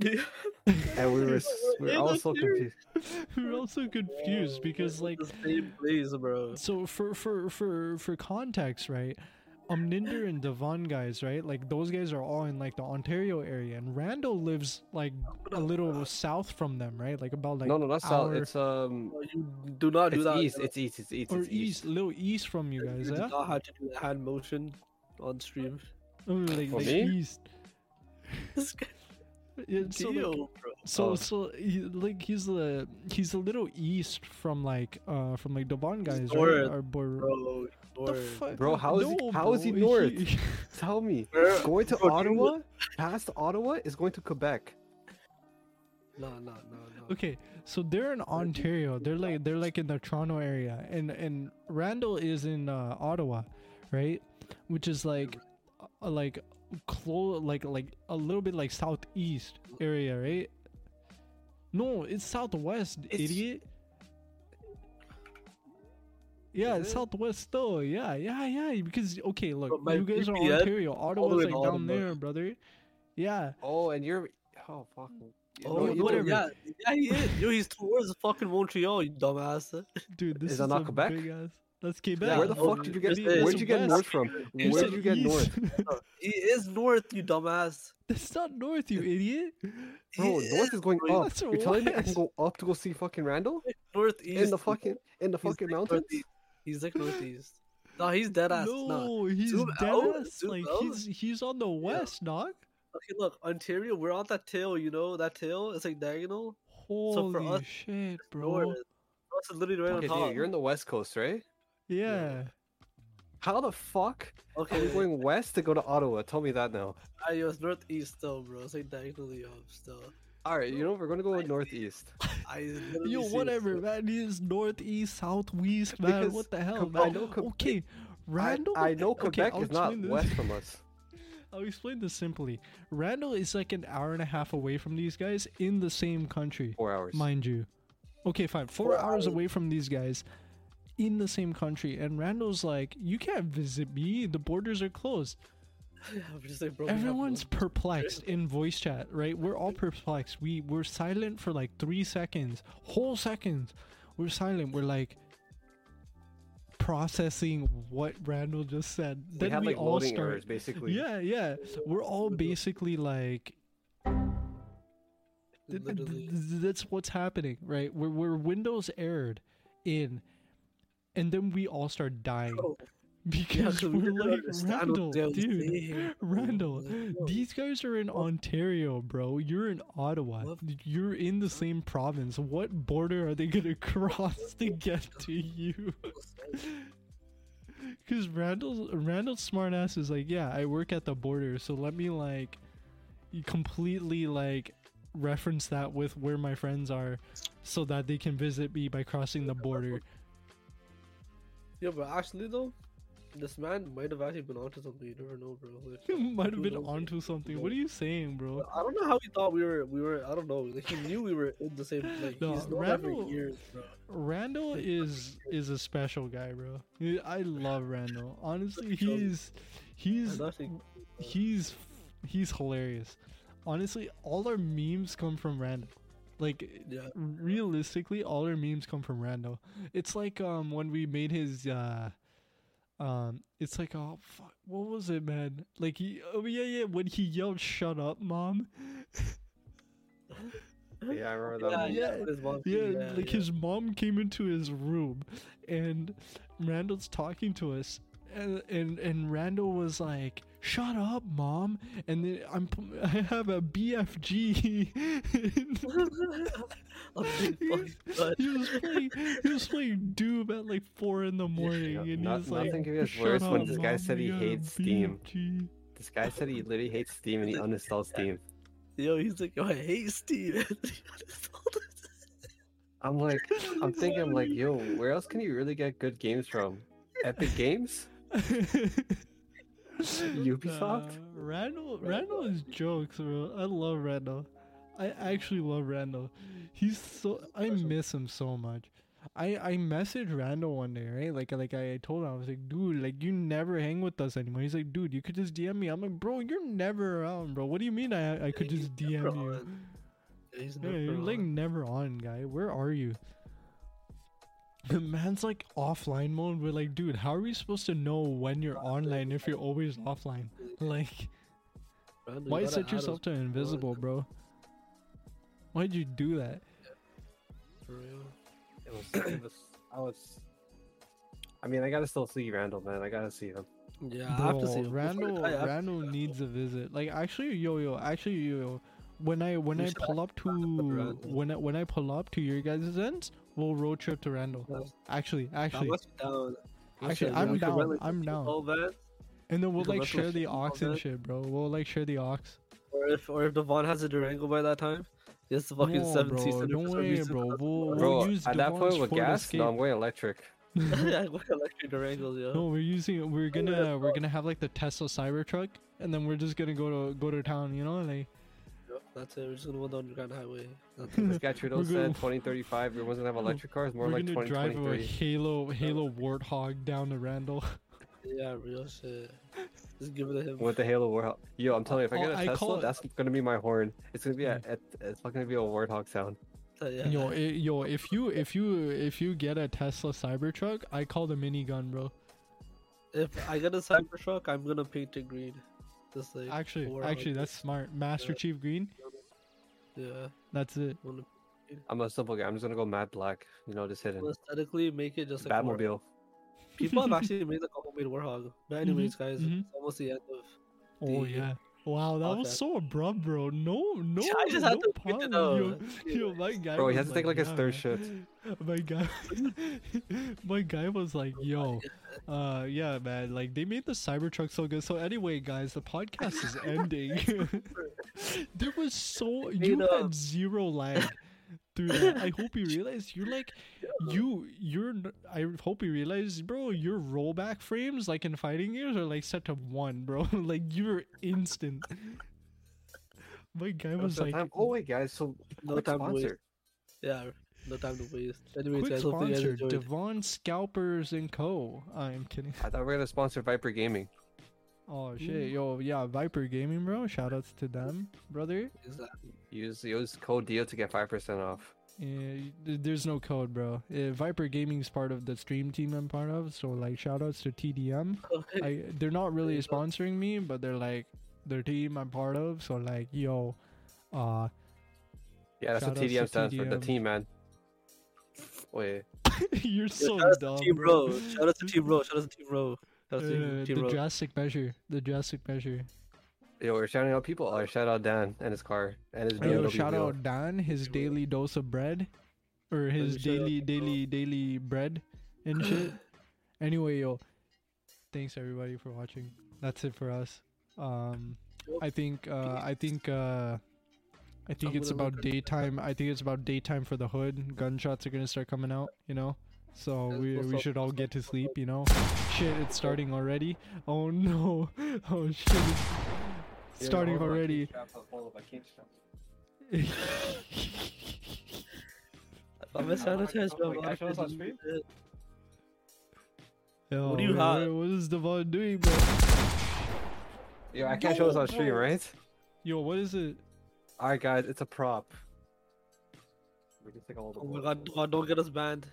and we were (laughs) we were all so confused. we were also confused because like the same place, bro. so for for for for context right um Ninder and Devon guys right like those guys are all in like the Ontario area and Randall lives like a little south from them right like about like no, no, that's south. It's um, You do not do it's that. east. It's east. It's east. or It's east east. little east from you guys You yeah do not have to do the hand motion on stream. Oh, like, For like me? east This guy, (laughs) yeah, so like, So Oh. so he, like he's the he's a little east from like uh from like Devon guys right? north, Our boy. Bro, The fuck? Bro, how is he- No, how is he north? (laughs) (laughs) Tell me, Bro, going to bro, Ottawa, past Ottawa, is going to Quebec. No, no, no, no. Okay, so they're in Ontario. They're like they're like in the Toronto area, and and Randall is in uh, Ottawa, right? Which is like uh, like close like like a little bit like southeast area, right? No, it's southwest, It's- idiot. Yeah, Is it's it? southwest though. Yeah, yeah, yeah. Because okay, look, you guys are VPN Ontario. Ottawa's like down Ottawa. there, brother. Yeah. Oh, and you're oh fuck. Yeah, Oh, no, yeah, you whatever. Yeah, yeah, he is. Yo, he's towards the fucking Montreal, you dumbass. Dude, this Is is, that not a Quebec? big ass. That's Quebec. Yeah, Where the no, fuck did you get? Where'd you get west. north from? You Where'd said you get north? east. He is north, you dumbass. That's not north, you idiot. Bro, He north is going bro, up. That's You're telling me I can go up to go see fucking Randall Northeast. in the fucking in the fucking like mountains? northeast. He's like (laughs) northeast. No, he's dead ass. no, No. he's Zoom dead out, ass. zoom Like out. he's he's on the west, dog. Okay, look, Ontario, we're on that tail, you know, that tail. It's like diagonal. Holy for us, shit, bro. North. Us is literally right Okay, on top. dude, you're in the west coast, right? Yeah. How the fuck are okay, we going west to go to Ottawa? Tell me that now. Ah, I was northeast still, bro. It's like diagonally up still. All right, you know we're gonna go northeast. I literally Yo, see it whatever, man. He's northeast, southwest, man. Because what the hell, Com- man? I know Com- okay, Randall. I know Quebec I'll is not this. west from us. (laughs) I'll explain this simply. Randall is like an hour and a half away from these guys in the same country. Four hours. mind you. Okay, fine. Four, Four hours hours. away from these guys in the same country. And Randall's like, you can't visit me. The borders are closed. (laughs) I'm just like, bro, we have Everyone's perplexed (laughs) in voice chat, right? We're all perplexed. We we're silent for like three seconds, whole seconds. We're silent. We're like processing what Randall just said. We Then had we like all loading start. errors basically. (laughs) Yeah, yeah. We're all basically like th- th- Literally. that's what's happening, right? We're we're Windows errored in, and then we all start dying Bro, yeah, because (laughs) 'cause we we're like Randall, dude. Randall, these guys are in Ontario, bro. You're in Ottawa. You're in the same province. What border are they gonna (laughs) cross to get to you? Because (laughs) Randall's Randall's smart ass is like, yeah, I work at the border, so let me like, completely like reference that with where my friends are, so that they can visit me by crossing the border. Yeah, but actually though, this man might have actually been onto something. You never know, bro. Like, (laughs) You might have been onto something. What are you saying, bro? I don't know how he thought we were. We were. I don't know. Like he knew we were in the same. Like No, he's known Randall- years, bro. Randall is (laughs) is a special guy, bro. I love Randall. Honestly, he's he's he's he's hilarious. Honestly, all our memes come from Randall. Like yeah, realistically, all our memes come from Randall. It's like um when we made his uh um it's like oh fuck what was it man like he oh yeah yeah when he yelled shut up mom (laughs) Yeah, I remember that. yeah, yeah. his mom, yeah, yeah, like yeah. his mom came into his room and Randall's talking to us and and, and Randall was like shut up mom and then I'm p- (laughs) I have a BFG (laughs) (laughs) oh, he, he was playing he was playing Doom at like four in the morning Yeah, and he not- was like nothing gets "Shut worse when up, this guy Mom, said he got a hates Steam." BFG." This guy said he literally hates Steam and he uninstalls Steam. Yo, he's like, yo, I hate Steam." I'm like, I'm thinking, I'm like, yo, where else can you really get good games from? Epic Games? (laughs) Ubisoft? Nah, Randall, Randall is jokes, bro. I love Randall. I actually love Randall. He's so I miss him so much. I I messaged Randall one day, right? Like like I told him I was like, dude, like you never hang with us anymore. He's like, dude, you could just DM me. I'm like, bro, you're never around, bro. What do you mean I I could just DM you? he's Yeah, never you're like never on, guy. Where are you? The man's like offline mode. We're like, dude, how are we supposed to know when you're online if you're always offline? (laughs) Like, Randall, you why gotta set yourself to invisible, bro? Why'd you do that? for real. It was, it was, I was. I mean, I gotta still see Randall, man. I gotta see him. Yeah, I have to see him. Randall, I have to Randall see needs a visit. Like, actually, yo, yo, actually, yo, yo when I when We I pull up to when I, when I pull up to your guys' ends, we'll road trip to Randall. Yeah. Actually, I'm actually, down. Actually, Listen, I'm we down, I'm a down. small van, and then we'll like share the shit and ox and shit, bro. We'll like share the ox. Or if or if Devon has a Durango by that time, he has the fucking no, seven bro, seater. don't worry, bro. We'll, Bro, we'll use at that Devon's point with Ford gas, no, I'm going electric. (laughs) (laughs) yeah, what electric Durangos, yo. No, we're using. We're gonna we're gonna have like the Tesla Cybertruck, and then we're just gonna go to go to town. You know, like Yep, That's it. We're just gonna go down the Grand Highway. That's This it. guy Trudeau We're said gonna- 2035, everyone's gonna have electric cars, more we're like gonna drive a 2023. Halo Halo Warthog down to Randall. yeah, real shit. Just give it to him. With the Halo Warthog. Yo, I'm telling you, if I Oh, get a I call Tesla, it- that's gonna be my horn. It's gonna be a, it- it's fucking gonna be a Warthog sound. Uh, yeah. Yo, i yo, if you if you if you get a Tesla Cybertruck, I call the minigun, bro. If I get a Cybertruck, I'm gonna paint it green. Just like Actually, four actually, out. that's smart. Master Yeah. Chief Green. Yeah. That's it. I'm a simple guy. I'm just gonna go matte black. You know, just hidden. aesthetically make it just like a Warthog. Batmobile. People have actually made like a homemade Warthog. But anyways, guys, mhm. it's almost the end of. Oh The- yeah. Wow, that was Okay. so abrupt, bro. No, no, I just no had to get pause. it Yo, yo, my (laughs) guy. Bro, he was has to take like his yeah, third man. shit. (laughs) My guy, (laughs) my guy was like, "Yo, uh, yeah, man. Like they made the Cybertruck so good." So anyway, guys, the podcast is ending. there was so you made had zero lag through that. I hope you realize you're like (laughs) you you're. I hope you realize, bro. Your rollback frames, like in fighting games, are like set to one, bro. (laughs) like you're instant. My guy was So like, time- oh wait, guys. So No quick time to waste. sponsor. Yeah, no time to waste. Anyways, Quick guys, hopefully you guys sponsor, enjoyed. Devon Scalpers and Co. I'm kidding. I thought we were gonna sponsor Viper Gaming. Oh shit, yo, yeah, Viper Gaming, bro. Shoutouts to them, brother. Exactly. Use use code DEAL to get five percent off. Yeah, there's no code, bro. Uh, Viper Gaming's part of the stream team I'm part of, so like shoutouts to TDM. (laughs) I they're not really There you go. sponsoring me, but they're like their team I'm part of, so like yo, uh, Yeah, that's what Shoutouts to TDM stands for. The team, man. Wait. (laughs) you're Yo, so shout out dumb, to Team bro. Bro. (laughs) Shout out to Team Bro. Shout out to Team Bro. Shout out to Uh, Team the Bro. drastic measure, the drastic measure. Yo, we're shouting out people. Oh, shout out Dan and his car and his Yo, shout wheel. out Dan, his daily dose of bread, or his daily daily daily bread and (clears throat) shit. Anyway, yo, thanks everybody for watching. That's it for us. Um, I think uh, I think uh, I think it's about daytime. I think it's about daytime for the hood. Gunshots are gonna start coming out. You know. So we we should all get to sleep, you know. Shit, it's starting already. Oh no. (laughs) Oh shit. It's Yo, starting all of my already. key straps are full of my key straps. I'm a (laughs) sanitizer, bro. I show us? Yo, What do you have? What is Devon doing, bro? Yo, I can't show this on stream, right? Yo, what is it? Alright, guys, it's a prop. We can take all the Oh my god, God, don't get us banned.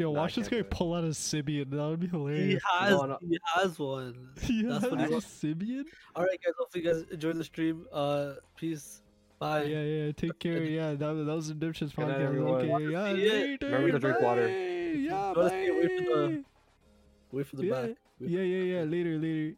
Yo, Nah, I watch this guy pull out a Sybian. That would be hilarious. He hilarious. has, No, no. he has one. (laughs) He That's has what he a wants. Sybian? All right, guys. Hopefully, you guys enjoyed the stream. Uh, peace. Bye. Yeah, yeah, take care. Yeah, that, that was the Dipshits Good night, podcast. everyone. Okay, yeah, See ya. later. Remember to drink water. Yeah, Gotta stay away from the- Wait for the Yeah, back. Wait yeah, yeah, yeah. Later, later.